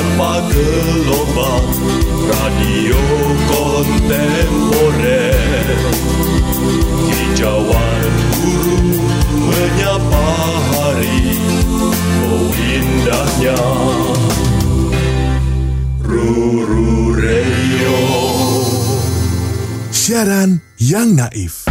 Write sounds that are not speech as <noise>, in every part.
tanpa gelombang radio kontemporer. Hijauan guru menyapa hari oh indahnya. Ruru Radio Siaran yang naif.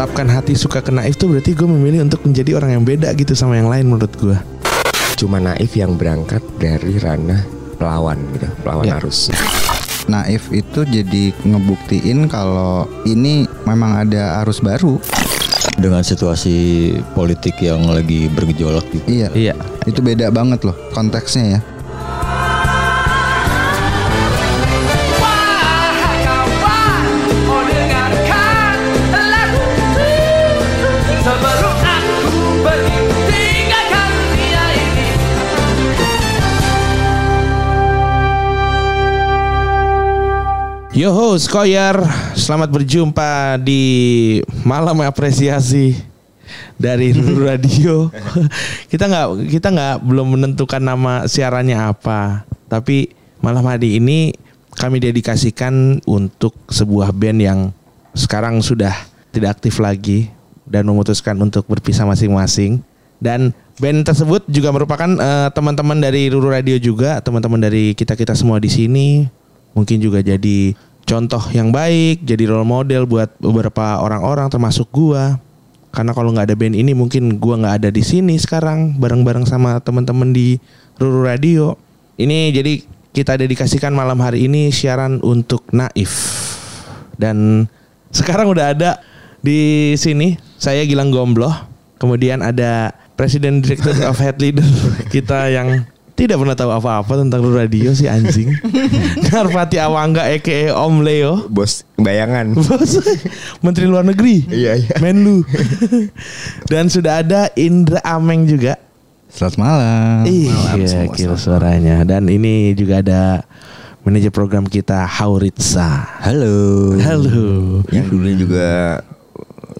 Menetapkan hati suka ke naif tuh berarti gue memilih untuk menjadi orang yang beda gitu sama yang lain menurut gue. Cuma naif yang berangkat dari ranah pelawan gitu, pelawan Ya. arus. Naif itu jadi ngebuktiin kalau ini memang ada arus baru. dengan situasi politik yang lagi bergejolak juga. Iya. Iya. Itu beda banget loh konteksnya ya. Skoyer, selamat berjumpa di malam apresiasi dari <laughs> Radio. kita nggak kita nggak belum menentukan nama siarannya apa, tapi malam hari ini kami dedikasikan untuk sebuah band yang sekarang sudah tidak aktif lagi dan memutuskan untuk berpisah masing-masing. Dan band tersebut juga merupakan eh, teman-teman dari Ruru Radio juga, teman-teman dari kita-kita semua di sini. Mungkin juga jadi contoh yang baik, jadi role model buat beberapa orang-orang termasuk gua. Karena kalau nggak ada band ini mungkin gua nggak ada di sini sekarang bareng-bareng sama teman-teman di Ruru Radio. Ini jadi kita dedikasikan malam hari ini siaran untuk Naif. Dan sekarang udah ada di sini saya Gilang Gombloh. Kemudian ada Presiden Direktur of Head Leader <laughs> kita yang tidak pernah tahu apa-apa tentang Ruru radio si anjing. <laughs> Narpati Awangga aka Om Leo. Bos bayangan. <laughs> Bos Menteri Luar Negeri. Iya, iya. Menlu. <laughs> Dan sudah ada Indra Ameng juga. Selamat malam. Iya, kira suaranya. Dan ini juga ada manajer program kita Hauritsa. Halo. Halo. Yang dulunya juga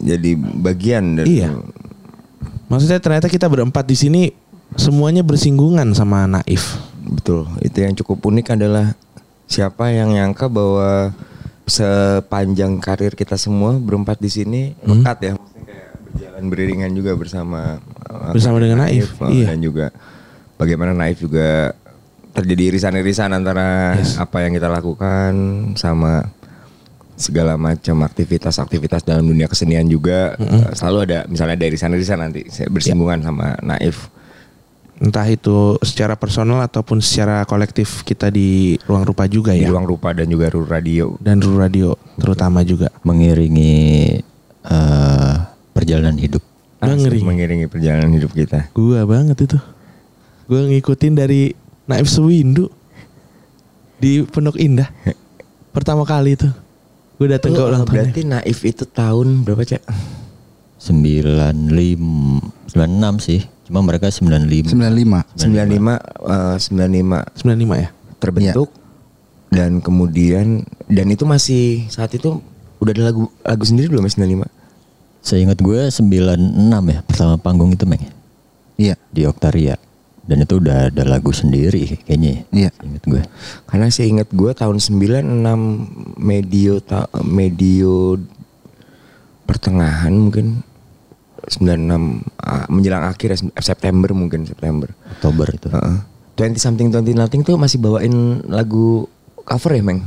jadi bagian dari Iya. Maksudnya ternyata kita berempat di sini semuanya bersinggungan sama Naif. Betul. Itu yang cukup unik adalah siapa yang nyangka bahwa sepanjang karir kita semua berempat di sini Hmm. lekat ya. Maksudnya kayak berjalan beriringan juga bersama uh, Bersama dengan Naif, uh, iya. dan juga bagaimana Naif juga terjadi irisan-irisan antara apa yang kita lakukan sama segala macam aktivitas-aktivitas dalam dunia kesenian juga Uh, selalu ada misalnya ada irisan-irisan nanti saya bersinggungan sama Naif. Entah itu secara personal ataupun secara kolektif kita di ruang rupa juga di ya. ruang rupa dan juga Ruru radio. Dan Ruru Radio terutama juga. Mengiringi eh, perjalanan hidup. Mengiringi. mengiringi perjalanan hidup kita. Gua banget itu. Gua ngikutin dari Naif Sewindu di Pondok Indah. <laughs> Pertama kali itu. Gue datang ke Oh, ulang tahun. berarti Naif itu tahun berapa cak? 95 96 sih. Cuma mereka 95. 95. 95 eh, 95 95 ya. terbentuk dan kemudian dan itu masih saat itu udah ada lagu lagu sendiri belum ya 95? Seingat gue 96 ya pertama panggung itu Meng. Iya. Di Oktaria. Dan itu udah ada lagu sendiri kayaknya. Iya. Ingat gue. Karena sih ingat gue tahun 96 medio ta, medio pertengahan mungkin 96 ah, menjelang akhir ya, September mungkin September. Oktober itu. Heeh. 20 something 20 nothing tuh masih bawain lagu cover ya, Meng?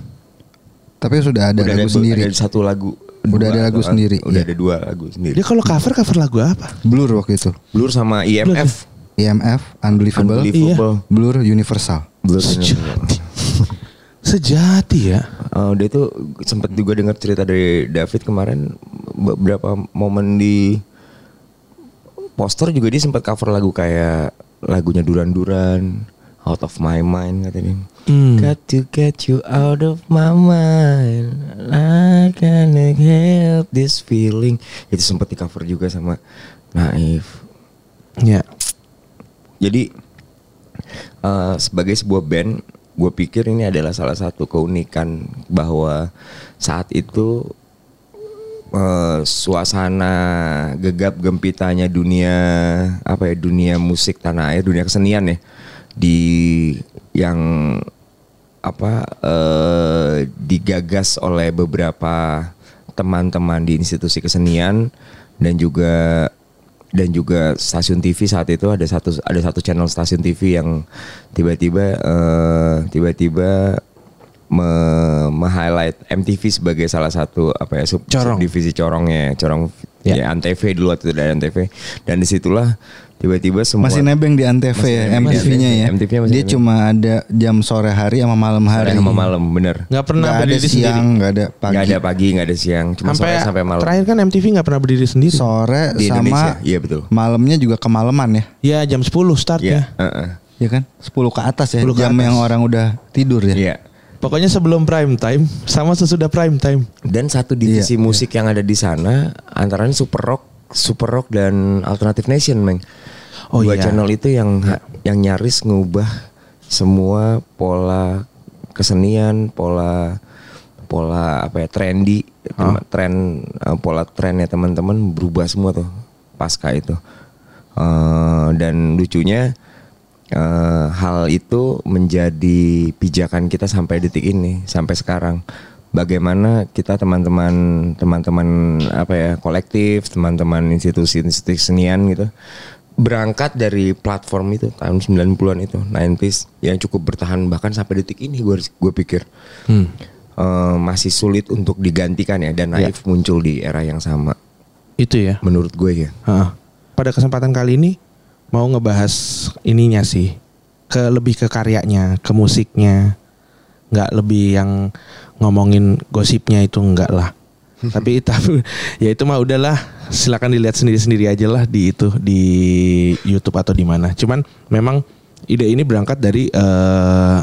Tapi sudah ada Udah lagu sendiri. Ada satu lagu. Udah ada lagu atau- sendiri, Udah iya. ada dua lagu sendiri. Dia kalau cover cover lagu apa? Blur waktu itu. Blur sama IMF. IMF, Unbelievable, Unbelievable. Blur, Universal. Blur. Sejati. <laughs> Sejati ya. Oh, dia tuh sempat juga dengar cerita dari David kemarin beberapa momen di poster juga dia sempat cover lagu kayak lagunya Duran Duran, Out of My Mind katanya. Hmm. Got to get you out of my mind. I can't help this feeling. Itu sempat di cover juga sama Naif. Ya. Jadi Eh, sebagai sebuah band, gue pikir ini adalah salah satu keunikan bahwa saat itu eh, suasana gegap gempitanya dunia apa ya dunia musik tanah air, dunia kesenian ya di yang apa eh, digagas oleh beberapa teman-teman di institusi kesenian dan juga dan juga stasiun TV saat itu. Ada satu ada satu channel stasiun TV yang tiba-tiba eh, tiba-tiba me- me-highlight MTV sebagai salah satu apa ya sub, Corong. divisi corongnya corong Ya. ya, Antv dulu waktu itu dari Antv dan di situlah tiba-tiba semua Masih nebeng di Antv ya, MTV-nya ya. MTV-nya masih Dia nebeng. cuma ada jam sore hari sama malam hari. sama malam bener Nggak pernah ada berdiri siang, sendiri. nggak ada pagi. nggak ada pagi nggak ada siang cuma Sampai, sore sampai malam terakhir kan MTV nggak pernah berdiri sendiri. Sore Di Indonesia, sama iya betul. malamnya juga kemalaman ya. Ya jam 10 Iya, startnya. heeh. Ya kan? 10 ke atas ya. 10 ke jam atas. yang orang udah tidur ya. Iya. Pokoknya sebelum prime time sama sesudah prime time. Dan satu divisi musik yang ada di sana antara super rock, super rock dan alternative nation, meng. Oh Dua iya. channel itu yang yang nyaris ngubah semua pola kesenian, pola pola apa ya trendy, tem- tren eh, pola trennya teman-teman berubah semua tuh pasca itu. Eh, dan lucunya eh, hal itu menjadi pijakan kita sampai detik ini, sampai sekarang. Bagaimana kita teman-teman teman-teman apa ya kolektif, teman-teman institusi-institusi kesenian gitu berangkat dari platform itu tahun 90-an itu 90s yang cukup bertahan bahkan sampai detik ini gue gue pikir Hmm. eh, masih sulit untuk digantikan ya dan Naif muncul di era yang sama Itu ya. menurut gue ya. Heeh. Pada kesempatan kali ini mau ngebahas ininya sih, ke lebih ke karyanya, ke musiknya, nggak lebih yang ngomongin gosipnya itu enggak lah. <laughs> tapi tapi ya itu mah udahlah, silakan dilihat sendiri-sendiri aja lah di itu di YouTube atau di mana. Cuman memang ide ini berangkat dari eh,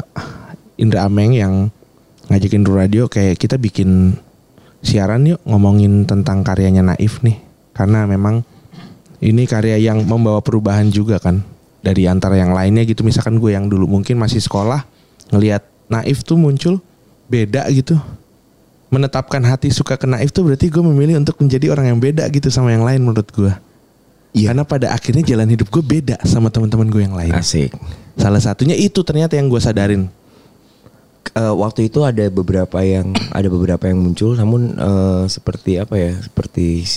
Indra Ameng yang ngajakin Ru Radio kayak kita bikin siaran yuk ngomongin tentang karyanya Naif nih karena memang ini karya yang membawa perubahan juga kan. Dari antara yang lainnya gitu. Misalkan gue yang dulu mungkin masih sekolah ngelihat Naif tuh muncul beda gitu. Menetapkan hati suka ke Naif tuh berarti gue memilih untuk menjadi orang yang beda gitu sama yang lain menurut gue. Iya. karena pada akhirnya jalan hidup gue beda sama teman-teman gue yang lain. Asik. salah satunya itu ternyata yang gue sadarin. Eh, waktu itu ada beberapa yang ada beberapa yang muncul. Namun eh, seperti apa ya? Seperti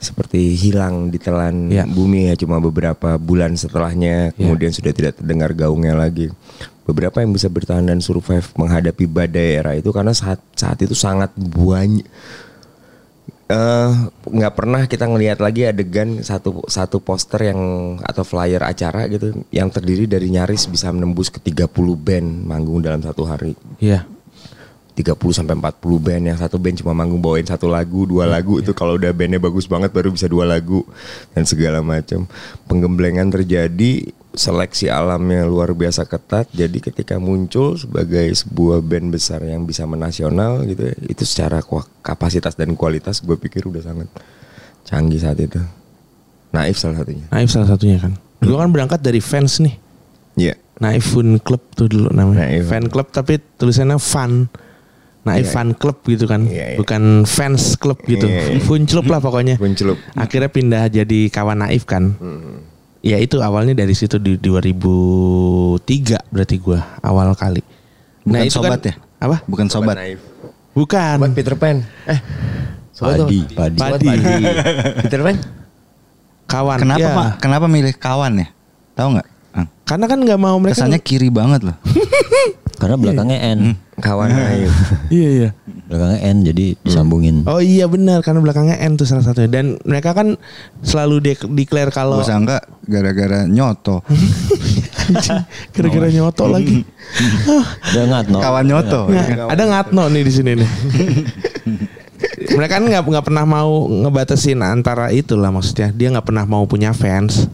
seperti hilang ditelan Ya. bumi ya cuma beberapa bulan setelahnya kemudian sudah tidak terdengar gaungnya lagi beberapa yang bisa bertahan dan survive menghadapi badai era itu karena saat saat itu sangat banyak eh, nggak pernah kita ngelihat lagi adegan satu satu poster yang atau flyer acara gitu yang terdiri dari nyaris bisa menembus ke 30 band manggung dalam satu hari. Iya 30 sampai 40 band yang satu band cuma manggung bawain satu lagu, dua lagu itu kalau udah bandnya bagus banget baru bisa dua lagu dan segala macam. Penggemblengan terjadi, seleksi alamnya luar biasa ketat. Jadi ketika muncul sebagai sebuah band besar yang bisa menasional gitu ya, itu secara kapasitas dan kualitas gue pikir udah sangat canggih saat itu. Naif salah satunya. Naif salah satunya kan gue kan berangkat dari fans nih Iya. Naif Fun Club tuh dulu namanya. Naif. Fan club tapi tulisannya fun. Naif Iya. Fan Club gitu kan. Iya, iya. Bukan fans club gitu. Iya, iya. Fun Club lah pokoknya. <laughs> Fun Club. Akhirnya pindah jadi kawan Naif kan. Hmm. Ya itu awalnya dari situ di 2003 berarti gua awal kali. Bukan itu sobat ya? Apa? Bukan sobat. Naif. Bukan. Sobat Peter Pan. Eh. Sobat Padi, apa? padi. Sobat Padi. Padi. <laughs> Peter Pan? Kawan. Kenapa ya. Pak? Kenapa milih kawan ya? Tahu nggak? Karena kan nggak mau mereka. Kesannya kiri banget loh. <laughs> Karena belakangnya N. Kawan Naif. <laughs> Iya iya. Belakangnya N jadi disambungin. Oh iya benar karena belakangnya N tuh salah satunya dan mereka kan selalu de declare kalau Gue sangka gara-gara nyoto. <laughs> gara-gara nyoto lagi. <laughs> Udah ngat no. Kawan nyoto. Nggak, ada ngatno nih di sini nih. mereka kan nggak nggak pernah mau ngebatasin antara itulah maksudnya dia nggak pernah mau punya fans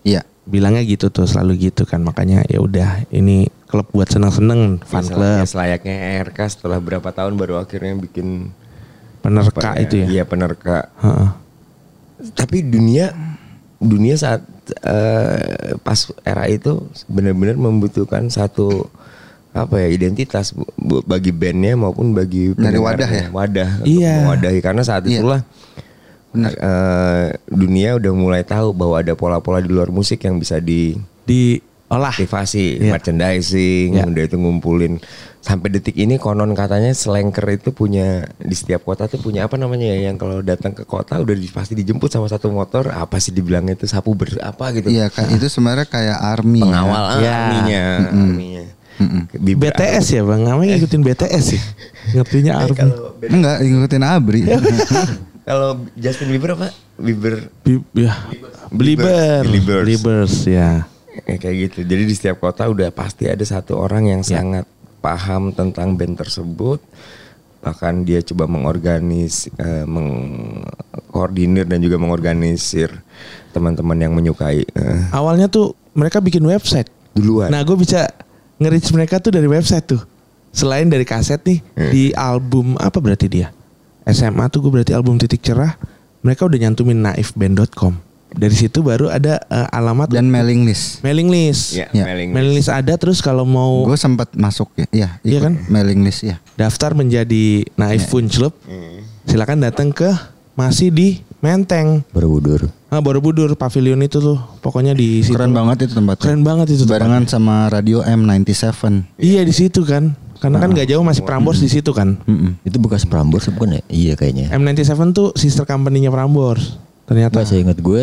Iya. bilangnya gitu tuh selalu gitu kan makanya ya udah ini klub buat seneng-seneng fan Ya, club selayaknya RK setelah berapa tahun baru akhirnya bikin penerka apa itu ya Iya penerka. Heeh. Tapi dunia dunia saat eh, pas era itu benar-benar membutuhkan satu apa ya identitas bu- bu- bagi bandnya maupun bagi Dari wadah ya? wadah untuk Iya. mewadahi karena saat Iya. itulah Benar. eh, dunia udah mulai tahu bahwa ada pola-pola di luar musik yang bisa di Diolah. aktivasi, Iya. merchandising, Iya. udah itu ngumpulin. Sampai detik ini konon katanya Slanker itu punya di setiap kota tuh punya apa namanya ya yang kalau datang ke kota udah di- pasti dijemput sama satu motor, apa sih dibilangnya itu sapu ber apa gitu. Iya kan itu sebenarnya kayak army. Pengawal ya. ah, Ya. arminya, arminya. Bibir- BTS ya bang, namanya ngikutin BTS sih. Ngertinya Eh, Army. Enggak ngikutin Abri. <laughs> kalau Justin Bieber apa? Bieber Bi- ya. Belieber. Beliebers. Beliebers ya. Ya, kayak gitu. Jadi di setiap kota udah pasti ada satu orang yang Ya. sangat paham tentang band tersebut. Bahkan dia coba mengorganis, eh, mengkoordinir dan juga mengorganisir teman-teman yang menyukai eh, Awalnya tuh mereka bikin website. duluan. Nah gue bisa nge-reach mereka tuh dari website tuh. Selain dari kaset nih Hmm. di album apa berarti dia? SMA tuh gue berarti album titik cerah. Mereka udah nyantumin naifband.com. Dari situ baru ada eh, alamat Dan mailing list. mailing list. ya, Ya. mailing Mailing list ada terus kalau mau Gue sempat masuk ya. Iya, Iya ikut kan? Mailing list ya. daftar menjadi Naif Fun Club, Hmm. silakan datang ke masih di Menteng. Borobudur. Ah, Borobudur pavilion itu tuh. Pokoknya di situ. Keren banget itu tempatnya. Keren banget itu Barengan sama radio M97. Iya di situ kan. Karena kan gak jauh masih Prambors di situ kan. Mm-mm. Itu bekas Prambors bukan ya? Iya kayaknya. M97 tuh sister company-nya Prambors. Ternyata. Saya ingat gue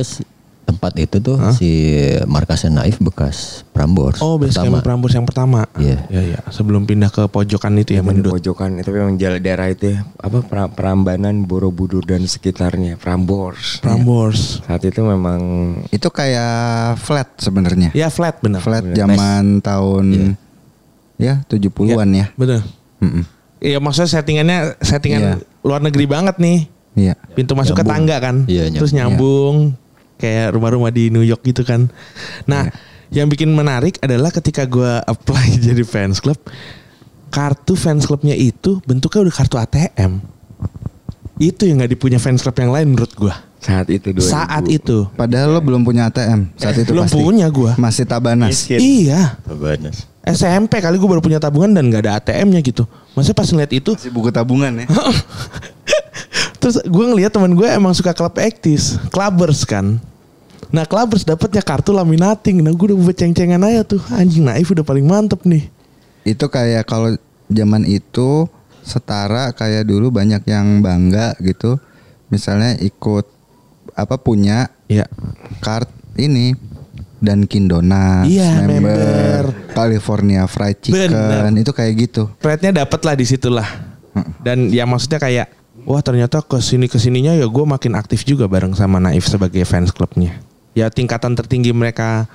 tempat itu tuh si markasnya Naif bekas Prambors. Oh, camp Prambors yang pertama. Iya. Iya, iya. Sebelum pindah ke pojokan itu ya, Mendut. pojokan itu memang jalan daerah itu ya, apa pra- Prambanan, Borobudur dan sekitarnya, Prambors. Prambors. Saat itu memang Itu kayak flat sebenarnya. Ya flat bener. Flat zaman tahun ya 70-an ya. Bener. Mm-mm. Iya maksudnya settingannya settingan Iya. luar negeri banget nih. Iya. Pintu masuk ke Nyambung. tangga kan. Iya, Terus nyambung kayak rumah-rumah di New York gitu kan. Nah, yang bikin menarik adalah ketika gua <laughs> apply jadi fans club, kartu fans clubnya itu bentuknya udah kartu ATM. Itu yang nggak dipunya fans club yang lain menurut gua. saat itu 2000. Saat itu. Padahal lo belum punya ATM saat itu Belum pasti. punya gua. Masih tabanas. Miskin. Iya. Tabanas. SMP kali gue baru punya tabungan dan nggak ada ATM-nya gitu. Maksudnya pas ngeliat itu, Masih buku tabungan ya. <laughs> terus gue ngeliat teman gue emang suka klub ektis, clubbers kan. Nah clubbers dapatnya kartu laminating. Nah gue udah buat ceng-cengan aja tuh. Anjing naif udah paling mantep nih. itu kayak kalau zaman itu setara kayak dulu banyak yang bangga gitu. Misalnya ikut apa punya Iya. card ini Dunkin Donuts, Iya, member. California Fried Chicken, Bener. itu kayak gitu. Pride-nya dapet lah di situlah. Dan ya maksudnya kayak, wah ternyata ke sini ke sininya ya gue makin aktif juga bareng sama Naif sebagai fans klubnya. Ya tingkatan tertinggi mereka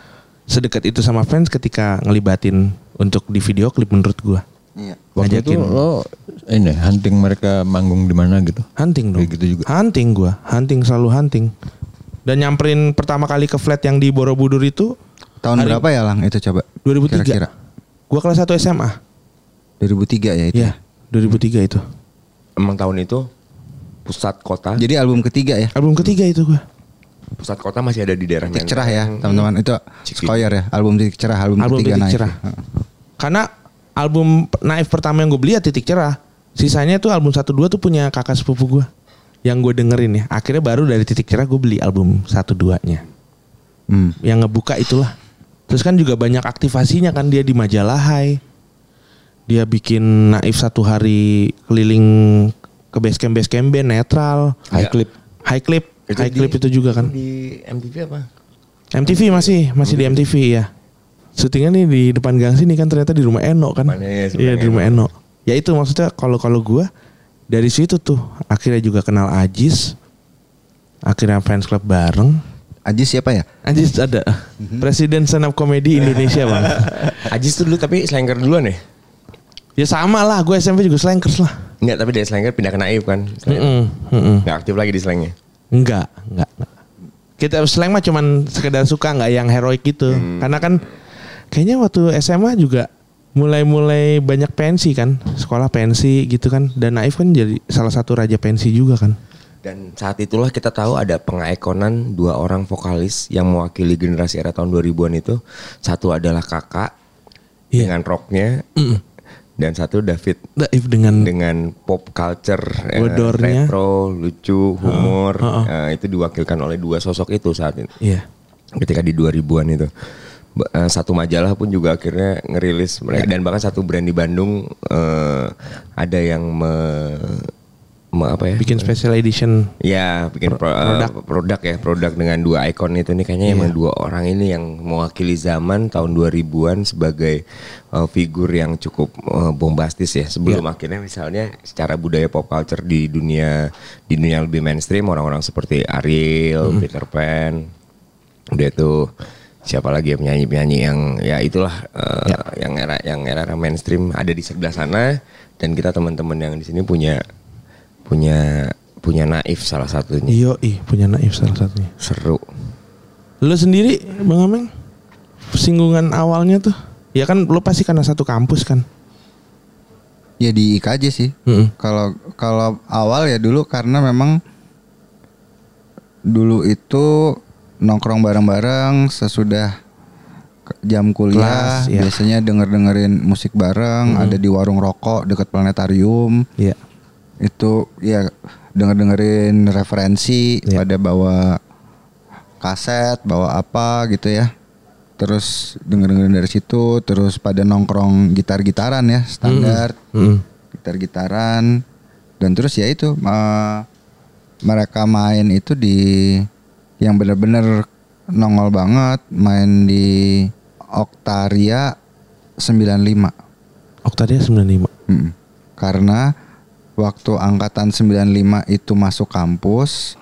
sedekat itu sama fans ketika ngelibatin untuk di video klip menurut gue. Iya. Waktu itu Ngajakin. lo ini hunting mereka manggung di mana gitu. Hunting dong. Kayak gitu juga. Hunting gua, hunting selalu hunting. Dan nyamperin pertama kali ke flat yang di Borobudur itu Tahun Hari- berapa ya Lang itu coba? 2003. Kira-kira. Gua kelas 1 SMA. 2003 ya itu. Iya, 2003 itu. emang tahun itu pusat kota Jadi album ketiga ya. Album ketiga itu gua. pusat kota masih ada di daerah Titik Menteng. cerah ya, teman-teman. Itu. Skoyer ya, album titik cerah, album, Album ketiga Titik naik. Cerah. Karena album Naif pertama yang gue beli ya Titik Cerah. Sisanya tuh album 1 2 tuh punya kakak sepupu gua. Yang gue dengerin ya. Akhirnya baru dari Titik Cerah gue beli album 1 2-nya. Hmm. yang ngebuka itulah. Terus kan juga banyak aktivasinya kan dia di majalah Hai. Dia bikin naif satu hari keliling ke base camp base camp band netral. High clip. High clip, Itu high di- clip itu juga kan. di MTV apa MTV masih masih di MTV ya. Syutingnya nih di depan gang sini kan ternyata di rumah Eno kan. Ya, Iya sebelah di rumah Eno. Ya itu maksudnya kalau kalau gua dari situ tuh akhirnya juga kenal Ajis. Akhirnya fans club bareng. Ajis siapa ya? Ajis ada Presiden stand up comedy Indonesia bang. <laughs> Ajis tuh dulu tapi Slanker duluan ya Ya sama lah, gue SMP juga slankers lah. Enggak tapi dari Slanker pindah ke Naif kan Mm-mm, mm-mm. Nggak aktif lagi di slangnya Enggak, enggak. Kita slang mah cuman sekedar suka nggak yang heroik gitu. Karena kan kayaknya waktu SMA juga mulai-mulai banyak pensi kan, sekolah pensi gitu kan. Dan Naif kan jadi salah satu raja pensi juga kan. Dan saat itulah kita tahu ada pengaikonan dua orang vokalis yang mewakili generasi era tahun 2000-an itu. Satu adalah kakak Iya. dengan rocknya dan satu David Daif dengan dengan pop culture Bodornya. retro, lucu, humor. Eh, itu diwakilkan oleh dua sosok itu saat itu. Iya. Ketika di 2000-an itu. Eh, satu majalah pun juga akhirnya ngerilis mereka dan bahkan satu brand di Bandung eh, ada yang me- apa ya? bikin special edition. Ya, bikin pro- eh, produk. ya, produk dengan dua ikon itu nih kayaknya emang dua orang ini yang mewakili zaman tahun 2000-an sebagai eh, figur yang cukup eh, bombastis ya. Sebelum akhirnya misalnya secara budaya pop culture di dunia di dunia lebih mainstream orang-orang seperti Ariel, Peter Pan, udah itu siapa lagi ya penyanyi-penyanyi yang ya itulah eh, yang era yang era mainstream ada di sebelah sana dan kita teman-teman yang di sini punya punya punya naif salah satunya Iyo, ih punya naif salah satunya. seru Lu sendiri Bang Ameng singgungan awalnya tuh ya kan lu pasti karena satu kampus kan. Ya di IKJ sih. Kalau kalau awal ya dulu karena memang dulu itu nongkrong bareng-bareng sesudah jam kuliah Kelas, ya. biasanya denger-dengerin musik bareng ada di warung rokok dekat planetarium Iya. Itu ya denger-dengerin referensi Iya. pada bawa kaset bawa apa gitu ya terus denger-dengerin dari situ terus pada nongkrong gitar-gitaran ya standar Mm-mm. gitar-gitaran dan terus ya itu eh, mereka main itu di yang bener-bener nongol banget main di Oktaria 95 Oktadia 95. Mm. Karena waktu angkatan 95 itu masuk kampus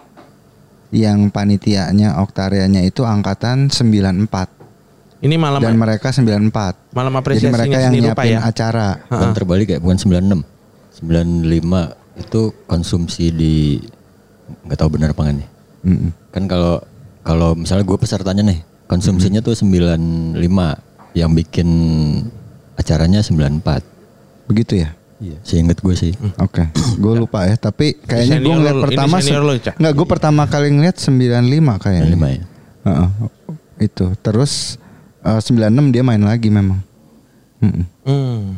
yang panitianya Oktarianya itu angkatan 94 Ini malam dan mereka 94. malam Jadi apresiasinya mereka yang nyiapin ya. acara. Bukan terbalik ya, bukan 96. 95 itu konsumsi di nggak tahu benar apa nih. Mm-mm. Kan kalau kalau misalnya gue pesertanya nih, konsumsinya tuh 95 yang bikin acaranya 94. Begitu ya? Iya, seingat gue sih. Oke, gue lupa ya. Tapi kayaknya gue ngeliat lu, pertama senior lu, Cak. nggak gue pertama kali ngeliat 95 kayaknya. 95 ya. Heeh. itu terus eh, 96 dia main lagi memang. Mm-mm. Hmm.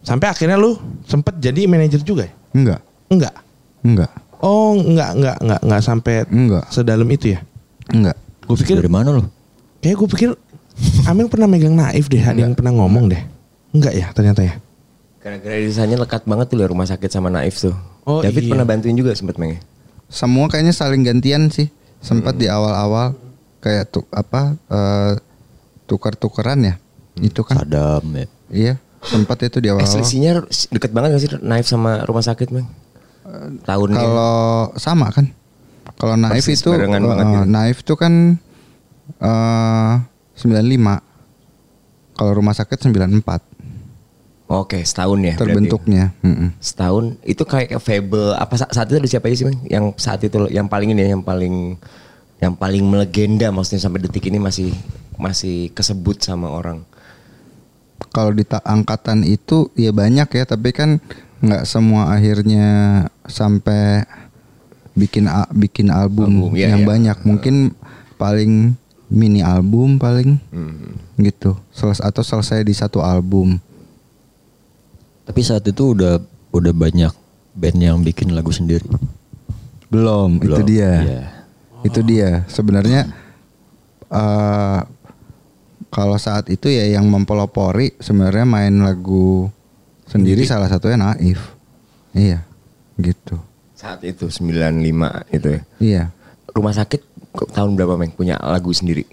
Sampai akhirnya lu sempet jadi manajer juga ya? Enggak, Enggak. enggak, Oh, enggak, enggak, enggak, enggak sampai enggak, sedalam itu ya? enggak. Gue pikir, Dari mana lo? kayak gue pikir Amel pernah megang naif deh, ada yang pernah ngomong deh. Enggak ya, ternyata ya. Gara-gara lekat banget tuh ya rumah sakit sama Naif tuh. Oh, David iya. pernah bantuin juga sempet Meng. ya? Semua kayaknya saling gantian sih. Sempat di awal-awal kayak tuh apa eh, tukar-tukeran ya. Itu kan. Sadam ya. Iya, sempat itu di Eh awal-awal. selisihnya deket banget gak sih Naif sama rumah sakit Meng? Tahunnya. Kalau sama kan. Kalau naif Persis itu eh, gitu. naif itu kan eh 95. Kalau rumah sakit 94 Oke setahun ya. berarti. terbentuknya. Mm-mm. Setahun itu kayak Fable apa sa- saat itu ada siapa aja sih Meng? Yang saat itu yang paling ini ya, yang paling yang paling melegenda maksudnya sampai detik ini masih masih kesebut sama orang. Kalau di ta- angkatan itu ya banyak ya, tapi kan nggak semua akhirnya sampai bikin bikin album, Album, iya, yang iya. banyak. Mungkin paling mini album paling Hmm. gitu. Seles atau selesai di satu album. Tapi saat itu udah udah banyak band yang bikin lagu sendiri. Belum, itu Belum, dia. iya. Itu dia. Sebenarnya eh kalau saat itu ya yang mempelopori sebenarnya main lagu sendiri salah satunya Naif. Iya, gitu. Saat itu 95 itu ya. Iya. Rumah sakit tahun berapa Meng punya lagu sendiri?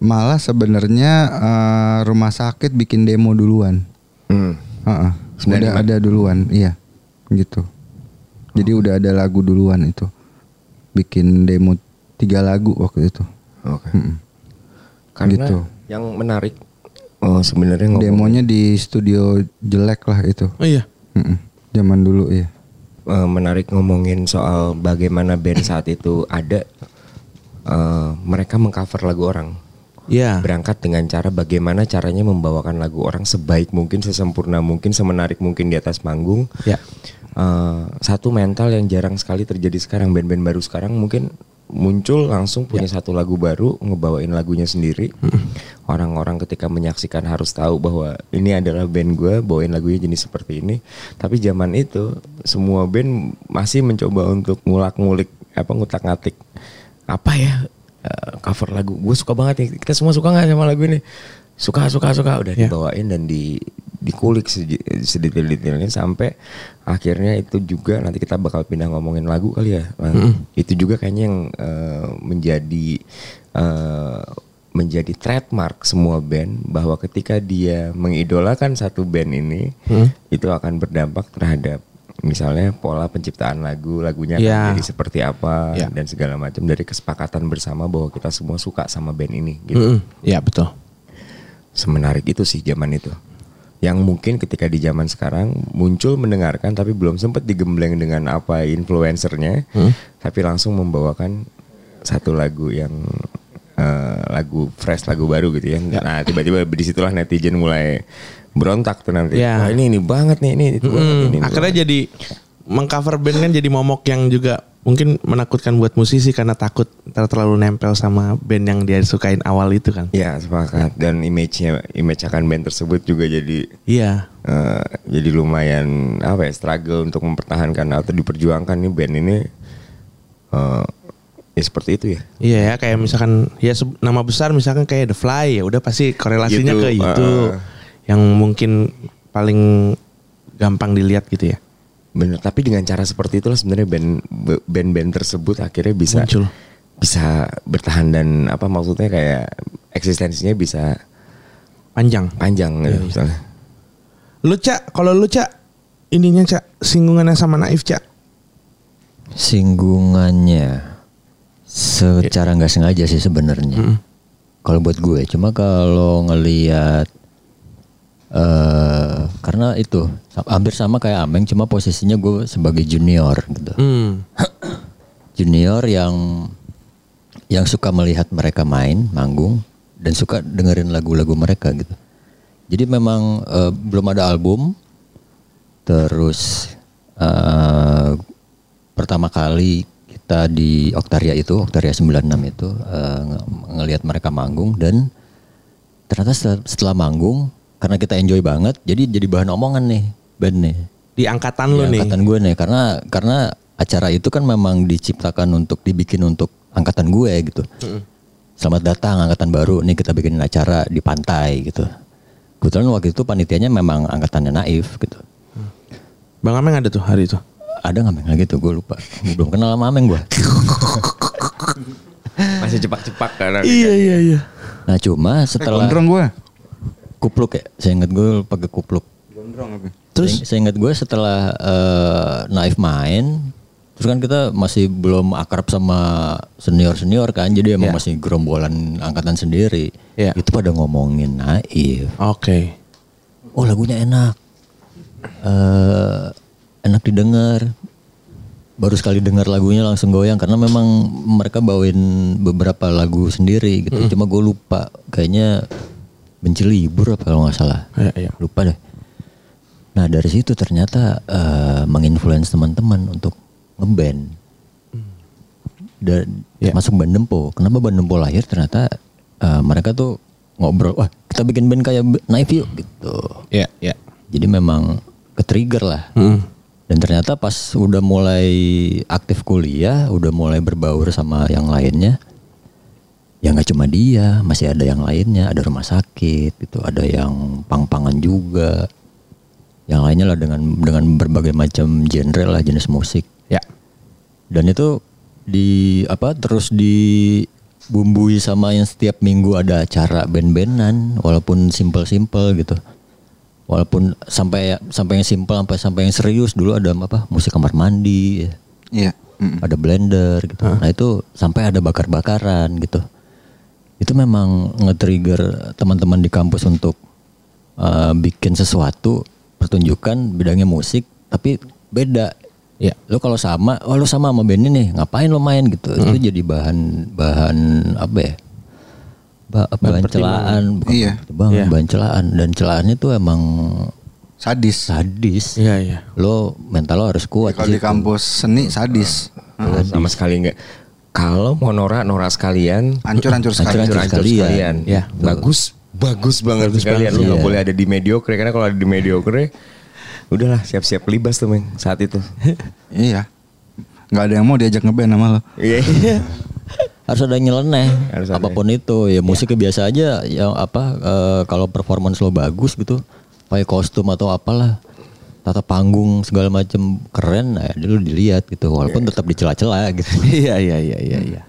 Malah sebenarnya eh, rumah sakit bikin demo duluan. Hmm. Heeh. 95. Udah ada duluan, iya. Gitu. Jadi udah ada lagu duluan itu. Bikin demo tiga lagu waktu itu. Oke. Mm-mm. Karena Gitu. yang menarik oh sebenarnya ngomong Demonya di studio jelek lah itu. Oh iya. Mm-mm. Zaman dulu ya. eh, menarik ngomongin soal bagaimana band saat itu ada eh, mereka mengcover lagu orang. Iya. Berangkat dengan cara bagaimana caranya membawakan lagu orang sebaik mungkin, sesempurna mungkin, semenarik mungkin di atas panggung. Ya. eh, satu mental yang jarang sekali terjadi sekarang band-band baru sekarang mungkin muncul langsung punya satu lagu baru ngebawain lagunya sendiri orang-orang ketika menyaksikan harus tahu bahwa ini adalah band gue bawain lagunya jenis seperti ini tapi zaman itu semua band masih mencoba untuk ngulak-ngulik apa ngutak-ngatik apa ya eh, cover lagu. Gue suka banget nih. Kita semua suka nggak sama lagu ini? Suka suka suka. Udah Ya. dibawain dan di dikulik sedetail-detailnya sampai akhirnya itu juga nanti kita bakal pindah ngomongin lagu kali ya Bang. itu juga kayaknya yang eh, menjadi eh, menjadi trademark semua band bahwa ketika dia mengidolakan satu band ini itu akan berdampak terhadap misalnya pola penciptaan lagu lagunya akan Ya. jadi seperti apa Ya. dan segala macam dari kesepakatan bersama bahwa kita semua suka sama band ini gitu Mm-mm. Ya betul. semenarik itu sih zaman itu yang mungkin ketika di zaman sekarang muncul mendengarkan tapi belum sempat digembleng dengan apa influencernya tapi langsung membawakan satu lagu yang eh, lagu fresh lagu baru gitu ya nah tiba-tiba di situlah netizen mulai berontak tuh nanti Ya. wah ini ini banget nih ini itu banget, Mm, ini, ini akhirnya banget." jadi mengcover band kan jadi momok yang juga mungkin menakutkan buat musisi karena takut terlalu nempel sama band yang dia sukain awal itu kan. ya sepakat dan image-nya image akan band tersebut juga jadi Iya. Eh, jadi lumayan apa ya struggle untuk mempertahankan atau diperjuangkan nih band ini eh ya seperti itu ya Iya ya kayak misalkan ya nama besar misalkan kayak The Fly ya udah pasti korelasinya Gitu, ke itu uh. Yang mungkin paling gampang dilihat gitu ya. bener tapi dengan cara seperti itulah sebenarnya band band-band tersebut akhirnya bisa Muncul. bisa bertahan dan apa maksudnya kayak eksistensinya bisa Panjang. panjang Iya, gitu misalnya Lu Cak, kalau lu Cak ininya Cak singgungannya sama Naif Cak. Singgungannya secara nggak sengaja sih sebenarnya. Kalau buat gue, cuma kalau ngelihat eh karena itu hampir sama kayak Ameng, cuma posisinya gue sebagai junior gitu. Hmm. <clears throat> Junior yang yang suka melihat mereka main, manggung dan suka dengerin lagu-lagu mereka gitu. Jadi memang eh, belum ada album. Terus eh, pertama kali kita di Oktaria itu, Oktaria 96 itu eh, nge- ngelihat mereka manggung dan ternyata setelah, setelah manggung karena kita enjoy banget, jadi jadi bahan omongan nih band nih. Di angkatan lu Di nih. angkatan gue nih karena karena acara itu kan memang diciptakan untuk dibikin untuk angkatan gue gitu. Selamat datang angkatan baru nih kita bikin acara di pantai gitu. Kebetulan waktu itu panitianya memang angkatannya naif gitu. Bang Ameng ada tuh hari itu. Ada nggak Meng? Nggak gitu gue lupa. Belum kenal sama Ameng gue. <laughs> masih cepak-cepak karena Iya iya iya. Nah cuma Eh, setelah gondrong gue. Kupluk ya, saya ingat gue pakai kupluk. Gondrong tapi. Terus saya ingat gue setelah eh, Naif main, terus kan kita masih belum akrab sama senior senior kan, jadi emang Iya. masih gerombolan angkatan sendiri. Iya. Itu pada ngomongin Naif. Oke. Oh lagunya enak, eh enak didengar. Baru sekali dengar lagunya langsung goyang karena memang mereka bawain beberapa lagu sendiri gitu. Cuma gue lupa, kayaknya benci libur apa kalau nggak salah. Iya iya. Lupa deh. Nah dari situ ternyata eh, menginfluence teman-teman untuk ngeband. Dan Ya. masuk band Dempo. Kenapa band Dempo lahir? Ternyata eh, mereka tuh ngobrol, wah kita bikin band kayak Naif yuk gitu. Iya iya. Jadi memang ke-trigger lah. Hmm. Dan ternyata pas udah mulai aktif kuliah, udah mulai berbaur sama yang lainnya, ya nggak cuma dia, masih ada yang lainnya, ada rumah sakit, gitu, ada yang pang-pangan juga, yang lainnya lah dengan dengan berbagai macam genre lah jenis musik. Ya. Dan itu di apa terus dibumbui sama yang setiap minggu ada acara band-bandan, walaupun simple-simple gitu walaupun sampai sampai yang simpel sampai sampai yang serius dulu ada apa musik kamar mandi Iya. Mm. ada blender gitu nah itu sampai ada bakar-bakaran gitu itu memang nge-trigger teman-teman di kampus untuk uh, bikin sesuatu pertunjukan bidangnya musik tapi beda Ya. lo kalau sama oh lo sama sama band ini ngapain lo main gitu itu jadi bahan bahan apa ya ba- bahan celaan bukan Iya. banget Iya. bahan celaan dan celaannya tuh emang sadis. sadis. Iya iya. Lo mental lo harus kuat. Kalau di situ. kampus seni sadis. Nah, sama sekali enggak. Kalau mau norak norak sekalian, Hancur-hancur sekali. Hancur-hancur hancur sekalian. Ya. Bagus, bagus banget sekalian. Lu nggak Iya. boleh ada di mediocre karena kalau ada di mediocre, udahlah siap-siap libas tuh men saat itu. <laughs> Iya. Nggak ada yang mau diajak ngeband sama lo. Iya. <laughs> harus ada yang nyeleneh Harus ada. apa pun itu ya musiknya biasa aja yang apa eh, kalau performance lo bagus gitu pakai kostum atau apalah tata panggung segala macem keren nah lu dilihat gitu walaupun tetap dicela-cela gitu. <laughs> Iya iya iya iya iya.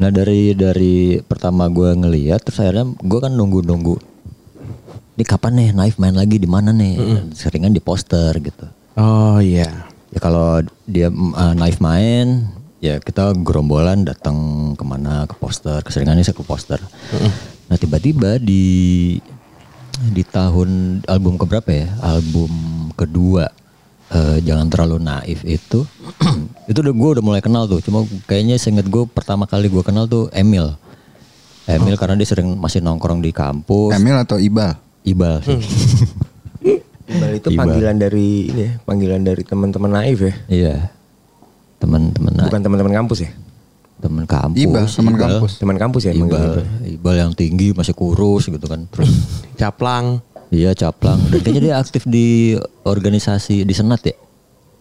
nah dari dari pertama gue ngeliat terus akhirnya gue kan nunggu-nunggu ini kapan nih knife main lagi? Di mana nih? Seringan di poster gitu. Oh iya. ya kalau dia uh, knife main ya kita gerombolan datang ke mana ke poster keseringannya saya ke poster. Nah tiba-tiba di di tahun album keberapa ya? Album kedua eh, jangan terlalu naif itu. <clears throat> Itu udah gue udah mulai kenal tuh. Cuma kayaknya seinget gue pertama kali gue kenal tuh Emil. Emil karena dia sering masih nongkrong di kampus. Emil atau Ibal? Ibal sih. <laughs> Iqbal itu Iqbal. panggilan dari ini ya, panggilan dari teman-teman naif ya. iya. Teman-teman Bukan teman-teman kampus ya. Teman kampus Ibal, teman kampus. Teman kampus ya Ibal, manggilnya. Ibal yang tinggi masih kurus gitu kan. Terus <laughs> Caplang. iya caplang. Dan kayaknya dia aktif di organisasi di senat ya.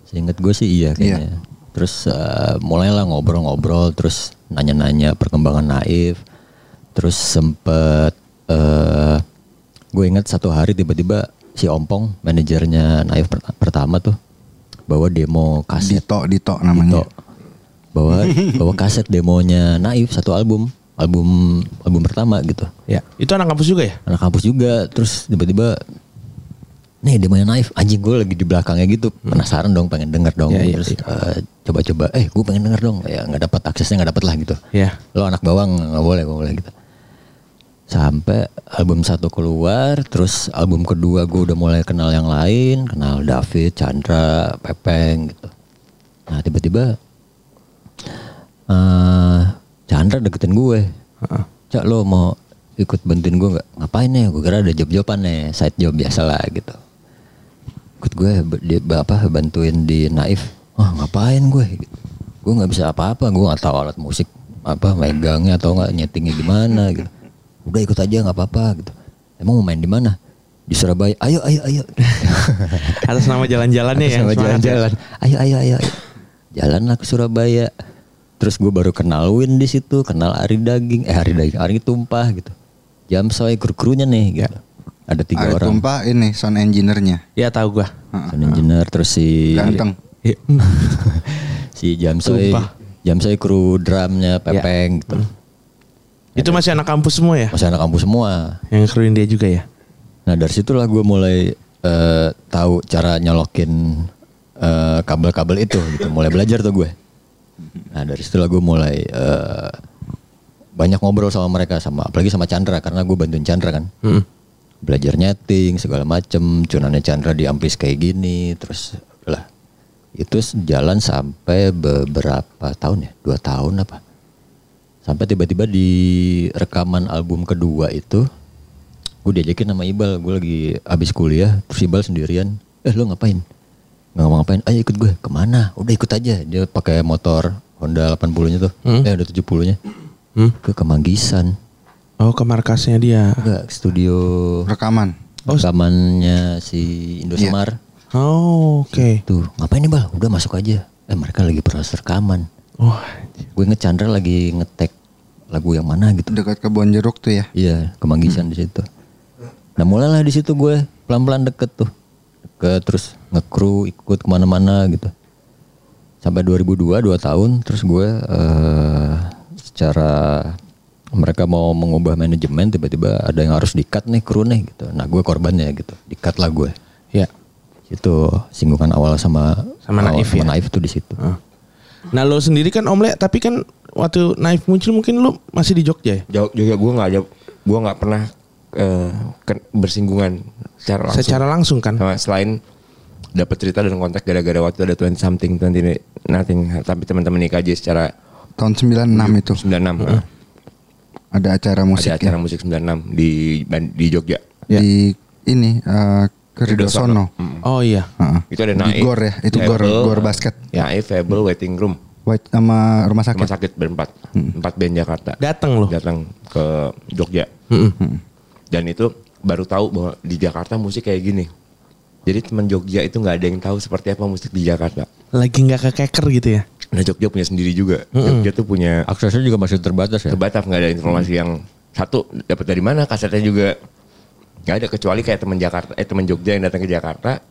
Seingat gue sih iya kayaknya. Terus eh, mulailah ngobrol-ngobrol, terus nanya-nanya perkembangan naif. Terus sempet eh gue inget satu hari tiba-tiba si Ompong manajernya naif pert- pertama tuh bawa demo kaset Dito, Dito namanya. Dito. Bawa <laughs> bawa kaset demonya Naif satu album. Album album pertama gitu. Ya. Itu anak kampus juga ya? anak kampus juga. Terus tiba-tiba nih demonya Naif. Anjing gue lagi di belakangnya gitu. Penasaran dong pengen denger dong. Ya, ya, terus ya. eh, coba-coba eh gue pengen denger dong. Ya nggak dapat aksesnya nggak dapat lah gitu. Ya. lo anak bawang nggak boleh nggak boleh gitu. Sampai album satu keluar terus album kedua gue udah mulai kenal yang lain. Kenal David Chandra Pepeng gitu. Nah tiba-tiba eh Chandra deketin gue. Cak lo mau ikut bantuin gue nggak? Ngapain nih gue kira ada job-joban nih side job biasa lah gitu. Ikut gue di, apa bantuin di naif. Wah ngapain gue? Gitu. gue nggak bisa apa-apa gue nggak tahu alat musik apa megangnya atau nggak nyetingnya gimana gitu. Udah ikut aja nggak apa-apa gitu. Emang mau main di mana? Di Surabaya. Ayo ayo ayo. <laughs> Atas nama jalan-jalannya ya. semangat ya. jalan-jalan. Ayo ayo ayo ayo. Jalanlah ke Surabaya terus gue baru kenal Win di situ kenal Ari Daging eh Ari Daging Ari Tumpah gitu jam soy kru krunya nih gitu ada tiga Ada orang tumpah ini sound engineer-nya. Ya tahu gua. sound engineer terus si Ganteng. Iya. <laughs> si Jamsoy Tumpah. Jamsoy kru drumnya Pepeng gitu Itu masih anak kampus semua ya? masih anak kampus semua Yang kruin dia juga ya? Nah dari situlah gue mulai eh, tahu cara nyolokin eh, kabel-kabel itu gitu. Mulai belajar tuh gue. Nah dari situlah gue mulai eh, banyak ngobrol sama mereka sama apalagi sama Chandra karena gue bantuin Chandra kan. Belajar nyeting segala macem, cunannya Chandra di amplis kayak gini, terus lah itu jalan sampai beberapa tahun ya, dua tahun apa? Sampai tiba-tiba di rekaman album kedua itu gue diajakin sama Ibal gue lagi abis kuliah terus Ibal sendirian eh lo ngapain nggak mau ngapain ayo ikut gue. Ke mana? Udah ikut aja. Dia pakai motor Honda 80 nya tuh. Eh udah 70 nya Hmm? ke Kemanggisan. Oh ke markasnya dia. enggak studio Rekaman. rekamannya si Indosemar. Oh oke. tuh ngapain nih Bal? Udah masuk aja. Eh mereka lagi proses rekaman. Oh gue inget Chandra lagi ngetek lagu yang mana gitu. Dekat kebon jeruk tuh ya. Iya, kemanggisan di situ. Nah mulailah di situ gue pelan-pelan deket tuh, deket terus ngekru ikut ke mana-mana gitu. Sampai 2002 dua tahun, terus gue eh secara mereka mau mengubah manajemen tiba-tiba ada yang harus dikat nih kru nih gitu. Nah gue korbannya gitu, dikat lah gue. ya. Itu singgungan awal sama Sama awal- Naif sama ya? Naif tuh di situ. Nah lo sendiri kan Om Le, tapi kan waktu Naif muncul mungkin lo masih di Jogja ya? Jauh juga gue nggak gue nggak pernah eh, ken- bersinggungan secara langsung. Secara langsung kan? Sama selain dapat cerita dan kontak gara-gara waktu ada 20 something 20 nothing tapi teman-teman IKJ secara Tahun 96 itu 96 eh, ada acara musik ada acara musik 96 di di Jogja. di ini eh, Ke Ridho Sono. Oh iya. Heeh. Itu ada Di Naif. Gor ya, itu Gor- Fable, Gor basket. Ya, Naif, Fable, Waiting Room. White sama rumah sakit. Rumah sakit berempat. Empat band Jakarta. Datang loh. Datang ke Jogja. Dan itu baru tahu bahwa di Jakarta musik kayak gini. Jadi teman Jogja itu nggak ada yang tahu seperti apa musik di Jakarta. Lagi nggak kekeker gitu ya. Nah Jogja punya sendiri juga. Jogja tuh punya Aksesnya juga masih terbatas ya. terbatas nggak ada informasi yang satu dapat dari mana kasetnya juga nggak ada kecuali kayak teman Jakarta eh teman Jogja yang datang ke Jakarta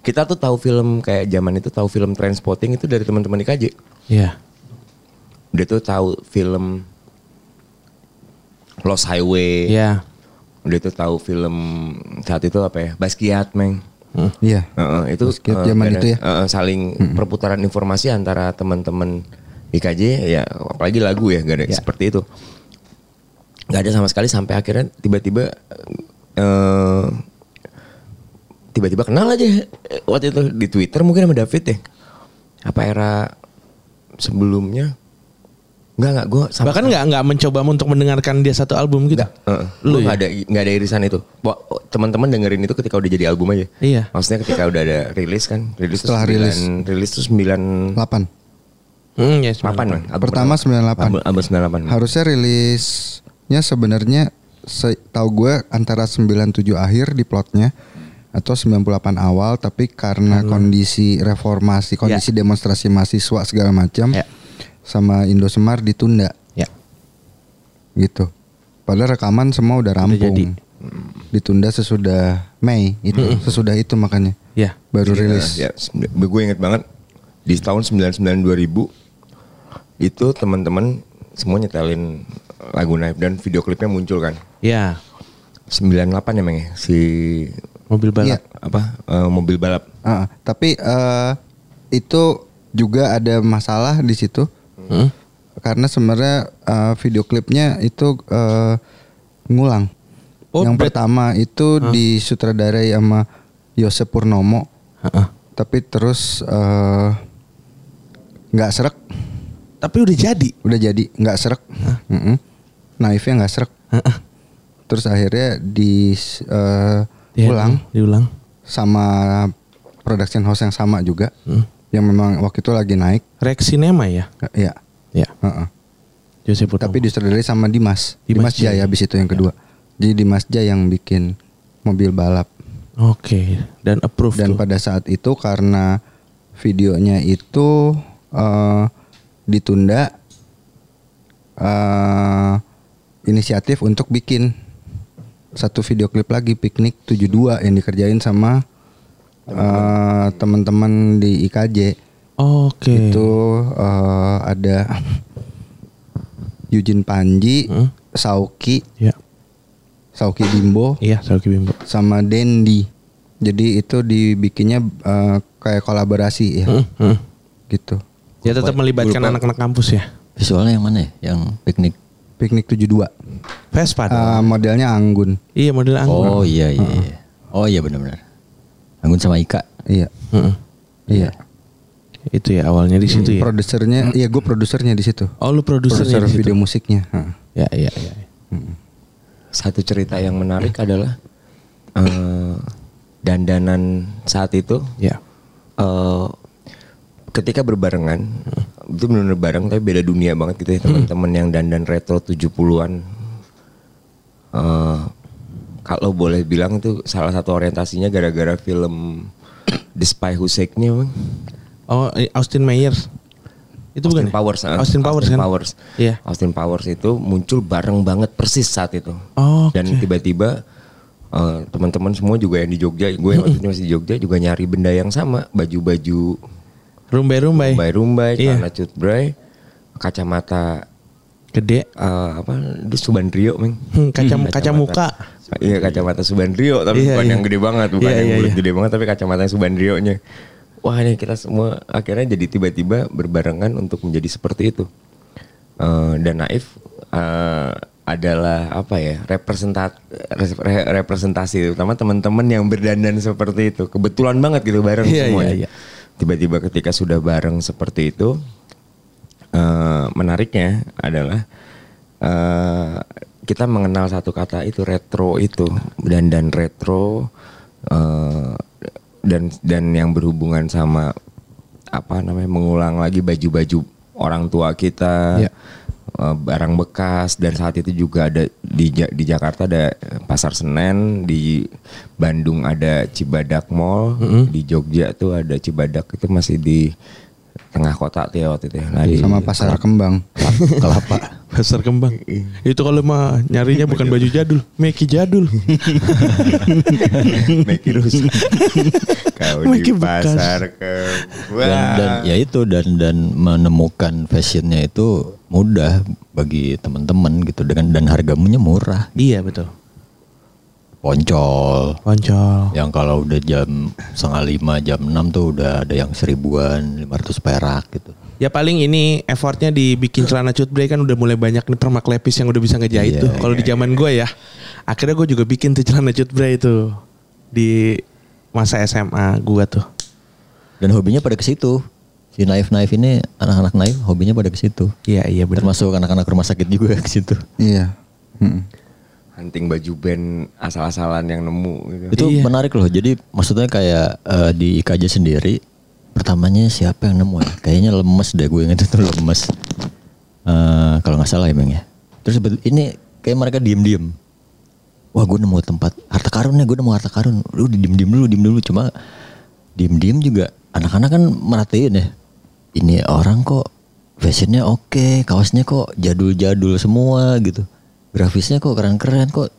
kita tuh tahu film kayak zaman itu tahu film Trainspotting itu dari teman-teman IKJ Iya. dia tuh tahu film Lost Highway Iya. dia tuh tahu film saat itu apa ya Basquiat meng Iya. Heeh, itu eh, zaman itu ya. eh, saling perputaran informasi antara teman-teman IKJ ya apalagi lagu ya gak ada seperti itu. Nggak ada sama sekali sampai akhirnya tiba-tiba eh tiba-tiba kenal aja waktu itu di Twitter mungkin sama David ya. Apa era sebelumnya Enggak enggak gue Bahkan nggak nggak mencoba untuk mendengarkan dia satu album gitu. Heeh. Lu Lu ya? nggak ada nggak ada irisan itu. Teman-teman dengerin itu ketika udah jadi album aja. Iya. Maksudnya ketika udah ada rilis kan, rilis tuh Setelah sembilan- rilis. rilis tuh 9 8. Hmm, ya, Papan kan? Album Pertama 98. Album, album 98. Harusnya rilisnya sebenarnya se- tahu gue antara 97 akhir di plotnya atau 98 awal tapi karena kondisi reformasi, kondisi demonstrasi mahasiswa segala macam Ya. Sama Indosemar ditunda Ya. gitu. Padahal rekaman semua udah rampung. jadi. Ditunda sesudah Mei itu, sesudah itu makanya. Ya. Baru Jadi, rilis. eh, Ya, gue inget banget di tahun 99 2000 itu teman-teman semua nyetelin lagu Naif dan video klipnya muncul kan. Ya. 98 ya Meng ya? si Mobil balap. Iya. apa eh, mobil balap. Ah, tapi eh, itu juga ada masalah di situ Hmm? karena sebenarnya eh, video klipnya itu eh, ngulang. Oh, yang berat- pertama itu disutradarai sama Yosep Purnomo, Heeh. tapi terus eh, nggak serak, Tapi udah jadi. udah jadi nggak serak, Mm-mm. naifnya nggak serak. Heeh. Terus akhirnya di Dia- ulang Diulang. sama production house yang sama juga, Hmm. Yang memang waktu itu lagi naik. Rex Cinema ya. Iya. Ya. Heeh. Jose Purnomo. Tapi disutradarai sama Dimas. Dimas Dimas, Jaya habis itu yang kedua. Jadi Dimas Jaya yang bikin mobil balap. Oke. Dan approve Dan tuh. pada saat itu karena videonya itu eh, ditunda eh, inisiatif untuk bikin satu video klip lagi piknik 72 yang dikerjain sama eh, teman-teman di IKJ. Oke. Itu eh, ada Eugene Panji, Hmm. Sauki, Ya. Sauki Bimbo, Iya, Sauki Bimbo. sama Dendi. Jadi itu dibikinnya eh, kayak kolaborasi ya, Hmm, hmm. gitu. Ya tetap melibatkan anak-anak kampus ya. Visualnya yang mana ya? Yang piknik. Piknik 72. Vespa. Eh, modelnya Anggun. Iya model anggun. Oh iya iya. iya. Oh iya benar-benar. Anggun sama Ika. Iya. Heeh. Iya. Itu ya awalnya di situ ya. Produsernya, iya gue produsernya di situ. Oh lu produsernya Produser video musiknya. Heeh. Ya iya iya. Satu cerita yang menarik adalah eh, dandanan saat itu Ya. eh ketika berbarengan itu benar-benar bareng tapi beda dunia banget gitu ya teman-teman yang dandan retro 70-an eh kalau boleh bilang itu salah satu orientasinya gara-gara film The Spy Who Saved Me Bang. Oh eh, Austin Myers. Itu bukan Austin ya? Powers ah. Austin Powers Austin kan? Powers. Iya. Austin Powers itu muncul bareng banget persis saat itu Oh, dan oke. tiba-tiba eh, teman-teman semua juga yang di Jogja gue yang waktu itu masih di Jogja juga nyari benda yang sama baju-baju Rumbai-rumbai. rumbai-rumbai Iya. celana cutbray kacamata Gede. eh, apa itu Subandrio meng Hmm, kaca kaca muka. iya kacamata Subandrio tapi Iya, bukan iya. yang gede banget bukan Iya, yang iya, bulat iya. gede banget tapi kacamata Subandrio nya wah ini kita semua akhirnya jadi tiba-tiba berbarengan untuk menjadi seperti itu Eh, dan Naif eh, adalah apa ya representat re- re- representasi terutama teman-teman yang berdandan seperti itu kebetulan banget gitu bareng Iya, semuanya iya, iya. tiba-tiba ketika sudah bareng seperti itu eh, menariknya adalah eh, kita mengenal satu kata itu retro itu dan dan retro eh, dan dan yang berhubungan sama apa namanya mengulang lagi baju-baju orang tua kita Iya. eh, barang bekas dan saat itu juga ada di di Jakarta ada pasar Senen di Bandung ada Cibadak Mall di Jogja tuh ada Cibadak itu masih di tengah kota tuh ya waktu itu ya. Nah, di- Sama pasar kembang. Kelapa. Pasar kembang. Itu kalau mah nyarinya bukan baju jadul, Meki jadul. <laughs> Meki rusak. Kau Meki di pasar ke dan, dan ya itu dan dan menemukan fashionnya itu mudah bagi teman-teman gitu dengan dan harganya murah iya betul. poncol Poncol. yang kalau udah jam setengah lima jam enam tuh udah ada yang seribuan 500 perak gitu Ya paling ini effortnya dibikin celana cutbray kan udah mulai banyak nih permak lepis yang udah bisa ngejahit Iya, tuh. Kalau di zaman gue ya, akhirnya gue juga bikin tuh celana cutbray itu di masa SMA gue tuh. dan hobinya pada ke situ si naif naif ini anak-anak naif hobinya pada ke situ Iya iya benar. termasuk anak-anak rumah sakit juga ke situ Iya. Mm. hunting baju band asal-asalan yang nemu gitu. itu Iya. menarik loh jadi maksudnya kayak eh, di IKJ sendiri pertamanya siapa yang nemu ya? Kayaknya lemes deh gue inget itu lemes. Eh, kalau nggak salah emang ya. Terus betul- ini kayak mereka diem diem wah gue nemu tempat harta karun nih gue nemu harta karun. Lu diem diem dulu diem dulu. Cuma diem diem juga anak-anak kan merhatiin ya. Ini orang kok fashionnya oke kaosnya kok jadul-jadul semua gitu. Grafisnya kok keren-keren kok.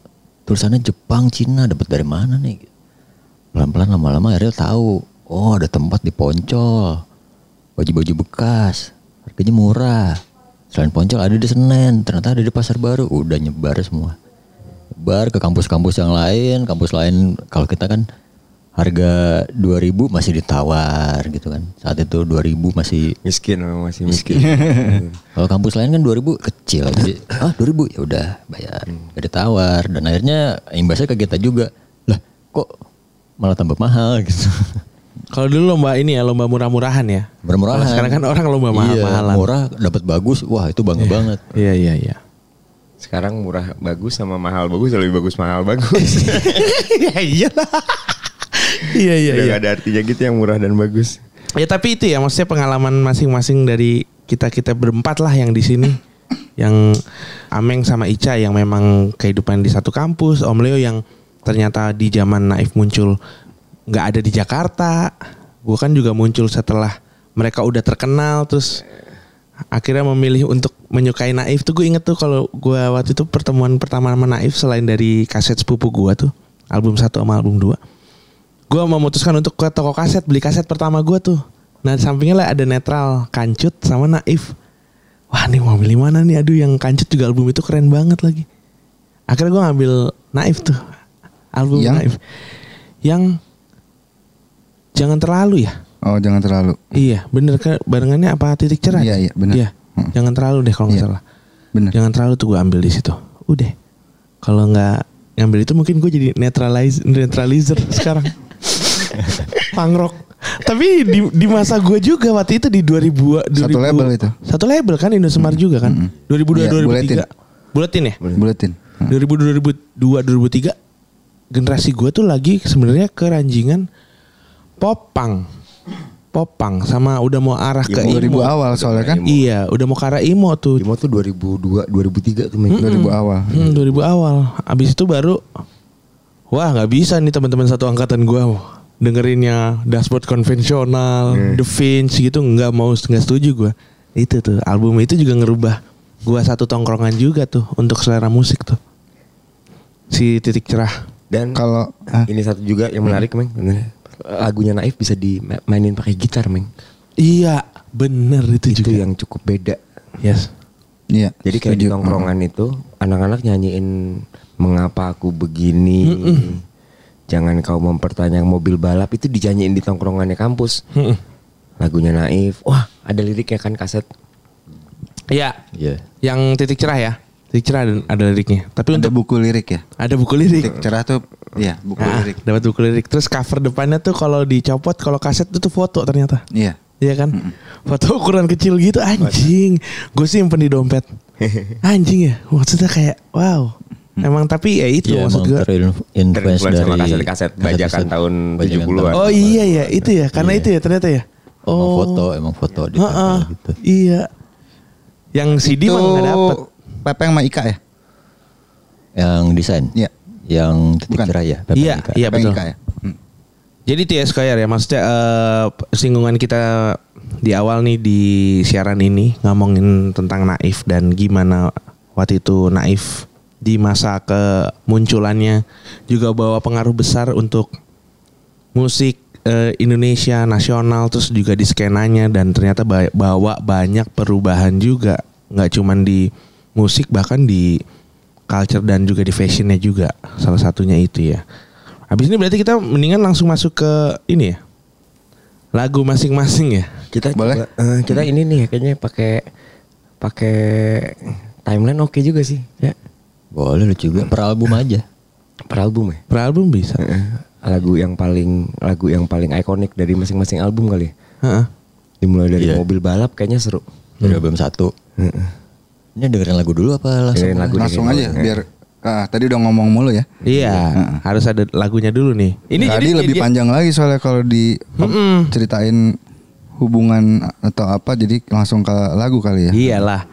Tulisannya Jepang Cina dapat dari mana nih? Pelan-pelan lama-lama akhirnya tahu oh ada tempat di Poncol. Baju-baju bekas. Harganya murah. Selain Poncol ada di Senen. Ternyata ada di Pasar Baru. Udah nyebar semua. Nyebar ke kampus-kampus yang lain. Kampus lain kalau kita kan harga 2000 masih ditawar gitu kan. Saat itu 2000 masih miskin masih miskin. <laughs> kalau kampus lain kan 2000 kecil jadi <laughs> ah 2000 ya udah bayar. Gak ditawar. Dan akhirnya imbasnya ke kita juga lah kok malah tambah mahal gitu <laughs> Kalau dulu lomba ini ya lomba murah-murahan ya. murah-murahan Kalau sekarang kan orang lomba iya, mahal-mahalan. murah dapat bagus wah itu bangga banget Iya iya iya. Sekarang murah bagus sama mahal bagus lebih bagus mahal bagus. Iya <laughs> iyalah. <laughs> Iya iya Udah iya. gak ada artinya gitu yang murah dan bagus. Ya tapi itu ya maksudnya pengalaman masing-masing dari kita kita berempat lah yang di sini. <coughs> yang Ameng sama Ica yang memang kehidupan di satu kampus, Om Leo yang ternyata di zaman Naif muncul nggak ada di Jakarta. Gue kan juga muncul setelah mereka udah terkenal terus akhirnya memilih untuk menyukai Naif. Tuh gue inget tuh kalau gue waktu itu pertemuan pertama sama Naif selain dari kaset sepupu gue tuh album satu sama album 2 gue memutuskan untuk ke toko kaset beli kaset pertama gue tuh. Nah di sampingnya lah ada netral kancut sama naif. Wah nih mau pilih mana nih? Aduh yang kancut juga album itu keren banget lagi. Akhirnya gue ngambil naif tuh album Yang? naif. Yang jangan terlalu ya Oh jangan terlalu. iya bener kan barengannya apa titik cerah Iya, iya, bener. iya Hmm. jangan terlalu deh kalau nggak Iya. salah Bener. jangan terlalu tuh gue ambil di situ udah kalau nggak ngambil itu mungkin gue jadi neutralize neutralizer sekarang <laughs> pangrok tapi di, di masa gue juga waktu itu di 2000 Satu 2000 label itu. satu label kan Indosemar juga kan 2002 Iya, Buletin. 2003 buletin ya Buletin. 2000 2002 2003 generasi gue tuh lagi sebenarnya keranjingan popang popang sama udah mau arah ke 2000 imo awal soalnya kan. iya udah mau ke arah imo tuh Imo tuh 2002 2003 tuh Meng. 2000 awal. Hmm, 2000 awal. Abis itu baru wah nggak bisa nih teman-teman satu angkatan gua dengerinnya dashboard konvensional, The Finch gitu nggak mau nggak setuju gua. Itu tuh album itu juga ngerubah gua satu tongkrongan juga tuh untuk selera musik tuh. Si titik cerah. Dan Kalau ah, ini satu juga yang menarik Meng. Lagunya Naif bisa dimainin pakai gitar Meng. Iya, bener itu, Itu juga. yang cukup beda. Yes. iya. Jadi kayak di tongkrongan itu anak-anak nyanyiin mengapa aku begini. Jangan kau mempertanyakan mobil balap itu dinyanyiin di tongkrongannya kampus. Mm-mm. Lagunya Naif. Wah, ada liriknya kan kaset. Iya. Iya. Yang titik cerah ya. Titik cerah ada, ada liriknya. Tapi Ada untuk buku lirik ya. ada buku lirik. Titik cerah tuh, iya buku Nah, lirik. dapat buku lirik. Terus cover depannya tuh kalau dicopot kalau kaset itu tuh foto ternyata. Iya. Iya kan? Foto ukuran kecil gitu anjing. Gue simpen di dompet. <laughs> Anjing ya. Maksudnya kayak wow. Emang tapi ya itu Iya maksud emang gue. terinfluence dari sama kaset-kaset bajakan tahun 70-an. tahun- Oh iya ya, itu ya. Karena itu ya ternyata ya. Emang Oh. foto, emang foto di Heeh. gitu. Iya. Yang CD mah nggak dapet. Pepeng sama Ika ya? Yang desain. Iya. Yang titik Bukan. Iya, PPNK. iya Pepeng betul. Ika ya? Hmm. Jadi TSKR ya maksudnya eh, singgungan kita di awal nih di siaran ini ngomongin tentang Naif dan gimana waktu itu Naif di masa kemunculannya juga bawa pengaruh besar untuk musik eh, Indonesia nasional terus juga di skenanya dan ternyata ba- bawa banyak perubahan juga nggak cuman di musik bahkan di culture dan juga di fashionnya juga salah satunya itu ya. Habis ini berarti kita mendingan langsung masuk ke ini ya lagu masing-masing ya. Kita Boleh? coba, eh, kita ini nih kayaknya pakai pakai timeline oke juga sih ya Boleh lu juga per album aja. per album ya Per album bisa. Eh, lagu yang paling lagu yang paling ikonik dari masing-masing album kali ya Heeh. dimulai dari Iya. mobil balap kayaknya seru Dari album satu. Ini dengerin lagu dulu apa langsung? Dengerin lagu Langsung aja kayaknya. biar ah, tadi udah ngomong mulu ya. Iya, harus ada lagunya dulu nih. Ini tadi jadi- lebih jadi- panjang lagi soalnya kalau di Mm-mm. ceritain hubungan atau apa jadi langsung ke lagu kali ya. Iyalah.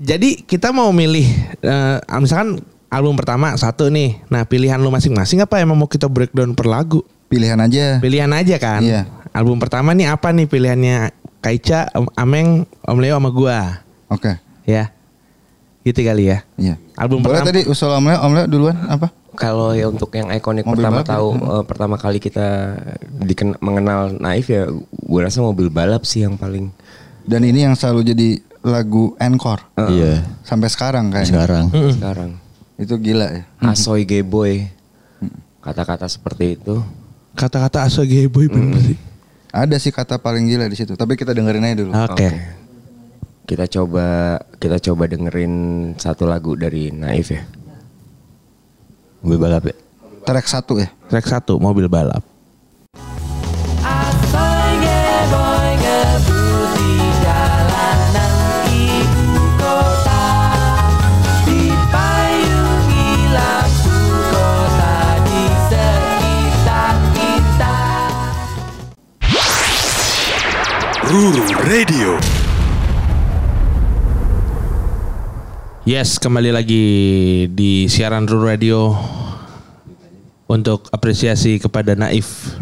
Jadi kita mau milih eh, misalkan album pertama satu nih. Nah, pilihan lu masing-masing apa emang mau kita breakdown per lagu? Pilihan aja. Pilihan aja kan. Iya. Album pertama nih apa nih pilihannya? Kaica, Ameng, Om Leo sama gua. Oke. Ya. Gitu kali ya. Iya. Album Boleh pertama tadi usul Om Leo, Om Leo duluan apa? Kalau ya untuk yang ikonik Mobil pertama balap ya? tahu eh, pertama kali kita diken mengenal Naif ya gue rasa mobil balap sih yang paling Dan ini yang selalu jadi lagu encore Iya. sampai sekarang kayaknya. Sekarang. sekarang. Itu gila ya. Asoy Gay Boy. Kata-kata seperti itu. kata-kata aso gay boy bener sih. Ada sih kata paling gila di situ, tapi kita dengerin aja dulu. Oke. Kita coba kita coba dengerin satu lagu dari Naif ya. Gue balap ya. Track satu ya. Track satu mobil balap. Asoy geboy ngebut di jalanan ibu kota Dipayungi lampu kota di sekitar kita Ruru Radio. Yes, kembali lagi di siaran Ruru Radio untuk apresiasi kepada Naif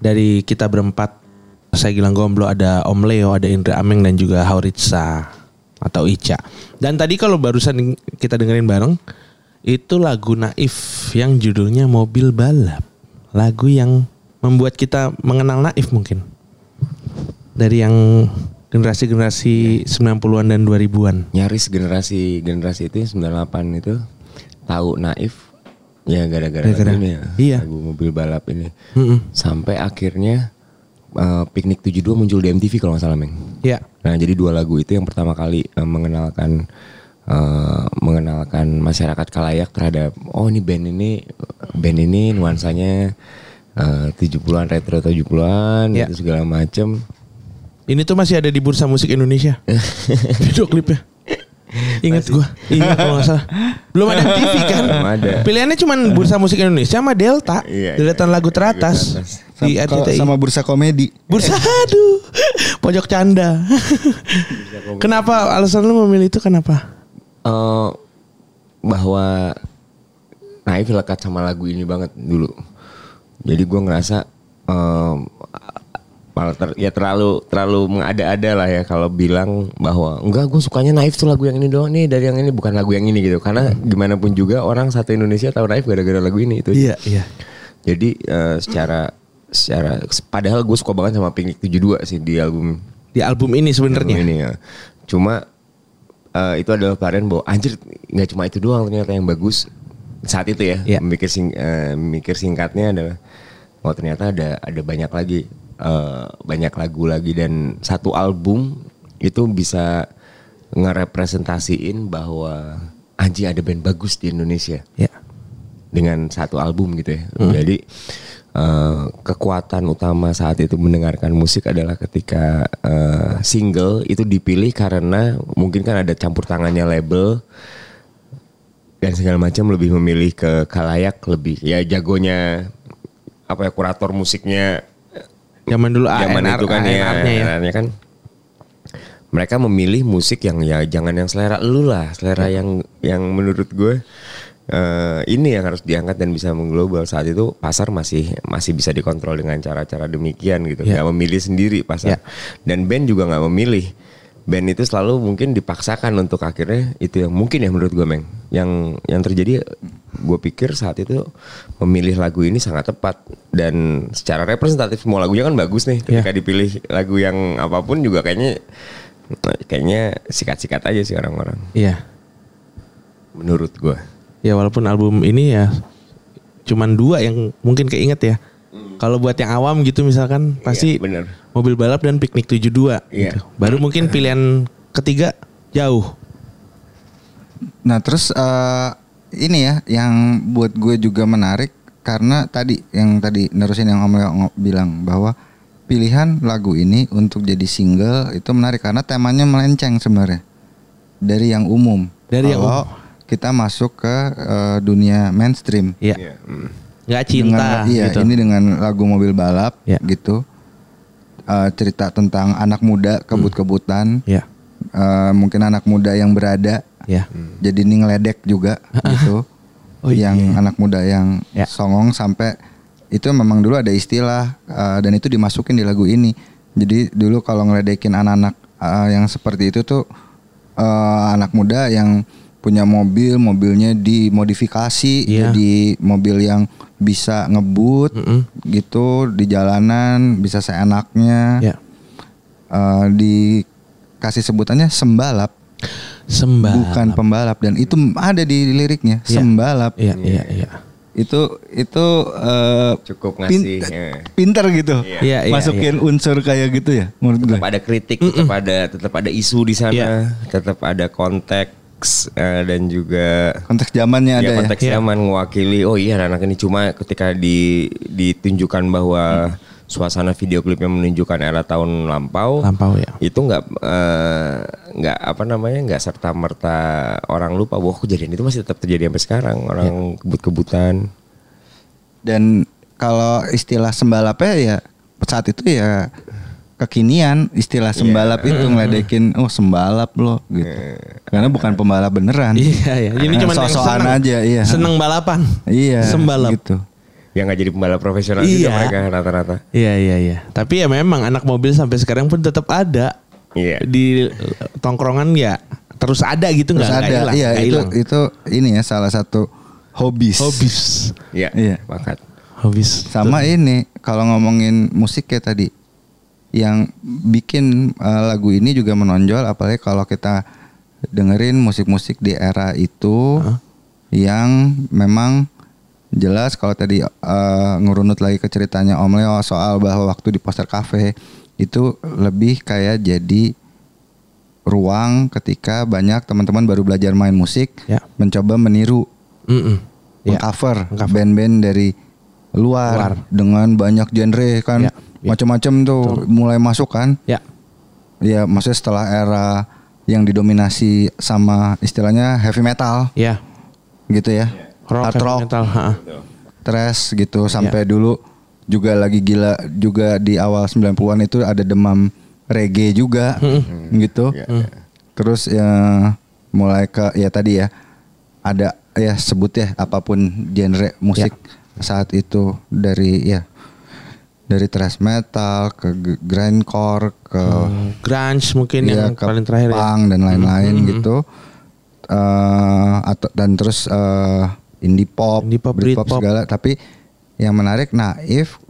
dari kita berempat. Saya Gilang Gomblo, ada Om Leo, ada Indra Ameng dan juga Hauritsa atau Ica. Dan tadi kalau barusan kita dengerin bareng itu lagu Naif yang judulnya Mobil Balap. Lagu yang membuat kita mengenal Naif mungkin. Dari yang generasi-generasi 90-an dan 2000-an. Nyaris generasi generasi itu 98 itu tahu Naif ya gara-gara ini ya. Iya. Lagu mobil balap ini. Mm-mm. Sampai akhirnya eh, Piknik 72 muncul di MTV kalau nggak salah, Meng. Ya. Nah, jadi dua lagu itu yang pertama kali eh, mengenalkan eh, mengenalkan masyarakat kalayak terhadap oh ini band ini band ini nuansanya eh, 70-an retro 70-an Ya. itu segala macem Ini tuh masih ada di Bursa Musik Indonesia. <laughs> Video klipnya. Ingat gua. Iya kalau nggak salah. Belum ada <laughs> TV kan? Belum ada. Pilihannya cuman <laughs> Bursa Musik Indonesia sama Delta. Iya, Deretan lagu teratas. Sam- Di RCTI. sama bursa komedi. Bursa aduh. Pojok canda. kenapa alasan lu memilih itu kenapa? eh bahwa Naif lekat sama lagu ini banget dulu. Jadi gue ngerasa em, malah ter- ya terlalu terlalu mengada-ada lah ya kalau bilang bahwa enggak gue sukanya Naif tuh lagu yang ini doang nih dari yang ini bukan lagu yang ini gitu. Karena gimana pun juga orang satu Indonesia tahu Naif gara-gara lagu ini itu. Iya, iya. Jadi eh, secara secara padahal gue suka banget sama Pink 72 sih di album Di album ini sebenarnya. ini ya. Cuma eh, itu adalah varian bahwa anjir nggak cuma itu doang ternyata yang bagus saat itu ya. Iya. Mikir sing, eh, mikir singkatnya adalah oh ternyata ada ada banyak lagi eh, banyak lagu lagi dan satu album itu bisa ngerepresentasiin bahwa anjir ada band bagus di Indonesia Ya. dengan satu album gitu ya. Jadi eh, kekuatan utama saat itu mendengarkan musik adalah ketika eh, single itu dipilih karena mungkin kan ada campur tangannya label dan segala macam lebih memilih ke kalayak lebih ya jagonya apa ya kurator musiknya Zaman dulu zaman ANR, itu kan ya, ANR-nya ya. ANR-nya kan mereka memilih musik yang ya jangan yang selera lu lah selera Ya. yang yang menurut gue eh, ini yang harus diangkat dan bisa mengglobal saat itu pasar masih masih bisa dikontrol dengan cara-cara demikian gitu Ya. memilih sendiri pasar Ya. dan band juga nggak memilih band itu selalu mungkin dipaksakan untuk akhirnya itu yang mungkin ya menurut gue meng yang yang terjadi gue pikir saat itu memilih lagu ini sangat tepat dan secara representatif semua lagunya kan bagus nih ketika Ya. dipilih lagu yang apa pun juga kayaknya kayaknya sikat-sikat aja sih orang-orang Iya. menurut gue Ya walaupun album ini ya cuman dua yang mungkin keinget ya. Kalau buat yang awam gitu misalkan pasti Hmm. Iya, bener. mobil balap dan piknik 72 Iya. gitu. Baru mungkin pilihan ketiga jauh. Nah terus eh, ini ya yang buat gue juga menarik karena tadi yang tadi nerusin yang Om bilang bahwa pilihan lagu ini untuk jadi single itu menarik karena temanya melenceng sebenarnya dari yang umum. Dari yang Kalau kita masuk ke eh, dunia mainstream. Iya. Iya, mm. Nggak cinta dengan, iya, gitu. ini dengan lagu mobil balap Ya. gitu. Eh, cerita tentang anak muda kebut-kebutan. Ya. Eh, mungkin anak muda yang berada Ya. jadi ini ngeledek juga <laughs> gitu. Oh, yang iya. anak muda yang Ya. songong sampai itu memang dulu ada istilah uh, dan itu dimasukin di lagu ini. Jadi dulu kalau ngeledekin anak-anak uh, yang seperti itu tuh uh, anak muda yang punya mobil, mobilnya dimodifikasi Iya. jadi mobil yang bisa ngebut Mm-mm. gitu di jalanan, bisa seenaknya. Ya. Uh, dikasih sebutannya sembalap Sembah. bukan pembalap dan itu ada di liriknya Iya. sembalap Iya, iya, iya. itu itu eh, Cukup pin- ngasih, ya. pinter gitu Iya. Iya, iya, masukin unsur kayak gitu ya menurut gue tetap ada kritik, tetap ada tetap ada isu di sana, Iya. tetap ada konteks eh, dan juga konteks zamannya ada ya ya konteks Iya. zaman mewakili oh iya anak ini cuma ketika di ditunjukkan bahwa suasana video klipnya menunjukkan era tahun lampau Lampau ya. itu nggak eh, nggak apa namanya nggak serta merta orang lupa bahwa kejadian itu masih tetap terjadi sampai sekarang orang kebut-kebutan dan kalau istilah sembalapnya ya saat itu ya kekinian istilah sembalap Iya. itu ngeledekin oh sembalap lo gitu karena bukan pembalap beneran Iya, iya. Ini cuma sosokan aja iya Seneng balapan. iya Sembalap. gitu yang nggak jadi pembalap profesional Iya. juga mereka rata-rata Iya, iya, iya. Tapi ya memang anak mobil sampai sekarang pun tetap ada. Iya. Di tongkrongan ya terus ada gitu nggak ada hilang, iya itu itu ini ya salah satu hobis Hobis. Iya, Iya. bakat. Hobis. Sama ini kalau ngomongin musik ya tadi yang bikin uh, lagu ini juga menonjol apalagi kalau kita dengerin musik-musik di era itu yang memang jelas kalau tadi uh, ngurunut lagi ke ceritanya Om Leo soal bahwa waktu di poster cafe itu lebih kayak jadi ruang ketika banyak teman-teman baru belajar main musik Ya. mencoba meniru Mm-mm. Ya. cover band-band dari luar, Luar. dengan banyak genre kan ya. Macam-macam tuh mulai masuk kan Ya. ya maksudnya setelah era yang didominasi sama istilahnya heavy metal Ya. gitu ya Rock, hard rock metal. ha-ha. thrash gitu Ya. sampai dulu juga lagi gila juga di awal 90-an itu ada demam reggae juga gitu terus ya mulai ke ya tadi ya ada ya sebut ya apa pun genre musik saat itu dari ya dari thrash metal ke grindcore ke Hmm, Grunge mungkin ya, yang ke paling terakhir ya. punk dan lain-lain gitu Eh, atau dan terus eh, indie pop, Indie pop, Britpop Britpop. segala tapi yang menarik Naif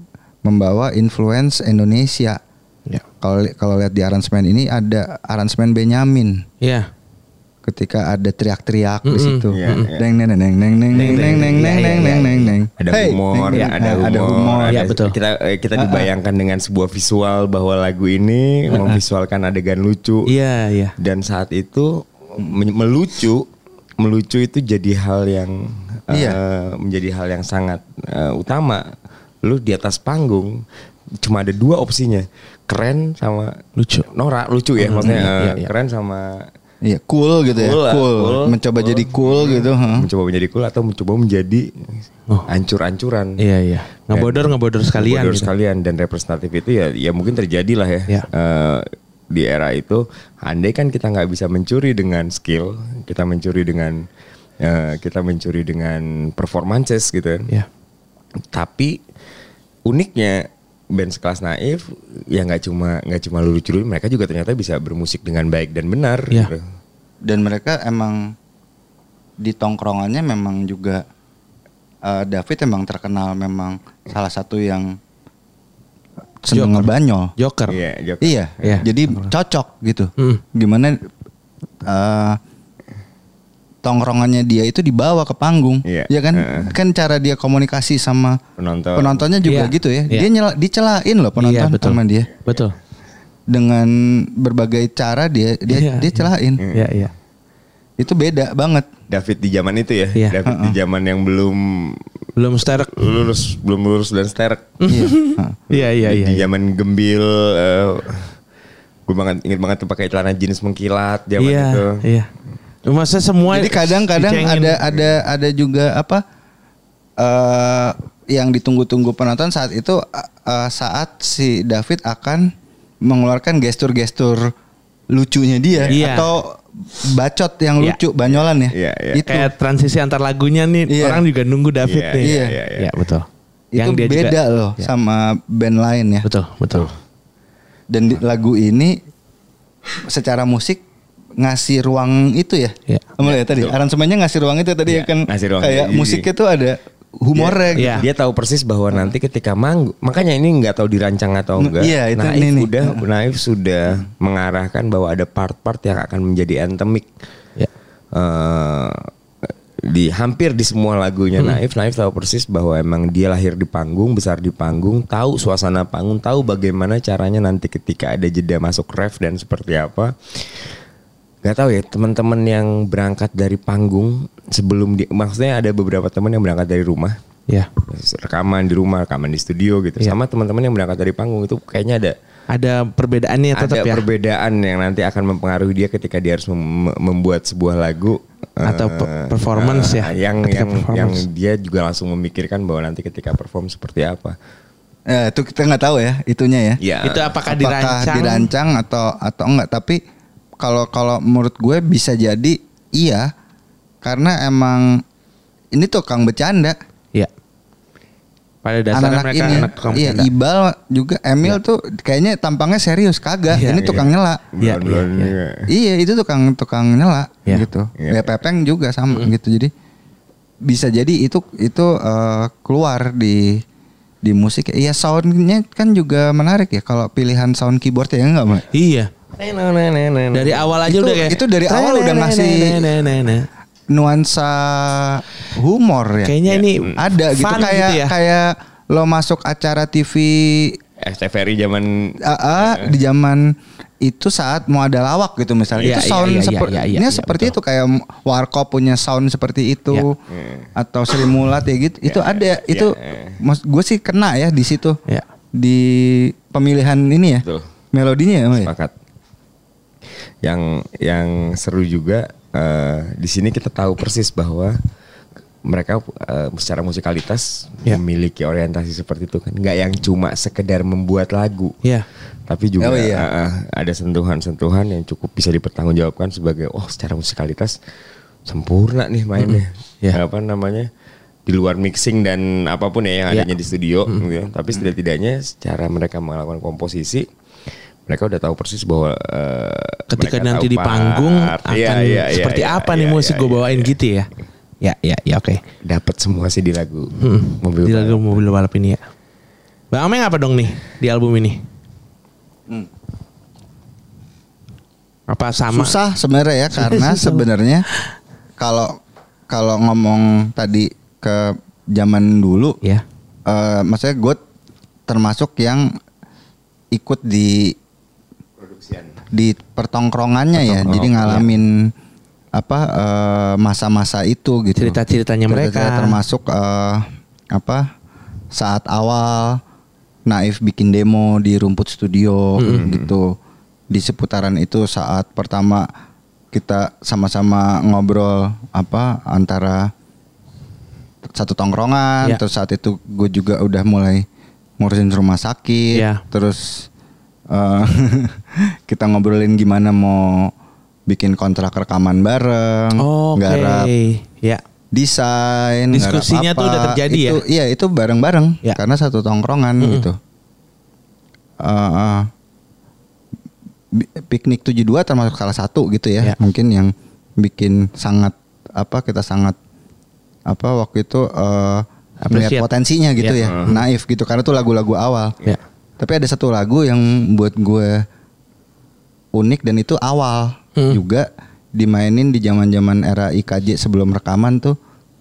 membawa influence Indonesia Ya. kalau li- kalau lihat di aransemen ini ada aransemen Benyamin Ya. Ketika ada teriak-teriak di Mm-mm. situ Iya, iya. neng neng neng neng neng neng neng neng neng neng neng neng neng neng Ada humor, neng, neng, ada humor, ada humor Ya, betul. Kita eh, kita dibayangkan dengan sebuah visual bahwa lagu ini memvisualkan adegan lucu Iya, iya. dan saat itu me- melucu, melucu itu jadi hal yang eh, Iya. menjadi hal yang sangat eh, utama. Lu di atas panggung cuma ada dua opsinya, keren sama Lucu. Nora lucu ya Hmm, maksudnya iya, eh, iya, iya. keren sama Iya, cool gitu Cool ya. lah, Cool. cool, Mencoba cool. jadi cool gitu. heeh. mencoba menjadi cool atau mencoba menjadi ancur-ancuran. Iya iya. Ngebodor ngebodor sekalian. Ngebodor gitu. sekalian dan representatif itu ya ya mungkin terjadi lah ya. Ya. Eh, di era itu andai kan kita nggak bisa mencuri dengan skill, kita mencuri dengan eh, kita mencuri dengan performances gitu kan. Iya. Tapi uniknya band sekelas Naif ya nggak cuma nggak cuma lucu-lucu mereka juga ternyata bisa bermusik dengan baik dan benar Iya. gitu. Dan mereka emang di tongkrongannya memang juga eh, David emang terkenal memang salah satu yang seneng Joker. ngebanyol. Joker. Iya, Jok. Iya, Iya. jadi cocok gitu. Hmm. Gimana eh, tongkrongannya dia itu dibawa ke panggung, Iya. ya kan? Heeh. Kan cara dia komunikasi sama Penonton. penontonnya juga Iya. gitu ya. Iya. Dia nyela, dicelain loh penonton Iya, betul. sama dia Betul. dengan berbagai cara dia dia Iya, dia iya. celain. Iya iya. Itu beda banget. David di zaman itu ya, Iya. David di zaman yang belum Belum sterek. lulus, belum lulus dan sterek. Iya. <laughs> Iya iya di, iya. di zaman gembil, gue banget inget banget tuh pakai celana jeans mengkilat zaman Iya itu. iya. Masa semua Jadi kadang-kadang ada ada ada juga apa eh yang ditunggu-tunggu penonton saat itu eh, saat si David akan mengeluarkan gestur-gestur lucunya dia Iya. atau bacot yang Iya. lucu banyolan ya. Iya, iya. Itu kayak transisi antar lagunya nih Iya. orang juga nunggu David Iya, nih. iya, iya, Iya, betul. itu dia beda juga- loh Iya. sama band lain ya. Betul, betul. Dan di lagu ini secara musik ngasih ruang itu ya. Iya. Kamu lihat tadi aransemennya ngasih ruang itu tadi Iya, ya kan ngasih ruang. kayak Jadi- musiknya tuh ada humornya Dia, gitu. Iya. dia tahu persis bahwa nanti ketika manggung, makanya ini nggak tahu dirancang atau N- enggak. iya, itu Naif ini nih. udah, Naif sudah mengarahkan bahwa ada part-part yang akan menjadi anthemic. Ya. Eh, di hampir di semua lagunya Naif, Naif tahu persis bahwa emang dia lahir di panggung, besar di panggung, tahu suasana panggung, tahu bagaimana caranya nanti ketika ada jeda masuk ref dan seperti apa. Gak tahu ya teman-teman yang berangkat dari panggung sebelum di, maksudnya ada beberapa teman yang berangkat dari rumah Ya. rekaman di rumah, rekaman di studio gitu. Iya. Sama teman-teman yang berangkat dari panggung itu kayaknya ada Ada perbedaannya tetap ada ya. perbedaan yang nanti akan mempengaruhi dia ketika dia harus mem- membuat sebuah lagu Atau eh, pe- performance ya, yang ketika yang yang performance. dia juga langsung memikirkan bahwa nanti ketika perform seperti apa. Ya, itu kita nggak tahu ya itunya ya. Ya. Itu apakah, Apakah dirancang? dirancang atau atau enggak? Tapi kalau kalau menurut gue bisa jadi iya karena emang ini tukang bercanda. Iya. Pada dasarnya Anak-anak mereka ini, anak tukang iya bercanda. Ibal juga Emil tuh kayaknya tampangnya serius kagak. Iya, ini iya. tukang nyela. Iya, iya, juga. Iya itu tukang tukang nyela Iya. gitu. Iya. Ya Pepeng juga sama gitu. Jadi bisa jadi itu itu eh, keluar di di musik. Iya soundnya kan juga menarik ya kalau pilihan sound keyboard ya enggak Mbak? Iya. Dari awal aja Itu- udah kayak itu dari awal udah ngasih- nuansa humor ya. Kayaknya ini ada gitu kayak gitu ya. kayak lo masuk acara TV STVRI zaman ah, ah, di zaman itu saat mau ada lawak gitu misalnya Iya, itu iya, sound iya, iya, seperti iya, iya, iya, seperti betul. itu kayak Warkop punya sound seperti itu atau Sri Mulat ya gitu itu ada itu mas gue sih kena ya di situ Iya. di pemilihan ini ya Betul. melodinya ya, ya? sepakat. Yang yang seru juga eh, di sini kita tahu persis bahwa mereka eh, secara musikalitas Ya. memiliki orientasi seperti itu kan, nggak yang cuma sekedar membuat lagu, Iya. tapi juga Oh, iya. eh, ada sentuhan-sentuhan yang cukup bisa dipertanggungjawabkan sebagai oh secara musikalitas sempurna nih mainnya, Ya. apa namanya di luar mixing dan apa pun ya yang Ya. adanya di studio, gitu ya. tapi setidak-tidaknya secara mereka melakukan komposisi mereka udah tahu persis bahwa eh, Ketika nanti di panggung part. akan iya, iya, seperti iya, apa iya, nih iya, musik gue iya, bawain iya. gitu ya. Ya, ya, ya oke. dapat semua sih di lagu Hmm, mobil di balap. lagu mobil balap ini ya. Bang Ameng apa dong nih di album ini? Hmm. Apa sama? susah sebenarnya ya karena <laughs> sebenarnya kalau kalau ngomong tadi ke zaman dulu Ya. eh maksudnya gue termasuk yang ikut di di pertongkrongannya ya Pertongkrong, jadi iya. ngalamin apa eh, masa-masa itu gitu Cerita-ceritanya mereka. Termasuk eh, apa saat awal Naif bikin demo di rumput studio gitu di seputaran itu saat pertama kita sama-sama ngobrol apa antara satu tongkrongan Ya. terus saat itu gue juga udah mulai ngurusin rumah sakit Ya. terus eh, <laughs> kita ngobrolin gimana mau bikin kontrak rekaman bareng Oke. garap Ya. desain garap Diskusinya tuh apa. udah terjadi ya? Itu- iya itu bareng-bareng Ya. karena satu tongkrongan gitu Eh, eh, bi- piknik 72 termasuk salah satu gitu ya, Ya. mungkin yang bikin sangat apa kita sangat apa waktu itu eh melihat potensinya gitu Ya. ya, naif gitu karena itu lagu-lagu awal. Ya. Tapi ada satu lagu yang buat gue unik dan itu awal Hmm. juga dimainin di zaman-zaman era IKJ sebelum rekaman tuh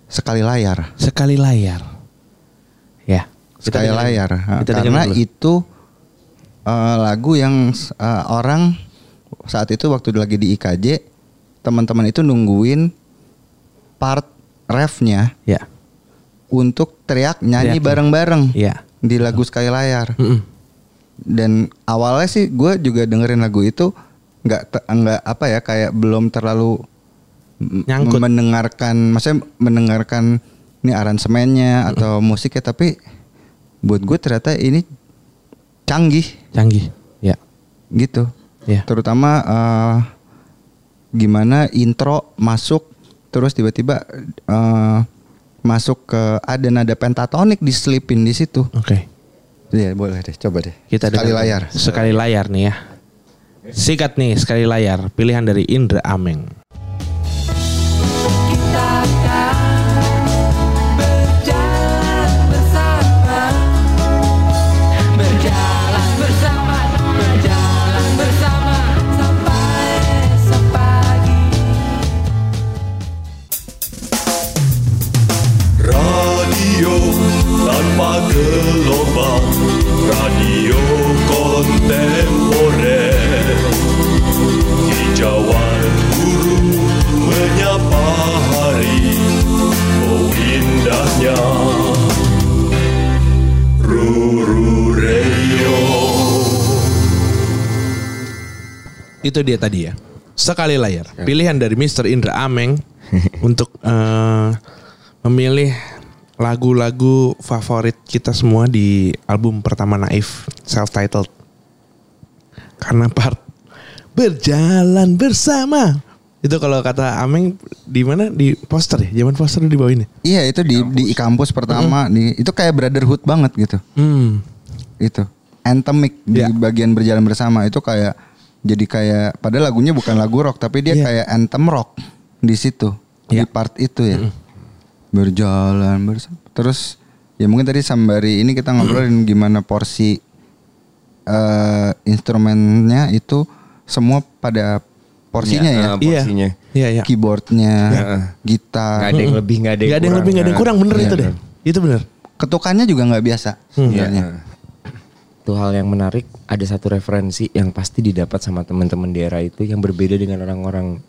sekali layar. Sekali layar. Ya. Kita Sekali dengerin. layar. Kita Karena dulu. itu eh, lagu yang eh, orang saat itu waktu lagi di IKJ teman-teman itu nungguin part refnya Ya. untuk teriak nyanyi bareng-bareng Ya. di lagu sekali layar. Mm-mm. Dan awalnya sih gue juga dengerin lagu itu nggak nggak apa ya kayak belum terlalu Nyangkut. mendengarkan maksudnya mendengarkan ini aransemennya atau musiknya tapi buat gue ternyata ini canggih Canggih. Ya. gitu Ya. terutama eh, gimana intro masuk terus tiba-tiba eh, masuk ke ada nada pentatonik diselipin di situ Oke. Iya boleh deh coba deh Kita sekali dengar. layar Sekali layar nih ya. Sikat nih sekali layar. Pilihan dari Indra Ameng. Itu dia tadi ya. Sekali layar. Pilihan dari Mr. Indra Ameng <laughs> untuk eh, memilih lagu-lagu favorit kita semua di album pertama Naif self titled. Karena part berjalan bersama itu kalau kata Ameng di mana di poster ya zaman poster di bawah ini Iya itu di di kampus pertama di itu kayak brotherhood banget gitu. hmm Itu anthemic di Iya. bagian berjalan bersama itu kayak jadi kayak padahal lagunya bukan lagu rock tapi dia Iya. kayak anthem rock di situ di Iya. part itu ya. Berjalan bersama. Terus ya mungkin tadi sambari ini kita ngobrolin gimana porsi eh instrumennya itu semua pada porsinya ya. eh, porsinya. iya iya Keyboardnya, Heeh. gitar, Nggak ada yang lebih, nggak ada yang ada yang kurang. lebih nggak ada yang kurang bener Iya, itu deh itu bener ketukannya juga nggak biasa sebenarnya. Iya. Itu hal yang menarik. Ada satu referensi yang pasti didapat sama teman-teman di era itu yang berbeda dengan orang-orang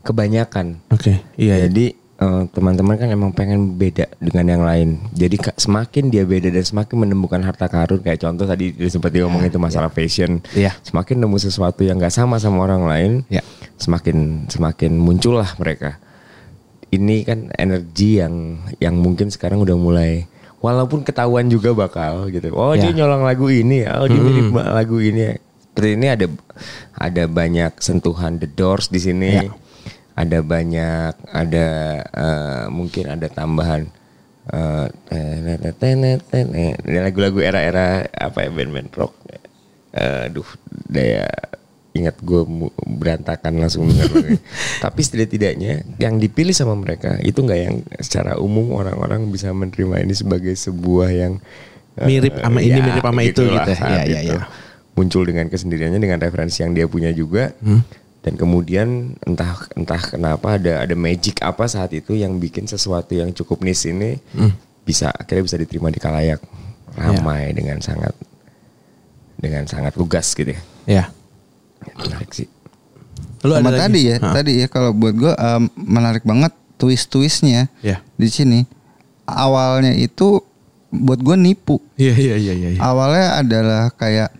kebanyakan. oke iya iya. Jadi eh, teman-teman kan emang pengen beda dengan yang lain. Jadi semakin dia beda dan semakin menemukan harta karun kayak contoh tadi seperti ngomong itu masalah fashion. Iya. Semakin nemu sesuatu yang nggak sama sama orang lain, Iya. semakin semakin muncullah mereka. Ini kan energi yang yang mungkin sekarang udah mulai walaupun ketahuan juga bakal gitu. Oh, dia Ya. nyolong lagu ini, oh dia mirip lagu ini. Seperti ini ada ada banyak sentuhan The Doors di sini. Ya. Ada banyak ada eh, mungkin ada tambahan eh. Ada lagu-lagu era-era apa ya band-band rock. Eh, Aduh, daya ingat gue berantakan langsung lagunya. <laughs> Tapi setidak-tidaknya yang dipilih sama mereka itu nggak yang secara umum orang-orang bisa menerima ini sebagai sebuah yang eh, Mirip sama ini, mirip sama itu gitu. Iya, saat iya, itu. iya. Muncul dengan kesendiriannya dengan referensi yang dia punya juga. Hmm. Dan kemudian entah entah kenapa ada ada magic apa saat itu yang bikin sesuatu yang cukup niche ini Hmm. bisa akhirnya bisa diterima di kalayak ramai dengan sangat dengan sangat lugas gitu ya. ya Menarik sih. lu Sama ada lagi? tadi ya, Hah? tadi ya kalau buat gue em, menarik banget twist-twistnya Ya. di sini. Awalnya itu buat gue nipu. iya iya iya iya iya. Awalnya adalah kayak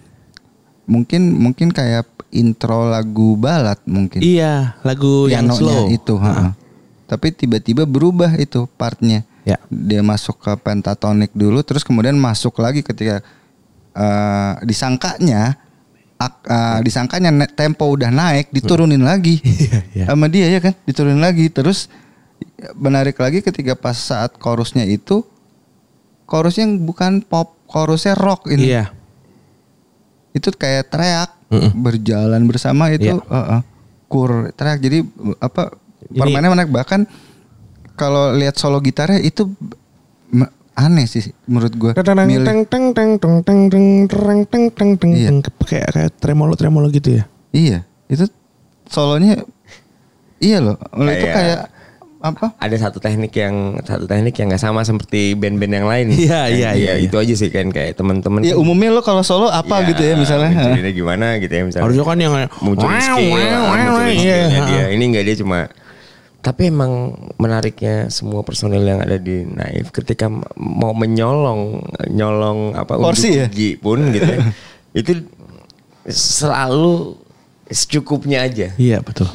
mungkin mungkin kayak intro lagu balad mungkin. Iya, lagu yang slow. itu, ha-ha. Tapi tiba-tiba berubah itu partnya. Ya. Dia masuk ke pentatonik dulu terus kemudian masuk lagi ketika eh, disangkanya eh, disangkanya tempo udah naik diturunin lagi. <laughs> iya. Sama dia ya kan, diturunin lagi terus menarik lagi ketika pas saat chorusnya itu chorusnya bukan pop, chorusnya rock ini Iya. itu kayak teriak Mm-mm. berjalan bersama itu Iya. uh, uh, kur teriak jadi apa permainnya menarik bahkan kalau lihat solo gitarnya itu aneh sih menurut gue Teng teng teng teng teng teng teng teng teng teng teng teng Iya. teng kayak kayak tremolo tremolo gitu ya. iya itu solonya iya loh Menurut itu Kayak- kayak apa Ada satu teknik yang satu teknik yang nggak sama seperti band-band yang lain. Iya, Kayak- iya, iya, Itu aja sih kan kayak teman-teman. ya umumnya lo kalau solo apa Iya, gitu ya misalnya Munculinnya gimana gitu ya misalnya. Harusnya kan yang munculin wow, skill, wow, munculin iya. Ini enggak dia cuma tapi emang menariknya semua personil yang ada di Naif ketika mau menyolong nyolong apa Porsi ya? unjuk gigi pun gitu ya, <laughs> itu selalu secukupnya aja Iya betul.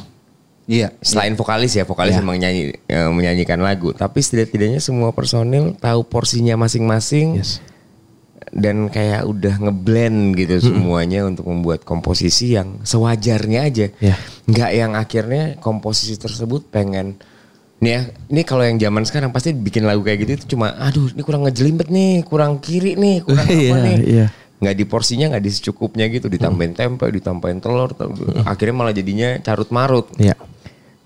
iya selain vokalis ya vokalis Ya. memang nyanyi menyanyikan lagu tapi setidak-tidaknya semua personil tahu porsinya masing-masing Yes. Dan kayak udah ngeblend gitu semuanya untuk membuat komposisi yang sewajarnya aja. Ya. nggak yang akhirnya komposisi tersebut pengen nih ya ini kalau yang zaman sekarang pasti bikin lagu kayak gitu itu cuma aduh ini kurang ngejelimet nih kurang kiri nih kurang <laughs> apa Iya, nih. iya. nggak di porsinya nggak di secukupnya gitu ditambahin tempe ditambahin telur tel- akhirnya malah jadinya carut marut Iya.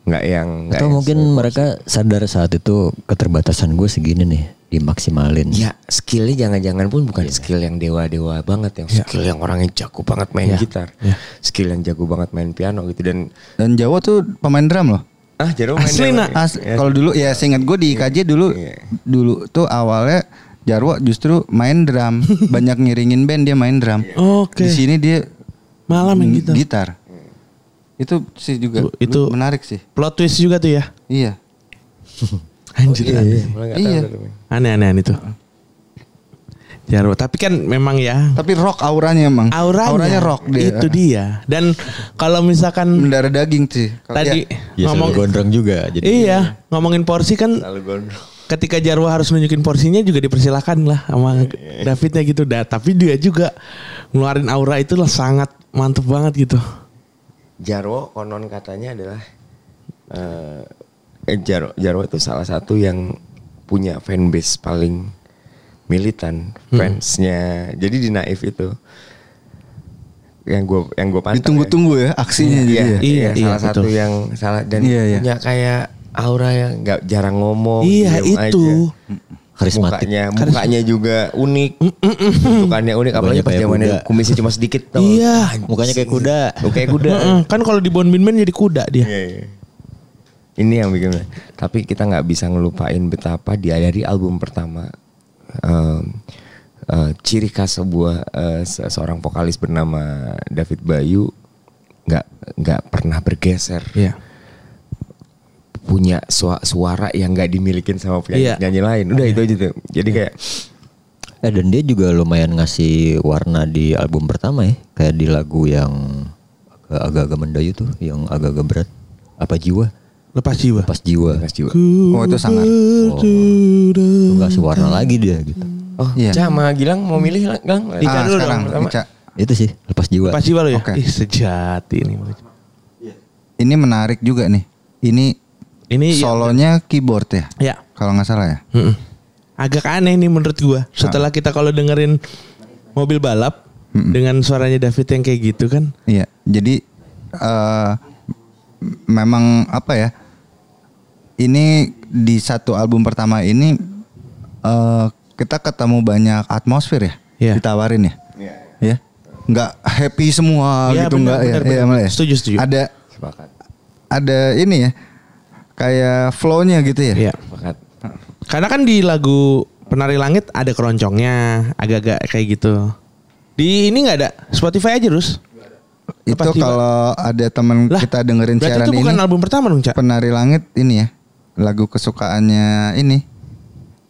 nggak yang nggak Atau yang mungkin mereka sadar saat itu keterbatasan gue segini nih dimaksimalin. Ya skillnya jangan-jangan pun bukan skill yang dewa-dewa banget yang skill yang orang yang jago banget main Iya. gitar, Iya. skill yang jago banget main piano gitu dan dan Jawa tuh pemain drum loh ah jadi main Asli, dewa nak. nih. As- Ya. kalau dulu ya seingat gue di IKJ dulu Iya. dulu tuh awalnya Jarwo justru main drum <laughs> banyak ngiringin band dia main drum Oke. di sini dia Malam yang gitu. gitar itu sih juga Itu- itu- menarik sih Plot twist juga tuh ya. iya <laughs> Anjir. Iya, aneh. iya. Iya. Aneh aneh aneh tuh. Jarwo, tapi kan memang ya tapi rock auranya emang auranya, rock dia Itu dia. Dan kalau misalkan mendarah daging sih tadi ya, Ya ngomong gondrong juga. Jadi Iya, ngomongin porsi kan gondrong. ketika Jarwo harus nunjukin porsinya juga dipersilakan lah sama Davidnya gitu. Da, tapi dia juga ngeluarin aura itu lah sangat mantep banget gitu. Jarwo konon katanya adalah eh, Jarwo Jarwo itu salah satu yang punya fanbase paling militan Hmm. fansnya. Jadi di Naif itu yang gue yang gue pantau ya. ditunggu-tunggu ya aksinya jadi Iya, ya. iya, Iya, iya, salah satu betul. yang salah dan Iya, iya. punya kayak aura yang nggak jarang ngomong. iya itu. aja. karismatik. Mukanya, mukanya juga unik. Bentukannya unik apalagi pas zamannya kumisnya cuma sedikit tuh. Iya. Mukanya kayak kuda. kayak kuda. Kan kalau di Bon Bin Man jadi kuda dia. Iya, iya. Ini yang bikin tapi kita nggak bisa ngelupain betapa dia dari album pertama em, eh, ciri khas sebuah se- seorang vokalis bernama David Bayu nggak nggak pernah bergeser Iya. punya sua- suara yang nggak dimilikin sama Iya. penyanyi lain udah itu aja tuh jadi kayak Eh dan dia juga lumayan ngasih warna di album pertama ya. Kayak di lagu yang agak- agak-agak mendayu tuh, yang agak-agak berat. Apa jiwa? Lepas jiwa. Pas jiwa. Mas Jiwa. oh itu sangat Oh, tuh ngasih warna lagi dia gitu. oh Iya. Ca sama Gilang mau milih Gang Ica ah, dulu sekarang dong. Ica. Itu sih, lepas jiwa. Lepas jiwa lo ya. Oke. Ih sejati ini. ini menarik juga nih ini Ini ya- solonya keyboard ya Ya. kalau nggak salah ya Mm-mm. Agak aneh nih menurut gua. Setelah kita kalau dengerin mobil balap dengan suaranya David yang kayak gitu kan. Iya, jadi eh m- memang apa ya? Ini di satu album pertama ini eh kita ketemu banyak atmosfer ya, Iya. ditawarin ya, ya, nggak happy semua Iya, gitu nggak ya? benar, Iya, benar. Mel, ya? Setuju, setuju. Ada sepakat ada ini ya, kayak flow-nya gitu ya. Iya. sepakat Karena kan di lagu Penari Langit ada keroncongnya, agak-agak kayak gitu. Di ini nggak ada Spotify aja terus. Itu kalau ada teman kita dengerin berarti siaran itu bukan ini, album pertama dong, Cak? Penari Langit ini ya, lagu kesukaannya ini.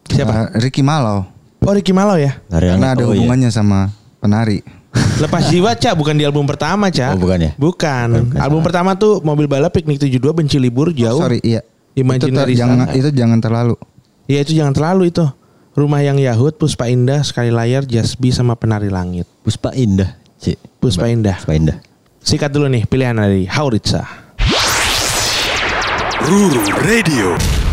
Siapa? Eh, Ricky Malau. Oh, Ricky Malau ya? Hari Karena ada oh iya. hubungannya sama penari. <laughs> Lepas jiwa Cak bukan di album pertama Cak. Oh, bukan ya? Bukan. Album pertama tuh mobil balap piknik 72 benci libur jauh. Sorry, iya. Imaginary itu, ter- jangan, itu jangan terlalu. Iya itu jangan terlalu itu. Rumah yang Yahud, Puspa Indah, Sekali Layar, Jasbi sama Penari Langit. Puspa Indah, Cik. Puspa Indah. Puspa Indah. Sikat dulu nih pilihan dari Hauritsa. Ruru Radio.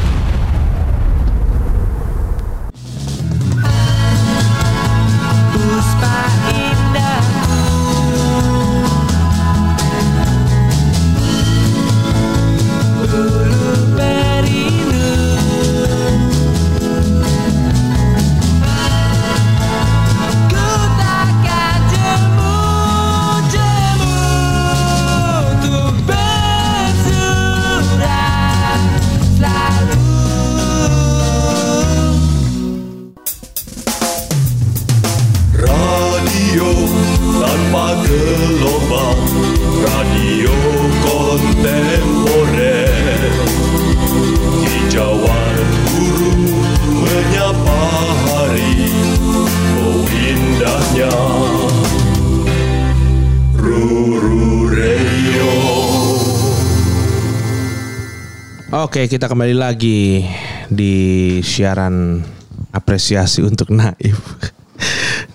Kita kembali lagi di siaran apresiasi untuk Naif.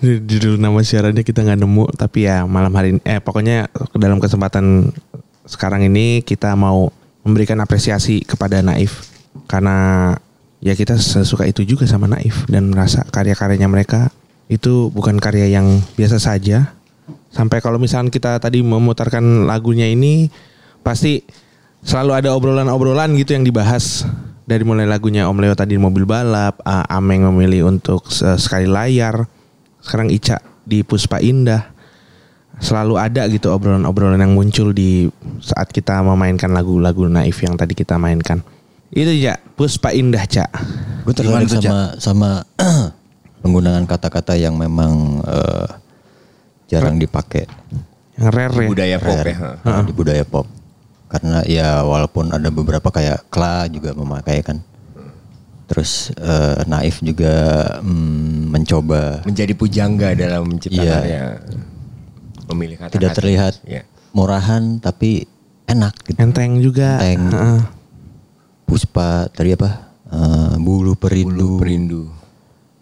<laughs> Judul nama siarannya kita nggak nemu, tapi ya malam hari ini, eh pokoknya dalam kesempatan sekarang ini kita mau memberikan apresiasi kepada Naif karena ya kita sesuka itu juga sama Naif dan merasa karya-karyanya mereka itu bukan karya yang biasa saja. Sampai kalau misalnya kita tadi memutarkan lagunya ini pasti selalu ada obrolan-obrolan gitu yang dibahas dari mulai lagunya Om Leo tadi mobil balap, A- Ameng memilih untuk se- sekali layar, sekarang Ica di Puspa Indah. Selalu ada gitu obrolan-obrolan yang muncul di saat kita memainkan lagu-lagu naif yang tadi kita mainkan. Itu ya Puspa Indah Cak. Gue tertarik sama sama <clears throat> penggunaan kata-kata yang memang eh, jarang dipakai Yang rare ya. Budaya pop ya. Rare, di budaya pop. Karena ya walaupun ada beberapa kayak Kla juga memakai kan. Terus eh, Naif juga mm, mencoba Menjadi pujangga dalam menciptakan Iya. ya. Memilih kata-kata. tidak terlihat Ya. murahan tapi enak gitu. Enteng juga. Enteng. Heeh. Puspa tadi apa? Eh, bulu perindu. Perindu.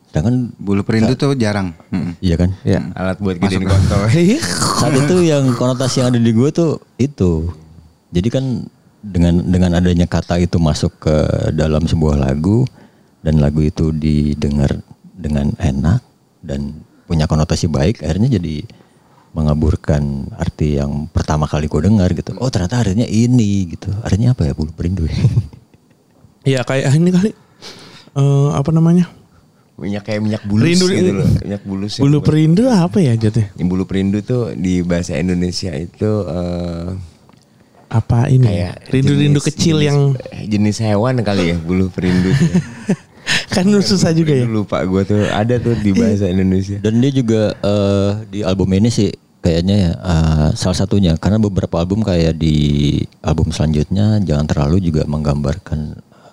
Sedangkan Bulu perindu tuh jarang. Iya kan? Ya. Alat buat gedein kontol. <laughs> Saat itu yang konotasi yang ada di gue tuh itu. Jadi kan dengan dengan adanya kata itu masuk ke dalam sebuah lagu dan lagu itu didengar dengan enak dan punya konotasi baik, akhirnya jadi mengaburkan arti yang pertama kali gue dengar gitu. Oh ternyata artinya ini gitu. Artinya apa ya bulu perindu? <laughs> Iya kayak ini kali. Eh apa namanya? minyak kayak minyak bulus Rindu- gitu loh. Minyak bulus. Bulu perindu apa ya? Yang bulu perindu tuh di bahasa Indonesia itu eh, Apa ini? kayak Rindu-rindu jenis- kecil jenis- yang jenis hewan kali ya bulu perindu. <laughs> kan susah juga ya. Lupa gue tuh ada tuh di bahasa Indonesia. Dan dia juga eh, di album ini sih kayaknya ya eh, salah satunya karena beberapa album kayak di album selanjutnya jangan terlalu juga menggambarkan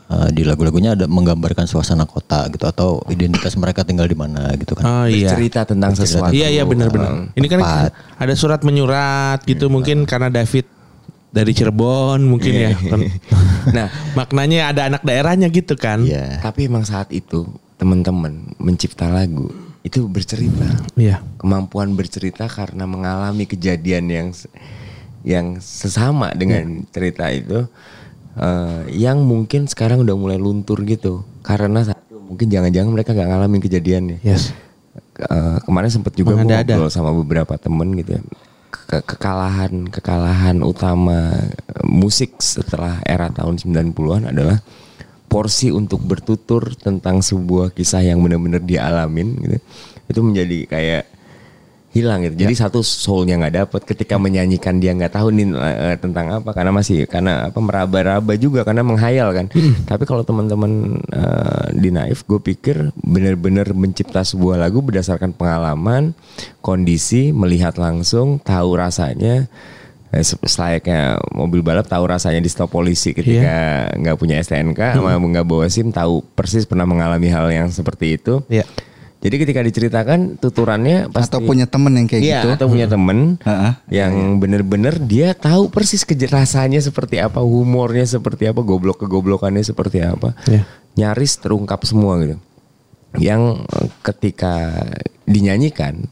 eh, di lagu-lagunya ada menggambarkan suasana kota gitu atau identitas mereka tinggal di mana gitu kan. Oh iya. Cerita tentang sesuatu. Iya iya benar-benar. Ini kan ada surat menyurat gitu mungkin karena David dari Cirebon mungkin ya. <laughs> Nah, Maknanya ada anak daerahnya gitu kan. Iya. tapi emang saat itu teman-teman mencipta lagu itu bercerita. Iya. Kemampuan bercerita karena mengalami kejadian yang yang sesama dengan cerita itu eh, yang mungkin sekarang udah mulai luntur gitu. Karena satu mungkin jangan-jangan mereka nggak ngalamin kejadiannya. Yes. Eh, kemarin sempat juga ngobrol sama beberapa temen gitu ya. Ke- kekalahan kekalahan utama musik setelah era tahun 90-an adalah porsi untuk bertutur tentang sebuah kisah yang benar-benar dialamin gitu. Itu menjadi kayak hilang gitu. Jadi satu soulnya nggak dapet. Ketika menyanyikan dia nggak tahu nih eh, tentang apa. Karena masih karena apa meraba-raba juga karena menghayal kan. Tapi kalau teman-teman eh, di Naif gue pikir benar-benar mencipta sebuah lagu berdasarkan pengalaman, kondisi, melihat langsung, tahu rasanya Eh, se- selayaknya mobil balap tahu rasanya di stop polisi ketika nggak punya STNK sama nggak bawa SIM tahu persis pernah mengalami hal yang seperti itu. Iya. Jadi ketika diceritakan tuturannya pasti Atau punya temen yang kayak Iya, gitu. atau punya temen Heeh. yang bener-bener dia tahu persis kejelasannya seperti apa, humornya seperti apa, goblok kegoblokannya seperti apa. Iya. Nyaris terungkap semua gitu. Yang eh, ketika dinyanyikan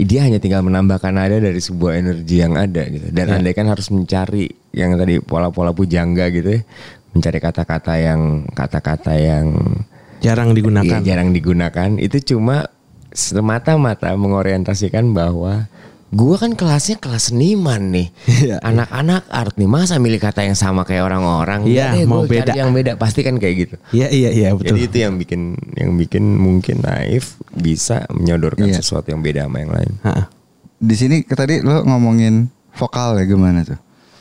dia hanya tinggal menambahkan nada dari sebuah energi yang ada gitu. Dan andai kan harus mencari yang tadi pola-pola pujangga gitu ya, mencari kata-kata yang kata-kata yang Jarang digunakan. Iya, jarang digunakan. Itu cuma semata-mata mengorientasikan bahwa gua kan kelasnya kelas seniman nih. Iya, Anak-anak art nih. Masa milih kata yang sama kayak orang-orang? Iya, deh, mau beda. yang beda pasti kan kayak gitu. Iya iya iya betul. Jadi itu yang bikin yang bikin mungkin naif bisa menyodorkan Iya. sesuatu yang beda sama yang lain. Ha-ha. Di sini tadi lo ngomongin vokal ya gimana tuh?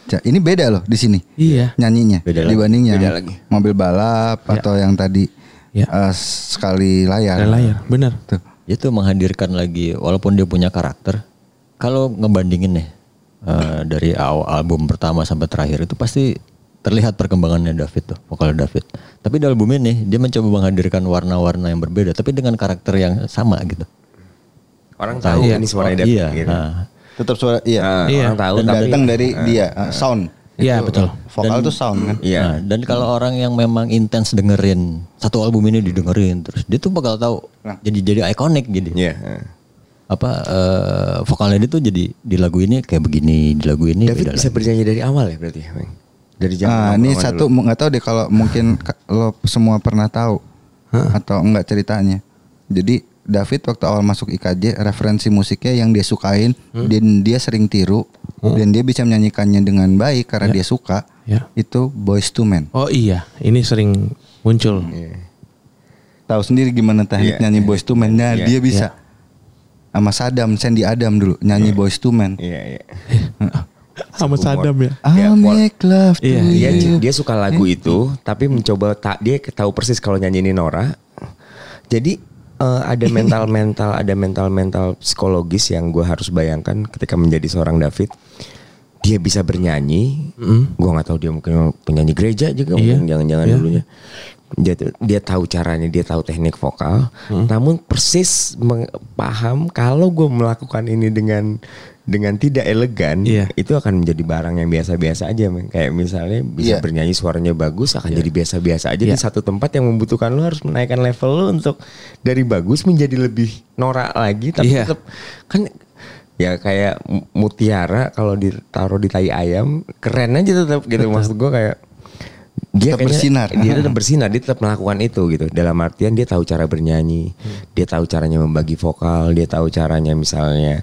Ini beda loh di sini. Iya. Nyanyinya Beda lagi. dibanding yang Beda lagi. mobil balap Ya. atau yang tadi Ya. eh, sekali layar. Ada layar, benar. Tuh. Itu menghadirkan lagi walaupun dia punya karakter. Kalau ngebandingin nih eh, dari awal album pertama sampai terakhir itu pasti terlihat perkembangannya David tuh, vokal David. Tapi di album ini dia mencoba menghadirkan warna-warna yang berbeda tapi dengan karakter yang sama gitu. Orang tahu Iya. ini suaranya Oh, David iya. gitu. Nah, Tetap suara iya. Nah, Iya. Orang tahu datang dari dia eh, sound. Iya, betul. Vokal tuh sound kan. Iya. Nah, dan kalau orang yang memang intens dengerin satu album ini didengerin terus dia tuh bakal tahu jadi jadi ikonik jadi Iya. apa eh, vokalnya dia tuh jadi di lagu ini kayak begini di lagu ini David beda bisa lagi. bernyanyi dari awal ya berarti? Dari zaman Nah, ini satu nggak tahu deh kalau mungkin lo semua pernah tahu atau enggak ceritanya. Jadi David waktu awal masuk IKJ referensi musiknya yang dia sukain dan dia sering tiru dan dia bisa menyanyikannya dengan baik karena dia suka Ya. itu Boys to Men. Oh iya, ini sering muncul. Tahu sendiri gimana teknik Iya, nyanyi Boys to Men? Nah, Iya, dia bisa. Sama Sadam, Sandy Adam dulu nyanyi Boys to Men. Iya, iya. <laughs> Sama Sadam ya. I Ya, pol- make love to Iya, dia you. dia suka lagu itu tapi mencoba tak dia tahu persis kalau nyanyi ini Nora jadi eh, ada <laughs> mental mental ada mental mental psikologis yang gue harus bayangkan ketika menjadi seorang David. Dia bisa bernyanyi. Gue nggak tahu dia mungkin penyanyi gereja juga Iya. mungkin jangan-jangan Iya. dulunya. Dia dia tahu caranya dia tahu teknik vokal. Namun persis paham kalau gue melakukan ini dengan dengan tidak elegan Iya. itu akan menjadi barang yang biasa-biasa aja men. kayak misalnya bisa Iya. bernyanyi suaranya bagus akan jadi biasa-biasa aja di Iya. satu tempat yang membutuhkan lo harus menaikkan level lo untuk dari bagus menjadi lebih norak lagi tapi Iya. tetap kan ya kayak mu- mutiara kalau ditaruh di tai ayam keren aja tetap gitu maksud gue kayak dia Tetap bersinar. dia tetap bersinar dia tetap melakukan itu gitu dalam artian dia tahu cara bernyanyi dia tahu caranya membagi vokal dia tahu caranya misalnya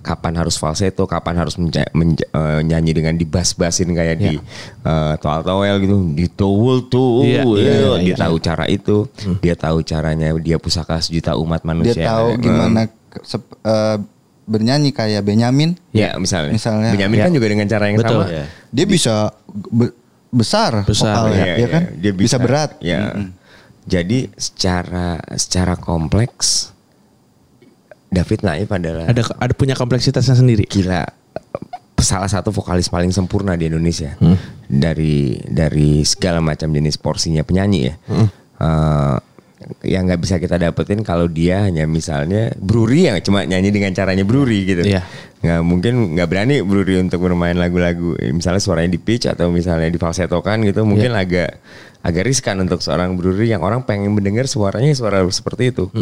kapan harus falsetto kapan harus menja- eh, nyanyi dengan dibas-basin kayak di eh, toel-toel gitu di towel tuh Iya, iya, iya, dia tahu cara itu dia tahu caranya dia pusaka sejuta umat Dia manusia tahu Eh, gimana eh, bernyanyi kayak Benyamin. ya misalnya Misalnya. Benyamin Ya. kan juga dengan cara yang Betul. sama Ya. Dia bisa be- besar, Besar, vokalnya, Iya, ya kan? iya. Dia bisa, berat. Ya. Jadi secara secara kompleks David Naif adalah Ada ada punya kompleksitasnya sendiri. gila salah satu vokalis paling sempurna di Indonesia Hmm. dari dari segala macam jenis porsinya penyanyi ya. Hmm. Eh, yang nggak bisa kita dapetin kalau dia hanya misalnya Bruri yang cuma nyanyi dengan caranya Bruri gitu. Iya. Nggak mungkin nggak berani Bruri untuk bermain lagu-lagu misalnya suaranya di pitch atau misalnya di falsettokan gitu mungkin Iya. agak agak riskan untuk seorang Bruri yang orang pengen mendengar suaranya suara seperti itu.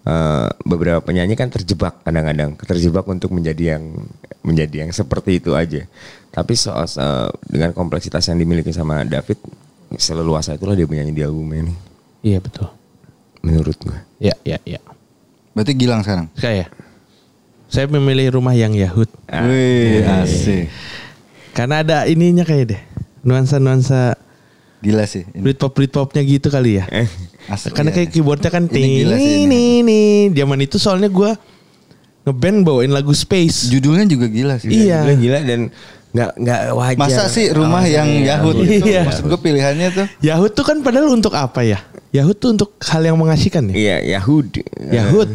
Eh, beberapa penyanyi kan terjebak kadang-kadang terjebak untuk menjadi yang menjadi yang seperti itu aja. Tapi soal eh, dengan kompleksitas yang dimiliki sama David seleluasa itulah dia menyanyi di album ini Iya betul. Menurut gue. Ya ya ya. Berarti Gilang sekarang. Saya saya memilih rumah yang Yahud Wih, asik. karena ada ininya kayak deh nuansa-nuansa Gila sih. Ini. Britpop Britpopnya gitu kali ya. Asli, Karena iya. kayak keyboardnya kan Ini gila sih ini. nih Zaman itu soalnya gue ngeband bawain lagu Space. Judulnya juga gila sih. Iya. Gila, gila dan nggak nggak wajar. Masa sih rumah Alasannya yang Yahud itu? Iya. Maksud gue pilihannya tuh. Yahud tuh kan padahal untuk apa ya? Yahud tuh untuk hal yang mengasihkan ya. Iya Yahud. Yahud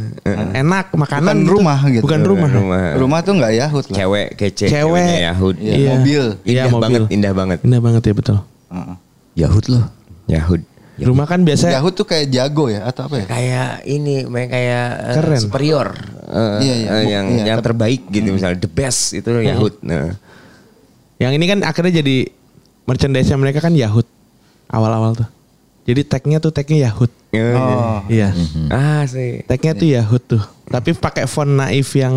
enak makanan Bukan rumah gitu. Bukan rumah. Rumah. Rumah tuh nggak Yahud lah. Cewek kece. Cewek. Yahud. Iya, mobil. Indah Iya, mobil. banget, indah banget. Indah banget ya betul. Heeh. Yahud loh. Yahud. Rumah kan biasanya Yahoo tuh kayak jago ya atau apa ya? kayak ini kayak eh, Keren. superior Eh, Iya, iya. eh, yang Iya, yang terbaik gitu misalnya the best itu Yahut nah yang ini kan akhirnya jadi merchandise mereka kan Yahut awal-awal tuh. Jadi tagnya tuh tagnya Yahut. Oh. Iya. ah sih Tagnya tuh Yahut tuh. Tapi pakai font naif yang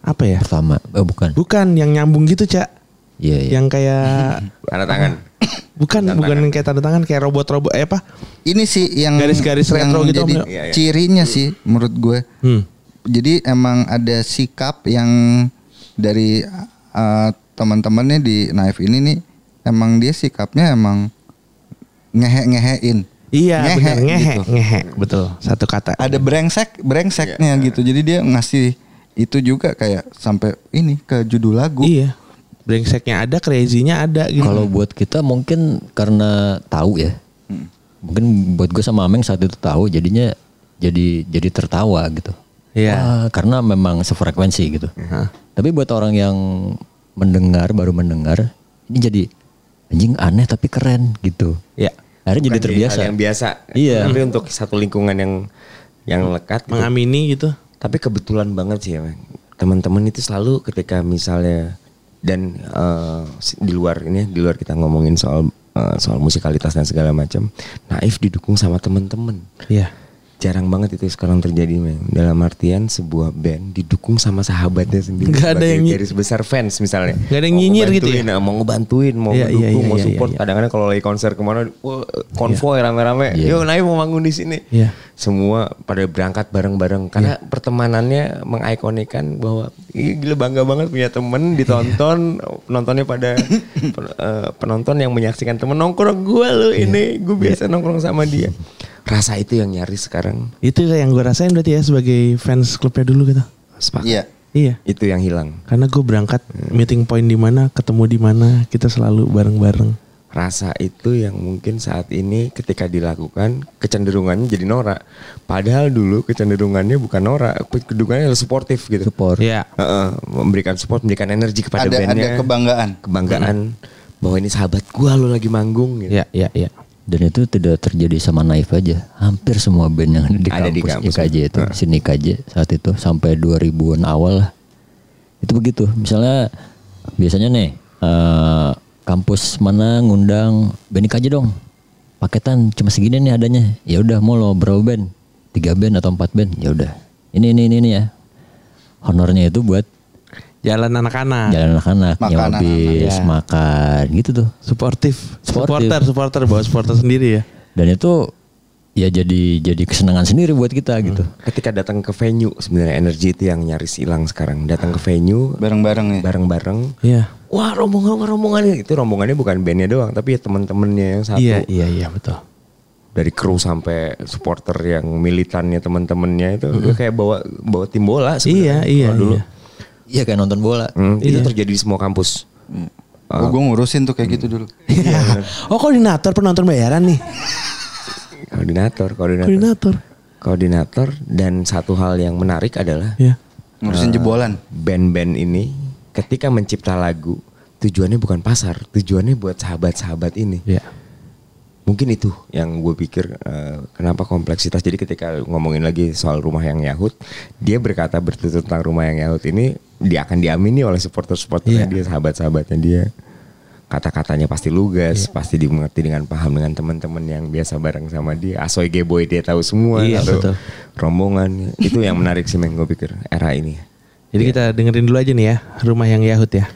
apa ya? Pertama, eh, bukan. Bukan yang nyambung gitu, Cak. Iya, iya. Yang kayak <laughs> tanda tangan bukan Tanda bukan tangan. kayak tanda tangan kayak robot-robot eh apa? Ini sih yang Garis-garis yang retro gitu, jadi Om. Iya, iya. cirinya sih menurut gue. Hmm. Jadi emang ada sikap yang dari uh, teman-temannya di Naif ini nih emang dia sikapnya emang ngehe-ngehein. Iya, Ngehe benar ngehe, gitu. ngehe, betul. Satu kata. Ada brengsek, brengseknya Iya. gitu. Jadi dia ngasih itu juga kayak sampai ini ke judul lagu. Iya. Brengseknya ada, crazy-nya ada gitu. Kalau buat kita mungkin karena tahu ya. Mungkin buat gue sama Ameng saat itu tahu jadinya jadi jadi tertawa gitu. Iya. Wah, karena memang sefrekuensi gitu. Tapi buat orang yang mendengar baru mendengar ini jadi anjing aneh tapi keren gitu. ya. Akhirnya jadi Bukan terbiasa. hal yang biasa Iya. tapi untuk satu lingkungan yang yang lekat gitu. Mengamini gitu. tapi kebetulan banget sih ya teman-teman itu selalu ketika misalnya dan eh, di luar ini di luar kita ngomongin soal eh, soal musikalitas dan segala macam Naif didukung sama teman-teman Iya. Jarang banget itu sekarang terjadi Meng. dalam artian sebuah band didukung sama sahabatnya sendiri Nggak ada yang garis besar fans misalnya. Nggak ada yang Mau nyinyir gitu ya? nah, mau ngebantuin mau Iya, iya, mendukung iya, mau iya, support. iya. kadang-kadang kalau lagi konser ke mana wah, konvoy rame-rame. Yuk Naif mau manggung di sini. Iya. semua pada berangkat bareng-bareng. Karena pertemanannya mengikonikan bahwa "Ih, gila bangga banget punya temen ditonton. Penontonnya pada <laughs> eh, penonton yang menyaksikan temen. Nongkrong gue lo ini gue biasa nongkrong sama dia rasa itu yang nyaris sekarang Itu yang gue rasain berarti ya sebagai fans klubnya dulu gitu. sepakat Iya. Iya. itu yang hilang Karena gue berangkat meeting point di mana, ketemu di mana, kita selalu bareng-bareng. rasa itu yang mungkin saat ini ketika dilakukan kecenderungannya jadi norak padahal dulu kecenderungannya bukan norak kecenderungannya adalah suportif gitu Support. Iya. Heeh, memberikan support, memberikan energi kepada Ada bandnya. ada kebanggaan. Kebanggaan bahwa ini sahabat gua lo lagi manggung. Gitu. Iya, iya, iya. Dan itu tidak terjadi sama Naif aja. Hampir semua band yang ada di Ada di kampus, kampus. IKJ itu, sini IKJ saat itu sampai 2000-an awal lah. Itu begitu. Misalnya biasanya nih eh, kampus mana ngundang band IKJ dong. Paketan cuma segini nih adanya. Ya udah mau lo berapa band? Tiga band atau empat band? Ya udah. Ini ini ini, ini ya. Honornya itu buat Jalan anak-anak. jalan anak-anak, bis, anak. makan gitu tuh. Suportif. Supporter, supporter, bawa supporter sendiri ya. Dan itu ya jadi jadi kesenangan sendiri buat kita gitu. Ketika datang ke venue sebenarnya energi itu yang nyaris hilang sekarang. Datang ke venue Bareng-bareng ya. bareng-bareng. Iya. Wah rombongan rombongan itu rombongannya bukan bandnya doang tapi ya teman-temannya yang satu Iya, iya, iya, betul. dari kru sampai supporter yang militannya teman-temannya itu udah kayak bawa bawa tim bola sebenarnya. Iya, iya, dulu. iya. Iya kayak nonton bola. Hmm, itu Iya. terjadi di semua kampus. Oh, gue ngurusin tuh kayak gitu dulu. oh, koordinator penonton bayaran nih. Koordinator, koordinator. Koordinator. koordinator dan satu hal yang menarik adalah Iya. Ngurusin jebolan. band-band ini ketika mencipta lagu tujuannya bukan pasar, tujuannya buat sahabat-sahabat ini. Iya. Mungkin itu yang gue pikir eh, kenapa kompleksitas. Jadi ketika ngomongin lagi soal rumah yang Yahut, dia berkata bertutur tentang rumah yang Yahut ini dia akan diamini oleh supporter-supporternya Iya. dia, sahabat-sahabatnya dia. Kata-katanya pasti lugas, pasti dimengerti dengan paham dengan teman-teman yang biasa bareng sama dia. Asoy Geboy dia tahu semua Iya, atau betul. rombongan. itu yang menarik sih men gue pikir era ini. Jadi kita dengerin dulu aja nih ya, rumah yang Yahut ya.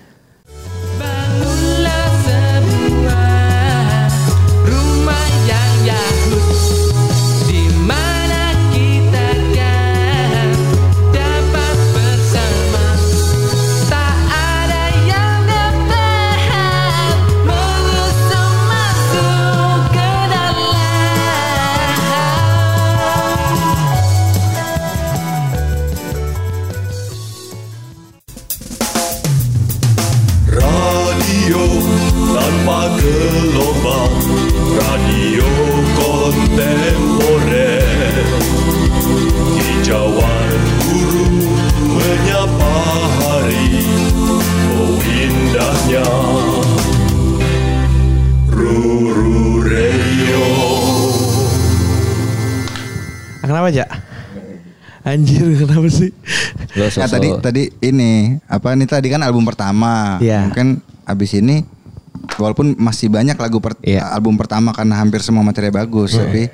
Kenapa, Cak? Anjir, kenapa sih? Lo Nah, tadi tadi ini apa nih tadi kan album pertama. Iya. Mungkin abis ini walaupun masih banyak lagu per- Iya. album pertama karena hampir semua materi bagus, tapi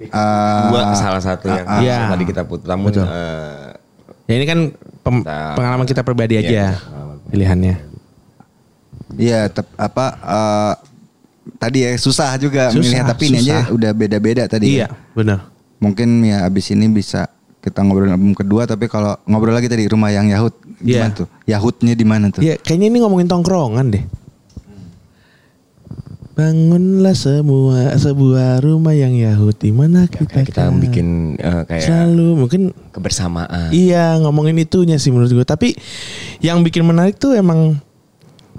eh, Dua salah satu yang Iya. tadi kita putus. Namun eh, Ya ini kan pem- Kita- pengalaman kita pribadi Iya, aja pengalaman. pilihannya. Iya, apa eh, tadi ya susah juga Susah, milih tapi ini aja susah. udah beda-beda tadi. Iya, ya. benar. Mungkin ya abis ini bisa kita ngobrol album kedua tapi kalau ngobrol lagi tadi rumah yang Yahud gimana Iya. tuh? Yahudnya di mana tuh? Iya, kayaknya ini ngomongin tongkrongan deh. Bangunlah semua sebuah rumah yang Yahud di mana kita kita kan bikin eh, kayak selalu mungkin kebersamaan. iya ngomongin itunya sih menurut gue. Tapi yang bikin menarik tuh emang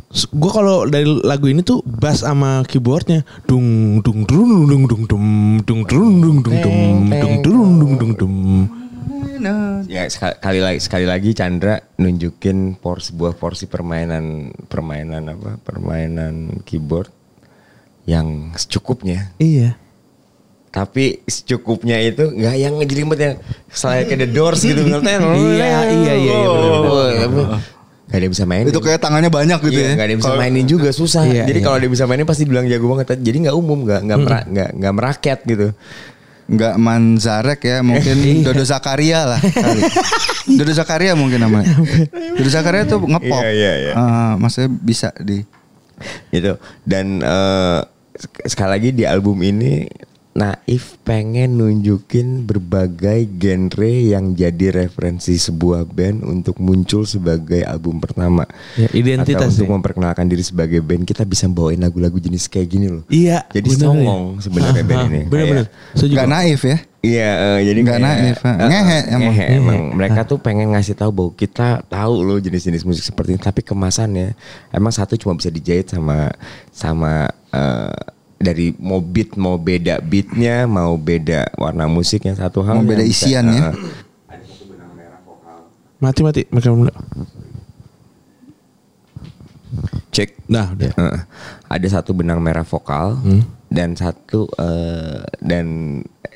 gue kalau dari lagu ini tuh bass sama keyboardnya dung dung dung dung dung dung dung dung dung dung dung dung dung dung dung dung Ya sekali lagi sekali lagi Chandra nunjukin por sebuah porsi permainan permainan apa permainan keyboard yang secukupnya. iya Tapi secukupnya itu nggak yang ngejelimet yang selain kayak The Doors gitu ngerti? Iya, iya, iya, iya, bener-bener. Gak ada yang bisa mainin. Itu kayak tangannya banyak gitu Iya, ya. nggak ada yang bisa Kalau- mainin juga susah. Iya, Jadi iya. kalau dia bisa mainin pasti bilang jago banget. Jadi nggak umum, nggak nggak mera- nggak nggak merakyat gitu. nggak Manzarek ya mungkin <laughs> Iya. Dodo Zakaria lah kali. <laughs> Dodo Zakaria mungkin namanya <laughs> Dodo Zakaria tuh ngepop Iya, iya, iya. Eh, maksudnya bisa di gitu dan eh, sek- sekali lagi di album ini Naif pengen nunjukin berbagai genre yang jadi referensi sebuah band untuk muncul sebagai album pertama. Ya, identitas Atau untuk ya. memperkenalkan diri sebagai band kita bisa bawain lagu-lagu jenis kayak gini loh. iya Jadi songong ya. sebenarnya band ini. Setuju, nggak Bang. naif ya Iya, eh, jadi Nggak naif, eh, Ngehe emang. ngehe, Ngehe. emang. Mereka tuh pengen ngasih tahu bahwa kita tahu loh jenis-jenis musik seperti ini, tapi kemasannya emang satu cuma bisa dijahit sama sama eh, dari mau beat mau beda beatnya mau beda warna musiknya satu hal Mau beda yang bisa- isian ya. eh, mati mati mikrofon dulu. cek Nah, udah. Eh, ada satu benang merah vokal Hmm. dan satu eh, dan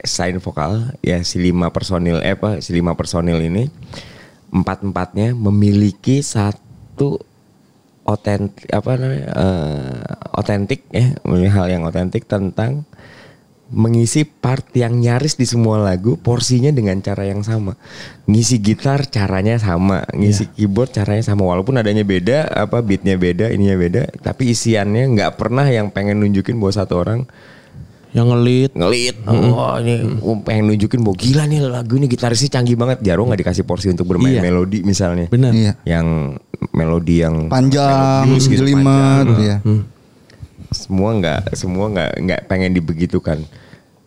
selain vokal ya si lima personil eh apa si lima personil ini empat empatnya memiliki satu otentik apa namanya eh, otentik ya hal yang otentik tentang mengisi part yang nyaris di semua lagu porsinya dengan cara yang sama. Ngisi gitar caranya sama. Ngisi keyboard caranya sama. Walaupun adanya beda apa beatnya beda ininya beda tapi isiannya nggak pernah yang pengen nunjukin bahwa satu orang yang ngelit. Ngelit. Oh ini gua pengen nunjukin bahwa gila nih lagu ini gitarisnya canggih banget. Jaro nggak dikasih porsi untuk bermain Iya. melodi misalnya. Benar. Iya. Yang melodi yang panjang melodius gitu, jelimet panjang. ya semua nggak semua nggak nggak pengen dibegitukan.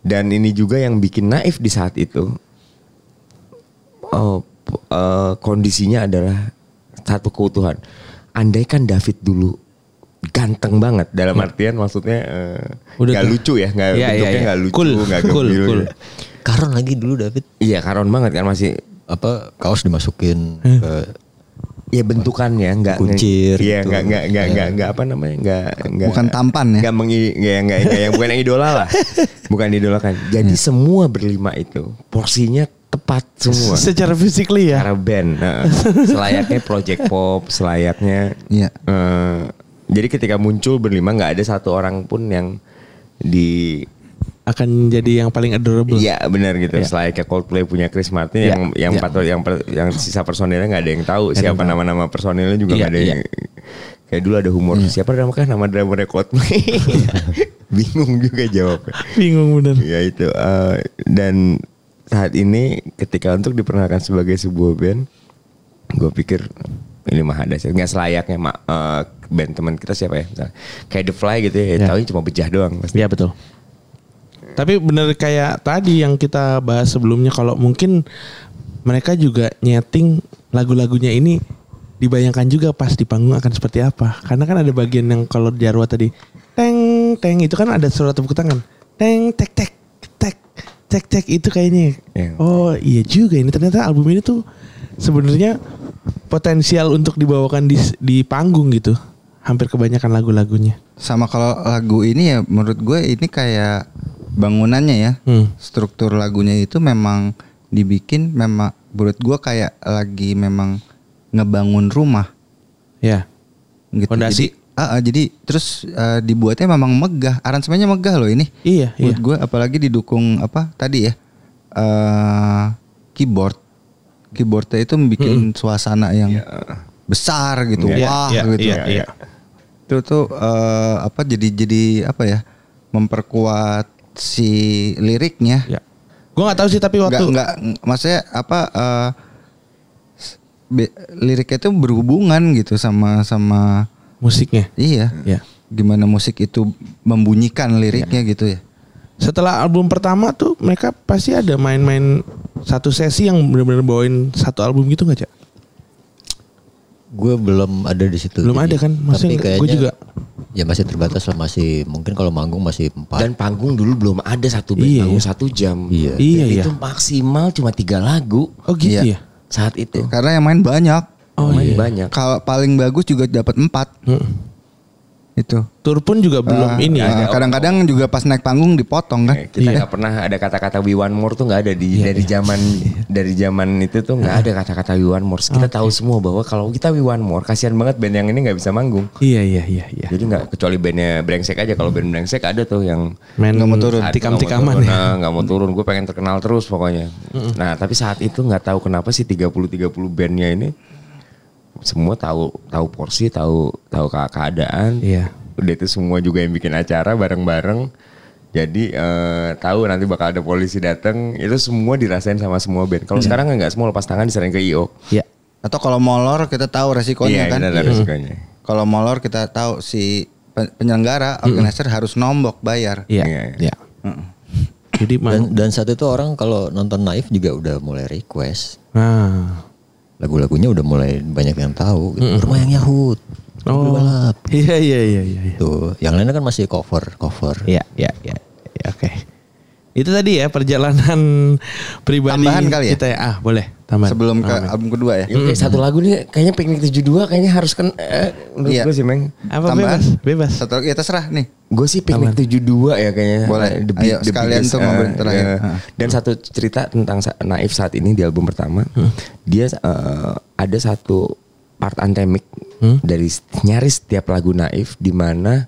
Dan ini juga yang bikin naif di saat itu. Oh, eh, kondisinya adalah satu keutuhan. Andaikan David dulu ganteng banget dalam artian maksudnya eh, Udah nggak tuh. lucu ya nggak Iya, bentuknya iya, iya. nggak lucu Cool, nggak cool, gembil cool. gitu. Karon lagi dulu David iya karon banget kan masih apa kaos dimasukin Hmm. ke ya bentukannya nggak Kuncir iya gitu. nggak nggak nggak Iya. nggak nggak apa namanya nggak nggak bukan tampan ya nggak mengi nggak yang bukan yang idola lah <laughs> bukan idolakan jadi Iya. semua berlima itu porsinya tepat semua <laughs> secara physically ya cara band nah, <laughs> selayaknya project pop selayaknya Iya. eh, jadi ketika muncul berlima nggak ada satu orang pun yang di akan jadi yang paling adorable Iya benar gitu. Selayaknya Coldplay punya Chris Martin Iya, yang yang iya. empat yang per- yang sisa personilnya nggak ada yang tahu siapa nama-nama personilnya juga Iya, nggak ada iya. yang kayak dulu ada humor siapa namanya nama drummernya Coldplay. <laughs> Bingung juga jawabnya. bingung bener ya itu eh, dan saat ini ketika untuk diperkenalkan sebagai sebuah band, gue pikir ini mah ada sih nggak selayaknya mak eh, band teman kita siapa ya misalnya kayak The Fly gitu ya, Ya. tahu cuma bejah doang pasti. Iya betul. Tapi bener kayak tadi yang kita bahas sebelumnya kalau mungkin mereka juga nyeting lagu-lagunya ini dibayangkan juga pas di panggung akan seperti apa. Karena kan ada bagian yang kalau Jarwa tadi teng teng itu kan ada suara tepuk tangan. Teng tek tek tek tek tek itu kayaknya. Iya. Oh iya juga ini ternyata album ini tuh sebenarnya potensial untuk dibawakan di di panggung gitu. Hampir kebanyakan lagu-lagunya. sama kalau lagu ini ya menurut gue ini kayak bangunannya ya Hmm. struktur lagunya itu memang dibikin memang menurut gua kayak lagi memang ngebangun rumah Ya. gitu. Fondasi. Jadi, ah, ah, jadi terus eh, dibuatnya memang megah, aransemennya megah loh ini. Iya, iya. Menurut gue apalagi didukung apa tadi ya eh keyboard, keyboardnya itu bikin suasana yang besar gitu, Iya, wah iya, gitu. iya, iya. Itu tuh eh, apa jadi jadi apa ya memperkuat si liriknya. Ya. Gua nggak tahu sih tapi waktu Nggak nggak maksudnya apa eh, s- be- liriknya itu berhubungan gitu sama sama musiknya. iya. Ya. Gimana musik itu membunyikan liriknya gitu ya. Setelah album pertama tuh mereka pasti ada main-main satu sesi yang benar-benar bawain satu album gitu nggak cak? Gue belum ada di situ. Belum ada kan? Maksudnya Tapi kayaknya juga. Ya masih terbatas lah masih mungkin kalau manggung masih empat. Dan panggung dulu belum ada satu band Iya, panggung iya. satu jam. Iya. Iya, Dan iya. Itu maksimal cuma tiga lagu Oh gitu Iya. ya. saat itu. Karena yang main banyak. Oh Main iya. banyak. Kalau paling bagus juga dapat empat. Heeh. Itu. Tur pun juga belum Ah, ini ya. ah, Kadang-kadang juga pas naik panggung dipotong kan. Eh, Kita Iya. nggak pernah ada kata-kata we one more tuh nggak ada di dari zaman dari zaman itu tuh nggak ada kata-kata we one more. Kita tahu semua bahwa kalau kita we one more, kasihan banget band yang ini nggak bisa manggung. Iya iya iya iya. Jadi nggak kecuali bandnya brengsek aja. Kalau band brengsek ada tuh yang Main Nggak mau turun. tikam-tikaman nggak mau turun, ya. nah, nggak mau turun. Gue pengen terkenal terus pokoknya. Nah tapi saat itu nggak tahu kenapa sih 30-30 bandnya ini semua tahu tahu porsi, tahu tahu ke- keadaan. Iya. Udah itu semua juga yang bikin acara bareng-bareng. Jadi eh, tahu nanti bakal ada polisi datang. Itu semua dirasain sama semua band. Kalau sekarang nggak semua lepas tangan diserahin ke IO. Iya. Atau kalau molor kita tahu resikonya Iya, kan. ada resikonya. Kalau molor kita tahu si pe- penyelenggara organizer harus nombok bayar. Iya. Iya, Iya. Jadi Dan, dan saat itu orang kalau nonton Naif juga udah mulai request. nah. Lagu-lagunya udah mulai banyak yang tahu. Gitu. Rumah yang Yahud. Oh. Balap. Iya iya iya iya. iya. Tuh, yang lainnya kan masih cover, cover. Iya, iya, iya. Ya, Oke. Itu tadi ya perjalanan <laughs> pribadi Tambahan kali ya? kita ya. Ah, boleh. Tambahan. Sebelum ke Tambahan. album kedua ya. Ya, oke, satu lagu nih kayaknya piknik 72 kayaknya harus kan eh, menurut Iya. gue sih Meng. apa Tambahan. bebas? Bebas. Satu lagi ya terserah nih. Gue sih piknik 72 ya kayaknya. Boleh. The Ayo, sekalian biggest, tuh ngobrolin eh, terakhir. Heeh. Dan satu cerita tentang Sa- Naif saat ini di album pertama. Dia eh, ada satu part anthemic dari s- nyaris setiap lagu Naif di mana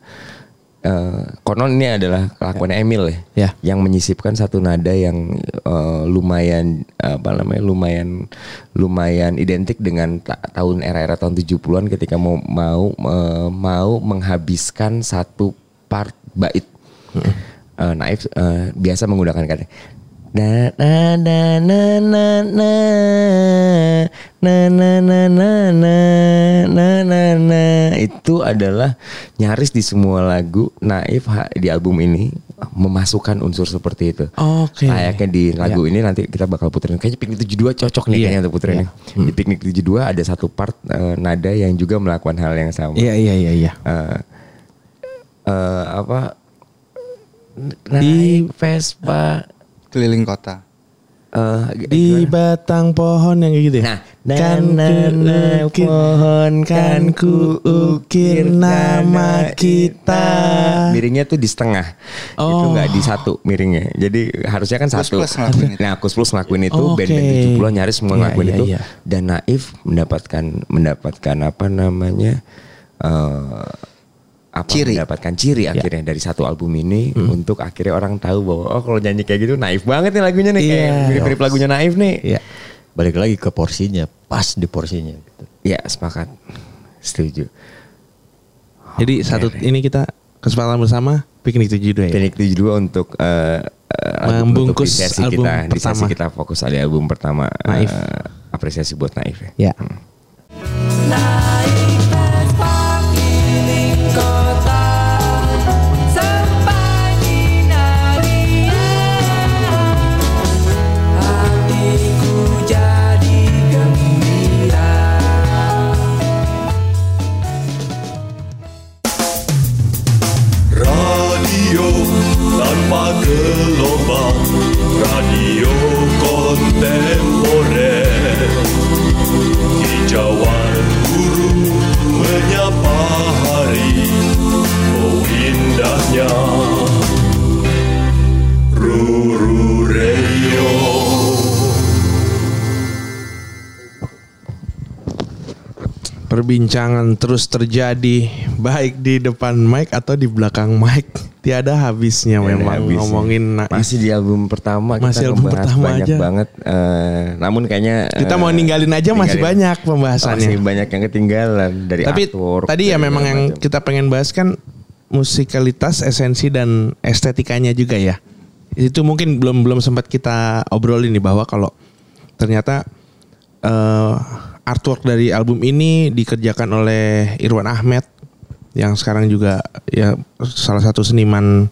eh, konon ini adalah kelakuan Emil ya, Ya. yang menyisipkan satu nada yang eh, lumayan apa namanya lumayan lumayan identik dengan ta- tahun era-era tahun 70-an ketika mau mau eh, mau menghabiskan satu part bait. Eh, Naif eh, biasa menggunakan kata na na na na na na na na na na na na na na itu adalah nyaris di semua lagu Naif di album ini memasukkan unsur seperti itu. Oke. Kayaknya di lagu ini nanti kita bakal puterin. Kayaknya Piknik 72 cocok nih Iya, kayaknya untuk puterin. Di Piknik 72 ada satu part eh, nada yang juga melakukan hal yang sama. Iya iya iya iya. Eh, eh, apa Di- naik Vespa Keliling kota. eh, Di gimana? batang pohon yang kayak gitu ya. Nah, kan na- ku na- ukir, pohon kan ku ukir nama kita. miringnya tuh di setengah itu Oh. nggak di satu miringnya jadi harusnya kan satu Plus itu. nah Kus Plus ngelakuin itu Oke. band-band 70 nyaris semua Iya, ngelakuin iya, itu iya. dan Naif mendapatkan mendapatkan apa namanya eh, apa Ciri. mendapatkan ciri Iya. akhirnya dari satu album ini untuk akhirnya orang tahu bahwa oh kalau nyanyi kayak gitu naif banget nih lagunya nih kayak Iya. mirip-mirip lagunya naif nih Iya. Balik lagi ke porsinya, pas di porsinya. Gitu. ya sepakat setuju Jadi satu ini kita kesepakatan bersama piknik 72 ya. Teknik 72 untuk eh, album- Membungkus untuk album kita di sesi pertama. kita fokus ada album pertama Naif. apresiasi buat Naif ya. Ya. Radio Perbincangan terus terjadi baik di depan mic atau di belakang mic. Tiada habisnya Tiada memang habisnya. ngomongin. Masih di album pertama Masih kita album pertama banyak aja. banget. eh, namun kayaknya Kita eh, mau ninggalin aja masih ninggalin. banyak pembahasannya. Masih banyak yang ketinggalan dari Tapi artwork, tadi ya memang yang macam. kita pengen bahas kan musikalitas, esensi dan estetikanya juga ya. Itu mungkin belum belum sempat kita obrolin nih bahwa kalau ternyata eh, artwork dari album ini dikerjakan oleh Irwan Ahmed yang sekarang juga ya salah satu seniman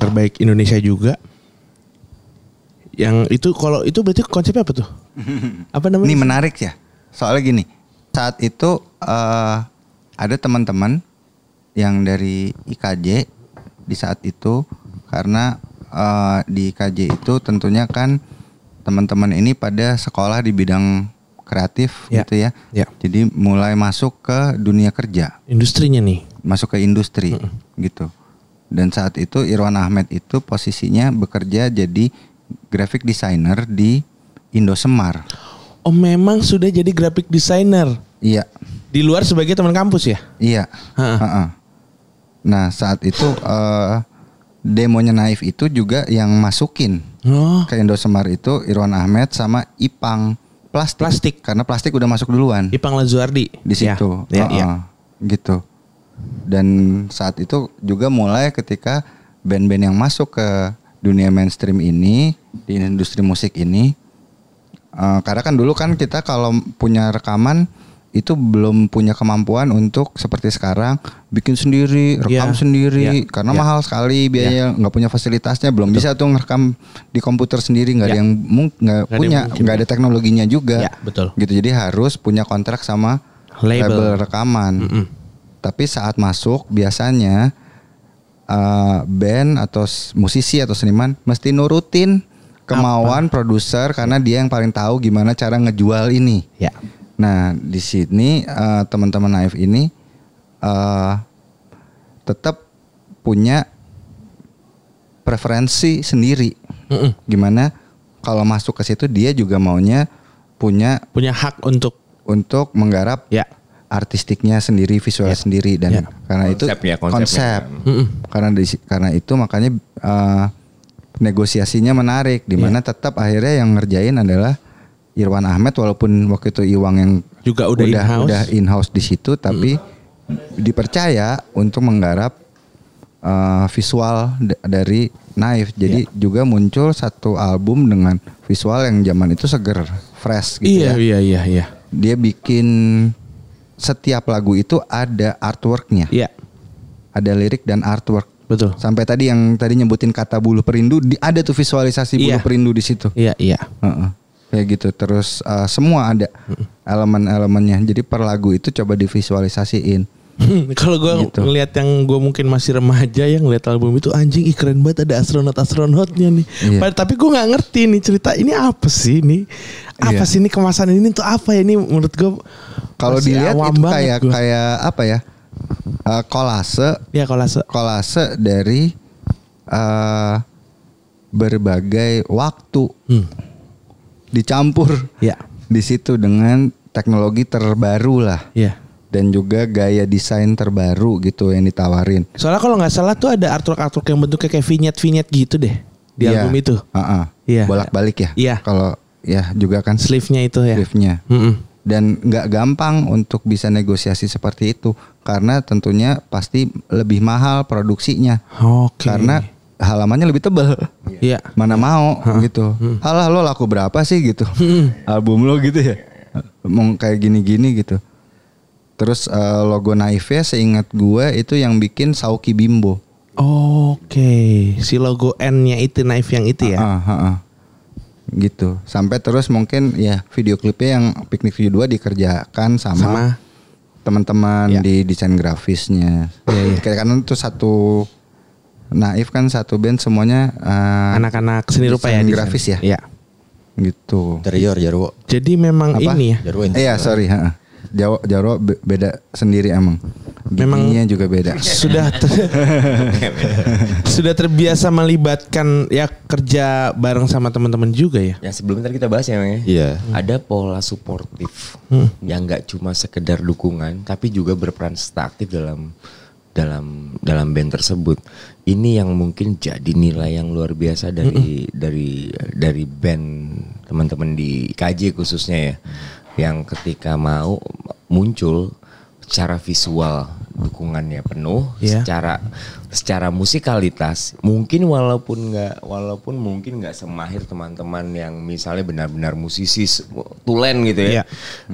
terbaik Indonesia juga. Yang itu kalau itu berarti konsepnya apa tuh? <laughs> Apa namanya? Ini menarik ya. Soalnya gini, saat itu eh, ada teman-teman yang dari IKJ di saat itu karena eh, di IKJ itu tentunya kan teman-teman ini pada sekolah di bidang kreatif Ya, gitu ya. ya. Jadi mulai masuk ke dunia kerja, Industrinya nih. masuk ke industri gitu. Dan saat itu Irwan Ahmed itu posisinya bekerja jadi graphic designer di Indosemar. Oh memang sudah jadi graphic designer Iya. di luar sebagai teman kampus ya? Iya. Ha-ha. Ha-ha. Nah saat itu eh, demonya Naif itu juga yang masukin Oh, ke Indosemar itu Irwan Ahmed sama Ipang plastik. Plastik. Karena plastik udah masuk duluan Ipang Lazuardi di situ. Ya, ya, Ha-ha. ya. Gitu. Dan saat itu juga mulai ketika band-band yang masuk ke dunia mainstream ini di industri musik ini eh, karena kan dulu kan kita kalau punya rekaman itu belum punya kemampuan untuk seperti sekarang bikin sendiri, rekam Ya, sendiri ya, karena ya. mahal sekali biaya nggak punya fasilitasnya belum bisa tuh ngerekam di komputer sendiri nggak ada Ya. yang nggak punya nggak ada teknologinya juga Ya, betul. gitu jadi harus punya kontrak sama Label. label, rekaman Mm-mm. tapi saat masuk biasanya eh, band atau musisi atau seniman mesti nurutin kemauan produser karena dia yang paling tahu gimana cara ngejual ini. Ya. Nah di sini eh, teman-teman Naif ini eh, tetap punya preferensi sendiri. Mm-mm. Gimana kalau masuk ke situ dia juga maunya punya Punya hak untuk untuk menggarap ya. artistiknya sendiri, visual Ya. sendiri dan Ya. karena itu Konsepnya, konsepnya konsep. Mm-mm. Karena di, karena itu makanya eh, negosiasinya menarik di mana Ya. tetap akhirnya yang ngerjain adalah Irwan Ahmed walaupun waktu itu Iwang yang Juga udah in-house. udah in-house di situ tapi dipercaya untuk menggarap eh, visual d- dari Naif. Jadi juga muncul satu album dengan visual yang zaman itu seger, fresh gitu Iya, ya iya, iya, iya. dia bikin setiap lagu itu ada artworknya, Iya, ada lirik dan artwork. betul. Sampai tadi yang tadi nyebutin kata bulu perindu, di- ada tuh visualisasi bulu Iya. perindu di situ. Iya, iya. Heeh. Kayak gitu. Terus uh, semua ada elemen-elemennya. Jadi per lagu itu coba divisualisasiin. <laughs> Kalau gue Gitu. ngelihat yang gue mungkin masih remaja yang ngeliat album itu anjing ih keren banget ada astronot astronotnya nih. Iya. Padahal- Tapi gue nggak ngerti nih cerita ini apa sih ini? Apa Iya. sih ini kemasan ini tuh apa ya ini menurut gue? Kalau dilihat awam itu kayak gua. kayak apa ya? Uh, kolase ya kalau se kolase dari uh, berbagai waktu hmm. Dicampur ya di situ dengan teknologi terbaru lah. ya. dan juga gaya desain terbaru gitu yang ditawarin. Soalnya kalau nggak salah tuh ada artwork artwork yang bentuknya kayak vignette vignette gitu deh di Iya. album itu. Heeh. Iya. Bolak-balik ya. Iya. Kalau ya juga kan Sleeve-nya itu ya. sleeve-nya. Mm-mm. Dan nggak gampang untuk bisa negosiasi seperti itu karena tentunya pasti lebih mahal produksinya. Oke. Karena halamannya lebih tebal. Iya. Mana mau gitu. Halah lo laku berapa sih gitu. Album lo gitu ya. Mau kayak gini-gini gitu. Terus eh, logo Naifnya seingat gue itu yang bikin Sauki Bimbo. Oke, si logo N-nya itu knife yang itu ya. Ah, ah, ah. Gitu. Sampai terus mungkin ya video klipnya yang Piknik Video 2 dikerjakan sama, Sama teman-teman Ya. di desain grafisnya. Iya. Kayak kan itu satu Naif kan satu band semuanya eh, anak-anak seni rupa ya grafis ya? Iya. gitu. Interior Jarwo. Jadi memang Apa? ini ya. Jarwo Iya, interior. sorry, heeh. Jawa be- beda sendiri emang. memang Giginya juga beda. sudah ter- <laughs> sudah terbiasa melibatkan ya kerja bareng sama teman-teman juga ya. Yang sebelumnya tadi kita bahas ya, ya. Iya. Ada pola suportif Hmm. yang nggak cuma sekedar dukungan, tapi juga berperan serta aktif dalam dalam dalam band tersebut. Ini yang mungkin jadi nilai yang luar biasa dari dari dari band teman-teman di KJ khususnya ya, yang ketika mau muncul secara visual dukungannya penuh, Iya. secara secara musikalitas mungkin walaupun nggak walaupun mungkin nggak semahir teman-teman yang misalnya benar-benar musisi tulen gitu Iya. ya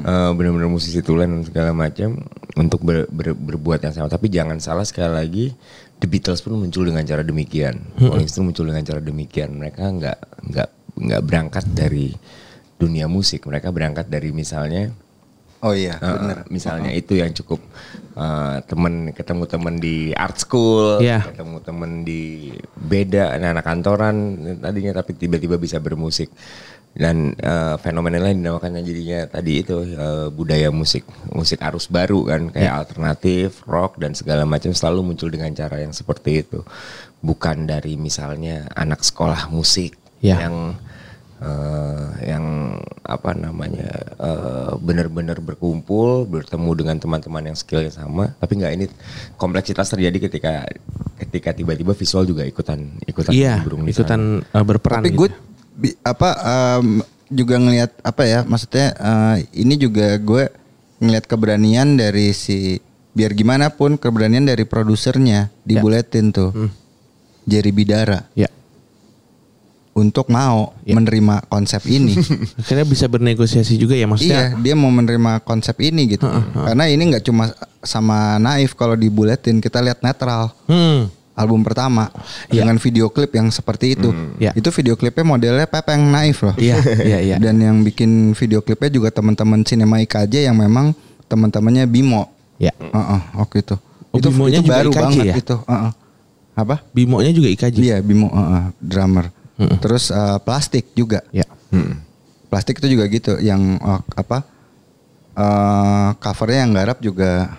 Eh, benar-benar musisi tulen dan segala macam untuk ber- ber- berbuat yang sama. Tapi jangan salah sekali lagi The Beatles pun muncul dengan cara demikian. Rolling Stones muncul dengan cara demikian. Mereka nggak nggak nggak berangkat dari dunia musik. Mereka berangkat dari misalnya Oh iya, Uh, bener. misalnya itu yang cukup uh, temen ketemu temen di art school, Iya. ketemu temen di beda anak-anak kantoran tadinya tapi tiba-tiba bisa bermusik dan uh, fenomena lain dinamakan jadinya tadi itu uh, budaya musik musik arus baru kan kayak alternatif, rock dan segala macam selalu muncul dengan cara yang seperti itu bukan dari misalnya anak sekolah musik Iya. yang eh, yang apa namanya eh, benar-benar berkumpul bertemu dengan teman-teman yang skillnya sama tapi nggak ini kompleksitas terjadi ketika ketika tiba-tiba visual juga ikutan ikutan Iya, sana. ikutan uh, berperan. Tapi gitu. gue bi- apa em, juga ngelihat apa ya maksudnya eh, ini juga gue ngelihat keberanian dari si biar gimana pun keberanian dari produsernya Ya. dibuletin tuh Jerry Bidara Ya. Untuk mau Ya. menerima konsep ini. <laughs> Akhirnya bisa bernegosiasi juga ya iya, maksudnya. dia mau menerima konsep ini gitu. Karena ini nggak cuma sama Naif kalau dibuletin kita lihat netral. Hmm. album pertama Iya. dengan video klip yang seperti itu. Iya. Itu video klipnya modelnya Pepeng Naif loh. Iya, iya, iya. Dan yang bikin video klipnya juga teman-teman Cinema IKJ yang memang teman-temannya Bimo. Ya. Heeh, oke itu. Oh, itu Bimonya itu juga baru IKJ banget ya? itu. Heeh. Apa? Bimonya juga IKJ. Iya, Bimo heeh, drummer. Terus eh, plastik juga. Ya. Plastik itu juga gitu yang eh, apa? eh covernya yang garap juga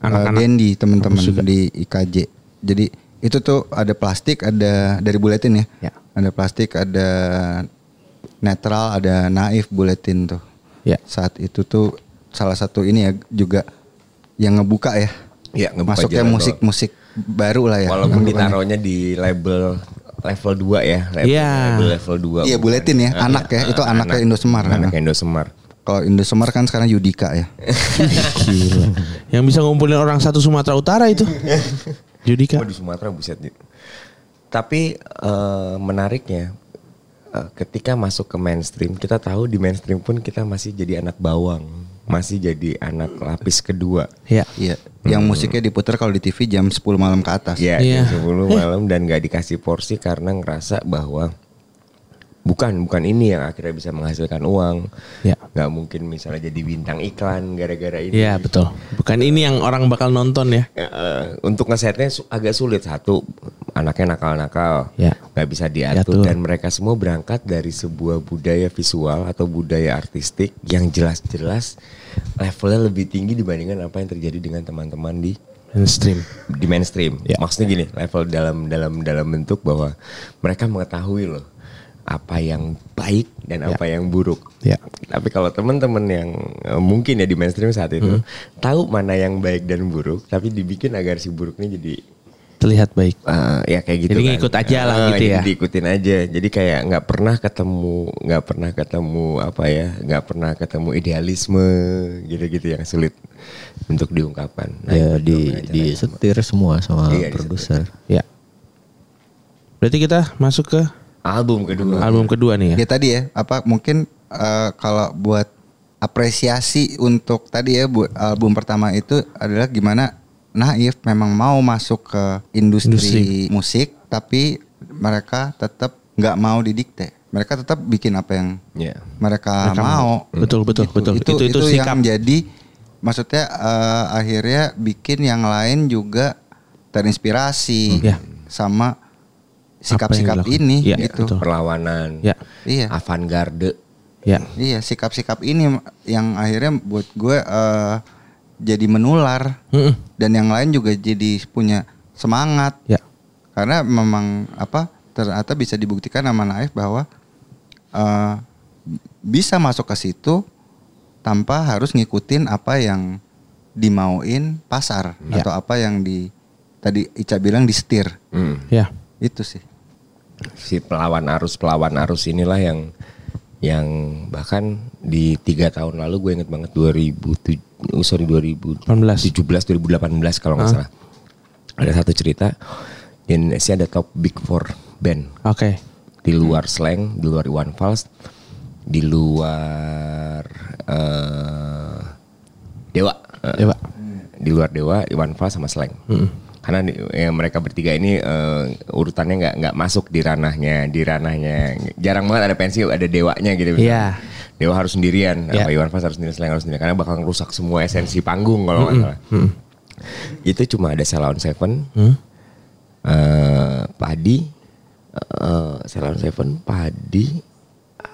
eh, Anak-anak Dendi teman-teman di IKJ. Jadi itu tuh ada plastik, ada dari buletin ya. Ya. Ada plastik, ada netral, ada naif buletin tuh. Ya. Saat itu tuh salah satu ini ya juga yang ngebuka ya. Iya, ngebuka Masuknya musik-musik baru lah ya. Walaupun ditaruhnya di label level 2 ya, level, Iya. label level 2. Iya, buletin ya, anak ya, itu anaknya Indosemar. Anak Indosemar. Kalau Indosemar kan sekarang Yudika ya. Gila. Yang bisa ngumpulin orang satu Sumatera Utara itu. Judika. Oh di Sumatera buset. Tapi eh, menariknya eh, ketika masuk ke mainstream, kita tahu di mainstream pun kita masih jadi anak bawang, masih jadi anak lapis kedua. Ya. Iya. Yang musiknya diputar kalau di TV jam 10 malam ke atas. Ya, Iya. jam 10 malam dan nggak dikasih porsi karena ngerasa bahwa bukan bukan ini yang akhirnya bisa menghasilkan uang. Ya. Nggak mungkin misalnya jadi bintang iklan gara-gara ini. Iya betul. Bukan ini yang orang bakal nonton ya. Ya, eh, untuk ngesetnya agak sulit satu anaknya nakal-nakal Ya. nggak bisa diatur Diatur. dan mereka semua berangkat dari sebuah budaya visual atau budaya artistik yang jelas-jelas levelnya lebih tinggi dibandingkan apa yang terjadi dengan teman-teman di Mainstream. di mainstream. Ya. Maksudnya gini, level dalam dalam dalam bentuk bahwa mereka mengetahui loh apa yang baik dan Ya. apa yang buruk. Ya. Tapi kalau teman-teman yang eh, mungkin ya di mainstream saat itu Hmm. tahu mana yang baik dan buruk, tapi dibikin agar si buruknya jadi Terlihat baik. eh, ya kayak gitu. Jadi kan. ngikut aja lah Eh, gitu jadi ya. Diikutin aja. Jadi kayak nggak pernah ketemu, nggak pernah ketemu apa ya, nggak pernah ketemu idealisme gitu-gitu yang sulit untuk diungkapkan. Nah, ya di sama. disetir semua sama Iya, produser. Ya. Berarti kita masuk ke album kedua. album kedua nih ya. Ya tadi ya, apa mungkin eh, kalau buat apresiasi untuk tadi ya buat album pertama itu adalah gimana Naif memang mau masuk ke industri, Industri. musik tapi mereka tetap nggak mau didikte. Mereka tetap bikin apa yang Iya. mereka, Mereka mau. Betul, betul, betul. Itu Itu- itu, itu sikap. yang jadi maksudnya eh, akhirnya bikin yang lain juga terinspirasi Ya. sama sikap-sikap ini Ya, gitu. betul. perlawanan, Ya. Iya. avant-garde. Ya. Iya sikap-sikap ini yang akhirnya buat gue eh, jadi menular Mm-mm. dan yang lain juga jadi punya semangat Ya. karena memang apa ternyata bisa dibuktikan sama Naif bahwa eh, bisa masuk ke situ tanpa harus ngikutin apa yang dimauin pasar Ya. atau apa yang di tadi Ica bilang di setir Hmm. Ya. itu sih si pelawan arus pelawan arus inilah yang yang bahkan di tiga tahun lalu gue inget banget 2007 oh, sorry 2017 2018 kalau nggak salah. Ada satu cerita di Indonesia ada top big four band. Oke. di luar slang di luar Iwan Fals di luar eh, Dewa. Eh, Dewa. di luar Dewa Iwan Fals sama slang karena ya, mereka bertiga ini eh, urutannya nggak nggak masuk di ranahnya di ranahnya jarang banget ada pensi ada dewanya gitu Iya. Dewa harus sendirian sama Iwan Fals harus sendirian slang harus sendirian karena bakal ngerusak semua esensi panggung kalau nggak salah itu cuma ada Sela on Seven Hmm. eh, Padi eh Sela on Seven Padi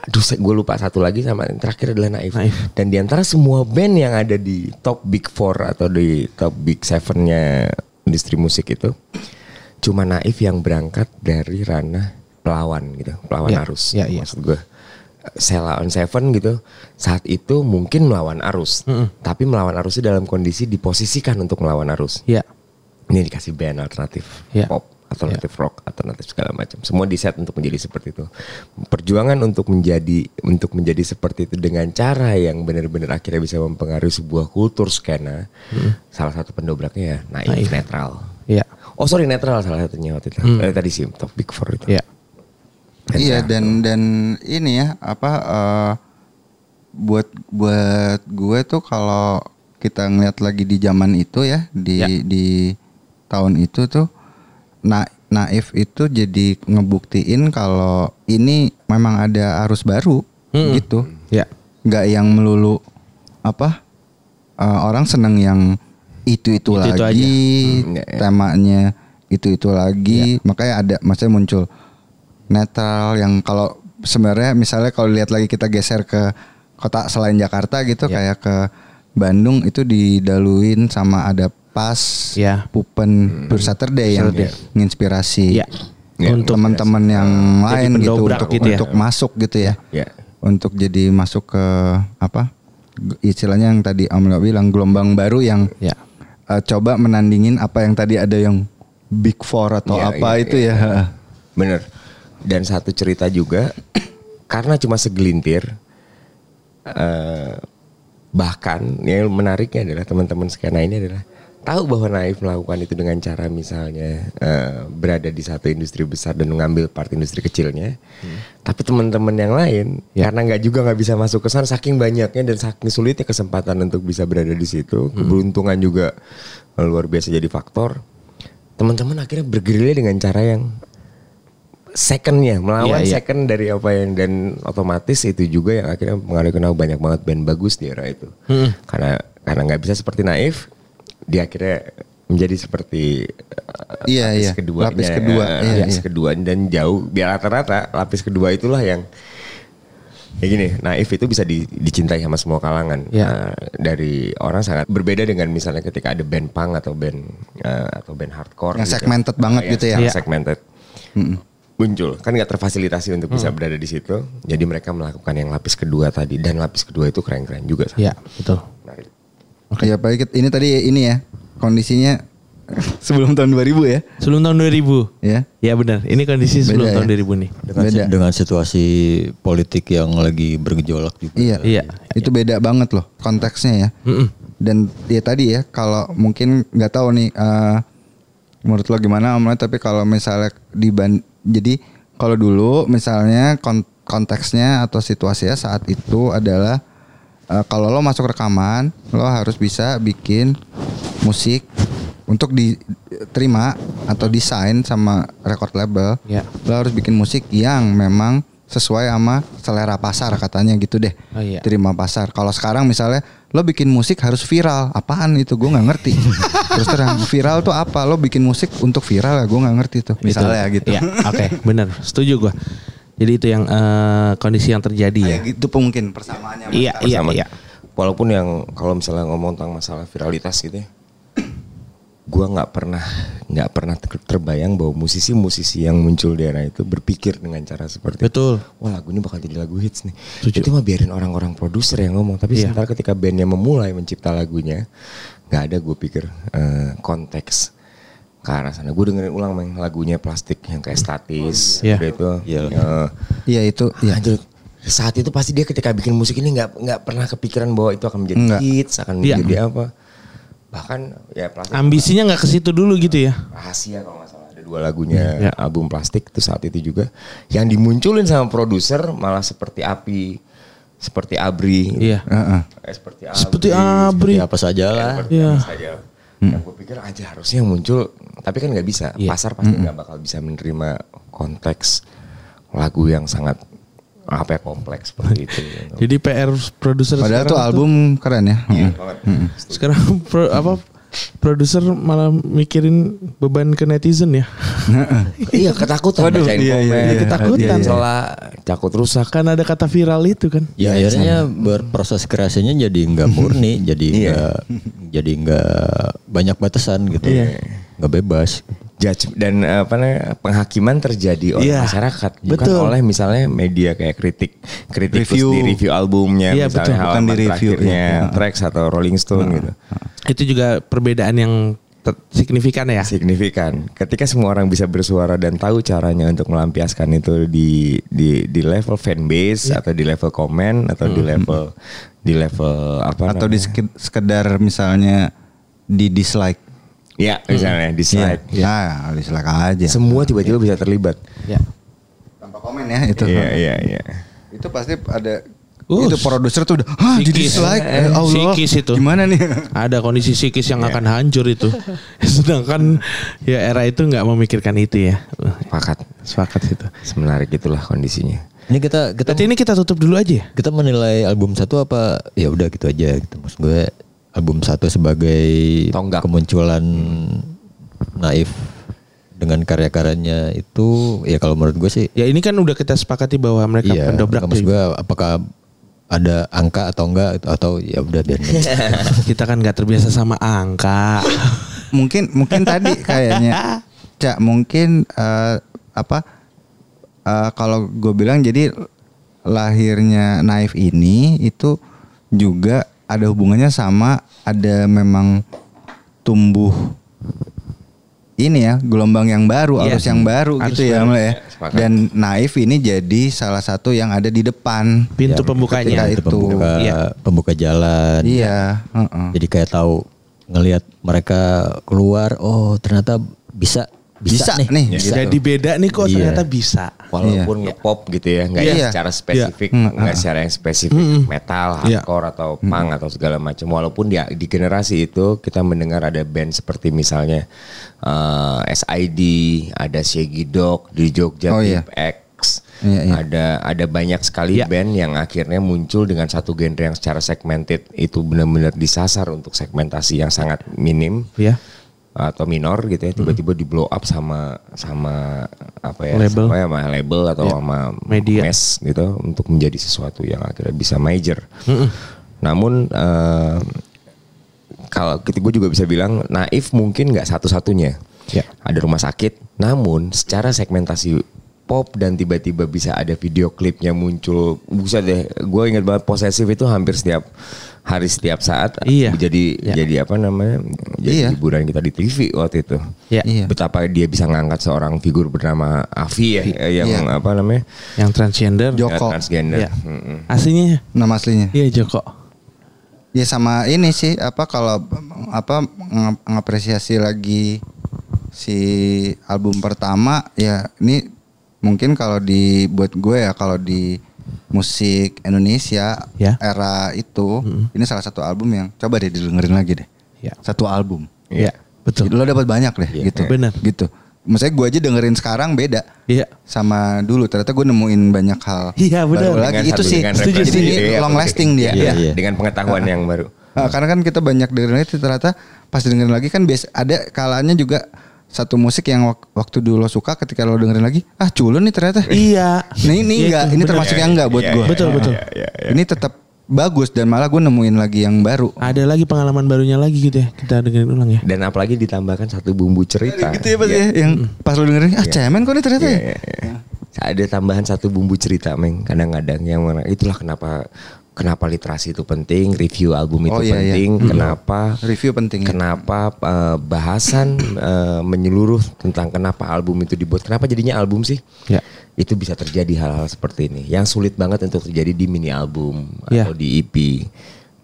Aduh, gue lupa satu lagi sama yang terakhir adalah Naif. Naif. Dan di antara semua band yang ada di top big four atau di top big sevennya industri musik itu, cuma Naif yang berangkat dari ranah pelawan gitu, pelawan Ya, arus. ya, ya. Maksud gue, Sela on Seven gitu, saat itu mungkin melawan arus, tapi melawan arusnya dalam kondisi diposisikan untuk melawan arus. Ya. Ini dikasih band alternatif Ya. pop, alternatif rock, alternatif segala macam. Semua di set untuk menjadi seperti itu. Perjuangan untuk menjadi untuk menjadi seperti itu dengan cara yang benar-benar akhirnya bisa mempengaruhi sebuah kultur skena. Salah satu pendobraknya ya naif, Naif. netral. Ya. Oh sorry netral salah satunya waktu itu. Eh, tadi sih top big four itu. Ya. Iya dan dan ini ya apa eh, buat buat gue tuh kalau kita ngeliat lagi di zaman itu ya di Ya. di tahun itu tuh na naif itu jadi ngebuktiin kalau ini memang ada arus baru Mm-mm. gitu Ya. nggak yang melulu apa eh, orang seneng yang itu itu Itu-itu lagi Hmm, ya, ya. temanya itu itu lagi makanya ada maksudnya muncul netral yang kalau sebenarnya misalnya kalau lihat lagi kita geser ke kota selain Jakarta gitu Ya. kayak ke Bandung itu didaluin sama ada pas Ya. Pupen Pure Saturday yang Saturday. menginspirasi Ya. Ya, Untuk teman-teman yang Jadi lain gitu pendobrak untuk gitu ya. untuk masuk gitu ya Ya. untuk jadi masuk ke apa istilahnya yang tadi Amel bilang gelombang baru yang Ya. eh, coba menandingin apa yang tadi ada yang big four atau Ya, apa ya, itu ya. ya. Bener. Dan satu cerita juga karena cuma segelintir eh bahkan yang menariknya adalah teman-teman skena ini adalah tahu bahwa Naif melakukan itu dengan cara misalnya eh, berada di satu industri besar dan mengambil part industri kecilnya. Tapi teman-teman yang lain Ya. karena nggak juga nggak bisa masuk ke sana saking banyaknya dan saking sulitnya kesempatan untuk bisa berada di situ, keberuntungan juga luar biasa jadi faktor. Teman-teman akhirnya bergerilya dengan cara yang secondnya melawan Iya, iya. second dari apa yang dan otomatis itu juga yang akhirnya mengaruhi kenal banyak banget band bagus di era itu karena karena nggak bisa seperti naif dia akhirnya menjadi seperti uh, Iya, lapis iya. kedua Lapis kedua, iya, lapis iya. kedua dan jauh biar rata-rata lapis kedua itulah yang ya gini naif itu bisa di- dicintai sama semua kalangan Ya. Nah, dari orang sangat berbeda dengan misalnya ketika ada band punk atau band uh, atau band hardcore Yang gitu. segmented banget Iya, gitu ya. sangat Iya. segmented muncul kan nggak terfasilitasi untuk bisa berada di situ jadi mereka melakukan yang lapis kedua tadi dan lapis kedua itu keren-keren juga. Ya, betul. Menarik. Ya baik ini tadi ini ya kondisinya <laughs> sebelum tahun 2000 ya. Sebelum tahun 2000. Ya. Ya benar. Ini kondisi sebelum Beda tahun ya? 2000 nih. Dengan, Beda. dengan situasi politik yang lagi bergejolak juga. Iya. Iya. Itu beda banget loh konteksnya ya. Mm-mm. Dan ya tadi ya kalau mungkin nggak tahu nih eh, menurut lo gimana Om tapi kalau misalnya di jadi kalau dulu misalnya kon- konteksnya atau situasinya saat itu adalah eh, kalau lo masuk rekaman lo harus bisa bikin musik untuk diterima atau desain sama record label. Ya. lo harus bikin musik yang memang sesuai sama selera pasar katanya gitu deh. Oh, iya. terima pasar. Kalau sekarang misalnya lo bikin musik harus viral. Apaan itu? Gue nggak ngerti. <laughs> Terus terang viral tuh apa? Lo bikin musik untuk viral ya? Gue nggak ngerti tuh. Misalnya gitu. Ya, oke, benar. Setuju gua. Jadi itu yang eh, kondisi yang terjadi ya. Gitu mungkin persamaannya Iya, iya, Sama. iya. walaupun yang kalau misalnya ngomong tentang masalah viralitas gitu ya gua nggak pernah nggak pernah ter- terbayang bahwa musisi-musisi yang muncul di era itu berpikir dengan cara seperti Betul. wah lagu ini bakal jadi lagu hits nih Setuju. itu mah biarin orang-orang produser yang ngomong tapi Iya. sementara ketika bandnya memulai mencipta lagunya nggak ada gue pikir eh, konteks ke arah sana gue dengerin ulang main lagunya plastik yang kayak statis Iya. udah itu Iya. eh, Iya itu ya. Anjir, saat itu pasti dia ketika bikin musik ini nggak nggak pernah kepikiran bahwa itu akan menjadi Nggak. hits, akan Iya. menjadi apa. Bahkan ya plastik Ambisinya nggak ke situ dulu gitu ya. rahasia kalau nggak salah ada dua lagunya Iya. album plastik itu saat itu juga yang dimunculin sama produser malah seperti api seperti abri Iya. Heeh. Eh, seperti abri Seperti Abri. Ya apa saja lah. seperti Iya. apa saja. Yang gue pikir aja harusnya yang muncul tapi kan nggak bisa Iya. pasar pasti nggak bakal bisa menerima konteks lagu yang sangat apa ya kompleks seperti itu gitu. Jadi PR produser Padahal sekarang tuh album keren ya. Iya Heeh. banget. sekarang pro- apa produser malah mikirin beban ke netizen ya. <laughs> iya ketakutan Waduh, bacain iya, iya, komen iya, ketakutan. iya, iya. celah takut rusak Kan ada kata viral itu kan. Ya akhirnya berproses kreasinya jadi nggak <laughs> murni, jadi Iya. nggak jadi nggak banyak batasan gitu, Iya. nggak bebas. Judge dan eh, apa namanya penghakiman terjadi oleh Iya, masyarakat bukan betul. oleh misalnya media kayak kritik kritik Review. di review albumnya Iya, misalnya betul. Bukan di review, terakhirnya iya. tracks atau Rolling Stone gitu Itu juga perbedaan yang signifikan ya. signifikan ketika semua orang bisa bersuara dan tahu caranya untuk melampiaskan itu di di di level fanbase Iya. atau di level komen atau di level di level apa Atau di namanya? seki- sekedar misalnya di dislike. Ya misalnya dislike Ya, dislike aja. semua tiba-tiba bisa terlibat Ya. Tanpa komen ya itu. iya iya iya Itu pasti ada Uh, itu produser tuh udah ah di psikis. dislike Eh, ya Allah. psikis itu. Gimana nih? Ada kondisi psikis yang akan hancur itu. <laughs> Sedangkan ya era itu nggak memikirkan itu ya. sepakat Sepakat itu. semenarik itulah kondisinya Ini kita kita Berarti ini kita tutup dulu aja ya. kita menilai album satu apa ya udah gitu aja gitu maksud gue album satu sebagai Tonggak. kemunculan naif dengan karya-karyanya itu ya kalau menurut gue sih Ya ini kan udah kita sepakati bahwa mereka iya pendobrak maksud gue apakah ada angka atau enggak atau ya udah biar <laughs> Kita kan nggak terbiasa sama angka. mungkin mungkin tadi kayaknya Cak mungkin eh, apa eh, kalau gue bilang jadi lahirnya Naif ini itu juga ada hubungannya sama ada memang tumbuh ini ya gelombang yang baru Iya. arus yang baru Arus gitu ya baru. Ya. sepakat. dan Naif ini jadi salah satu yang ada di depan Pintu Ya, pembukanya. itu itu. pembuka Iya. pembuka jalan iya heeh. jadi kayak tahu ngelihat mereka keluar oh ternyata bisa bisa, Bisa nih, nih, Bisa. Jadi beda nih kok Iya. ternyata bisa. walaupun ngepop gitu ya nggak Iya. secara spesifik Iya. nggak secara yang spesifik metal Iya. hardcore atau punk atau segala macam walaupun di, di generasi itu kita mendengar ada band seperti misalnya eh, SID ada Shaggy Dog di Jogja Oh, iya. X Iya, iya. ada ada banyak sekali Iya. band yang akhirnya muncul dengan satu genre yang secara segmented itu benar-benar disasar untuk segmentasi yang sangat minim Ya. Atau minor gitu ya tiba-tiba di blow up sama sama apa ya Label. sama, ya, sama label atau Ya. sama Media. mass gitu untuk menjadi sesuatu yang akhirnya bisa major. Namun eh, kalau kita gue juga bisa bilang naif mungkin nggak satu-satunya. Ya. Ada rumah sakit, namun secara segmentasi pop dan tiba-tiba bisa ada video klipnya muncul. Buset deh, gue ingat banget posesif itu hampir setiap hari setiap saat Iya. jadi Ya. jadi apa namanya jadi Iya. hiburan kita di TV waktu itu. Ya. Iya. Betapa dia bisa ngangkat seorang figur bernama Avi ya, yang Iya. apa namanya Yang transgender. Joko. ya, transgender. Iya. Mm-mm. Aslinya nama aslinya iya Joko. Ya sama ini sih apa kalau apa ngapresiasi lagi si album pertama ya ini mungkin kalau di buat gue ya kalau di musik Indonesia Ya. era itu ini salah satu album yang coba deh didengerin lagi deh. Ya. Satu album. Iya. Betul. Lo dapat banyak deh Iya. gitu. Benar. Gitu. Maksudnya gue aja dengerin sekarang beda Iya. sama dulu. Ternyata gue nemuin banyak hal. Iya, benar. baru lagi Dengan itu sih. dengan Jadi referensi ini ide long lasting dia. Iya, Iya. dengan pengetahuan yang baru. Ah, karena kan kita banyak dengerin itu ternyata pas dengerin lagi kan biasa ada kalanya juga satu musik yang wak- waktu dulu lo suka ketika lo dengerin lagi ah culun nih ternyata. <laughs> Iya. Nah, ini Iya, enggak, ini termasuk yang enggak buat Iya, gua. iya, Betul, iya, betul. Ini tetap bagus dan malah gue nemuin lagi yang baru. Ada lagi pengalaman barunya lagi gitu ya. Kita dengerin ulang ya. Dan apalagi ditambahkan satu bumbu cerita. Gitu ya pas ya, yang pas lu dengerin ah cemen kok ini ternyata Iya, ya. Ada tambahan satu bumbu cerita, Meng. Kadang-kadang yang mana itulah kenapa kenapa literasi itu penting, review album itu Oh, iya, iya. penting, kenapa Review penting ya. Kenapa eh, bahasan eh, menyeluruh tentang kenapa album itu dibuat, kenapa jadinya album sih? Ya. Itu bisa terjadi hal-hal seperti ini. Yang sulit banget untuk terjadi di mini album Ya. atau di EP.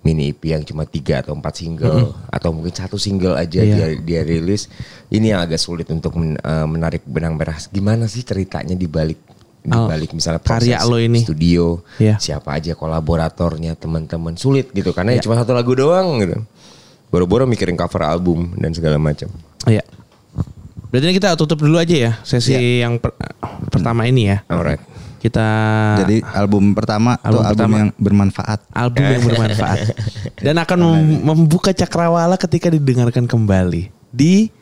Mini EP yang cuma tiga atau empat single atau mungkin satu single aja Iya. dia dia rilis. Ini yang agak sulit untuk men- eh, menarik benang merah. Gimana sih ceritanya di balik di Oh, balik misalnya karya proses lo ini. studio, Iya. siapa aja kolaboratornya, teman-teman sulit gitu karena ya cuma satu lagu doang gitu. Boro-boro mikirin cover album dan segala macam. Iya. Berarti ini kita tutup dulu aja ya sesi Iya. yang per- pertama ini ya. Alright. Kita Jadi album pertama Album tuh album pertama. yang bermanfaat. album yang bermanfaat <laughs> dan akan mem- membuka cakrawala ketika didengarkan kembali di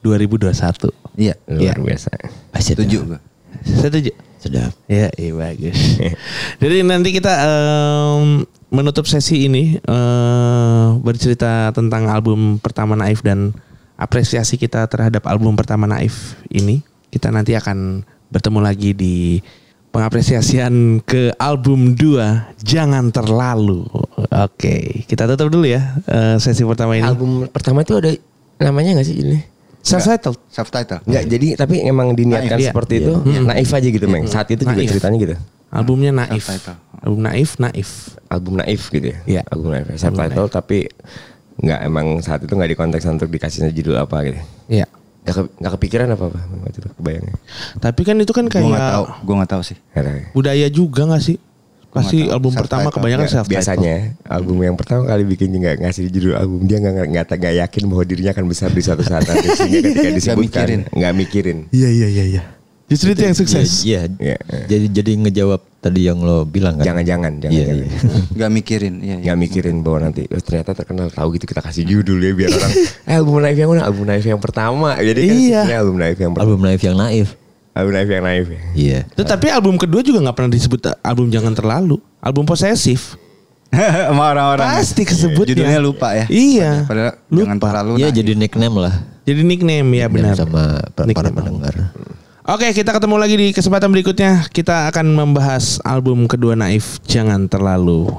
2021. Iya. Luar biasa. Pasti Setuju gue. Setuju. Sedap. Ya, iya bagus. <laughs> Jadi nanti kita em, menutup sesi ini eh, bercerita tentang album pertama Naif dan apresiasi kita terhadap album pertama Naif ini. Kita nanti akan bertemu lagi di pengapresiasian ke album 2 Jangan Terlalu. Oke, kita tutup dulu ya eh, sesi pertama ini. Album pertama itu ada namanya gak sih ini? Self-titled. Subtitle. Enggak, jadi tapi emang diniatkan Naif, iya. seperti itu naif aja gitu, Meng. Saat itu juga Naif. ceritanya gitu. Albumnya Naif. Album Naif, Naif. Album naif gitu ya. Iya. Album naif. Subtitle tapi nggak emang saat itu nggak di konteks untuk dikasihnya judul apa gitu. Iya. Gak, ke- nggak kepikiran apa apa waktu itu kebayangnya. Tapi kan itu kan Gue nggak kayak tahu, gue nggak tahu sih. Ada. budaya juga gak sih? Pasti album pertama Self-title. kebanyakan Nggak, self title. biasanya album yang pertama kali bikin nggak ngasih judul album dia nggak nggak nggak yakin bahwa dirinya akan besar di suatu saat nanti sehingga <laughs> ketika disebutkan mikirin. nggak mikirin. Iya iya iya iya. Justru itu yang sukses. Iya, Iya. Jadi jadi ngejawab tadi yang lo bilang kan. Jangan-jangan, jangan, Iya, jangan. iya. <laughs> Gak mikirin. Iya, iya. nggak mikirin bahwa nanti oh, ternyata terkenal tahu gitu kita kasih judul ya biar orang <laughs> eh album naif yang mana album naif yang pertama jadi kan Iya. album naif yang pertama Album naif yang naif. Album naif yang naif ya. Iya. Tetapi album kedua juga nggak pernah disebut album jangan terlalu. Album posesif. <laughs> Sama orang-orang. Pasti kesebutnya. Judulnya lupa ya. Iya. Padahal Lupa. jangan terlalu. Iya jadi nickname lah. Jadi nickname ya benar. Sama para pendengar. Oke, kita ketemu lagi di kesempatan berikutnya. Kita akan membahas album kedua Naif, Jangan Terlalu.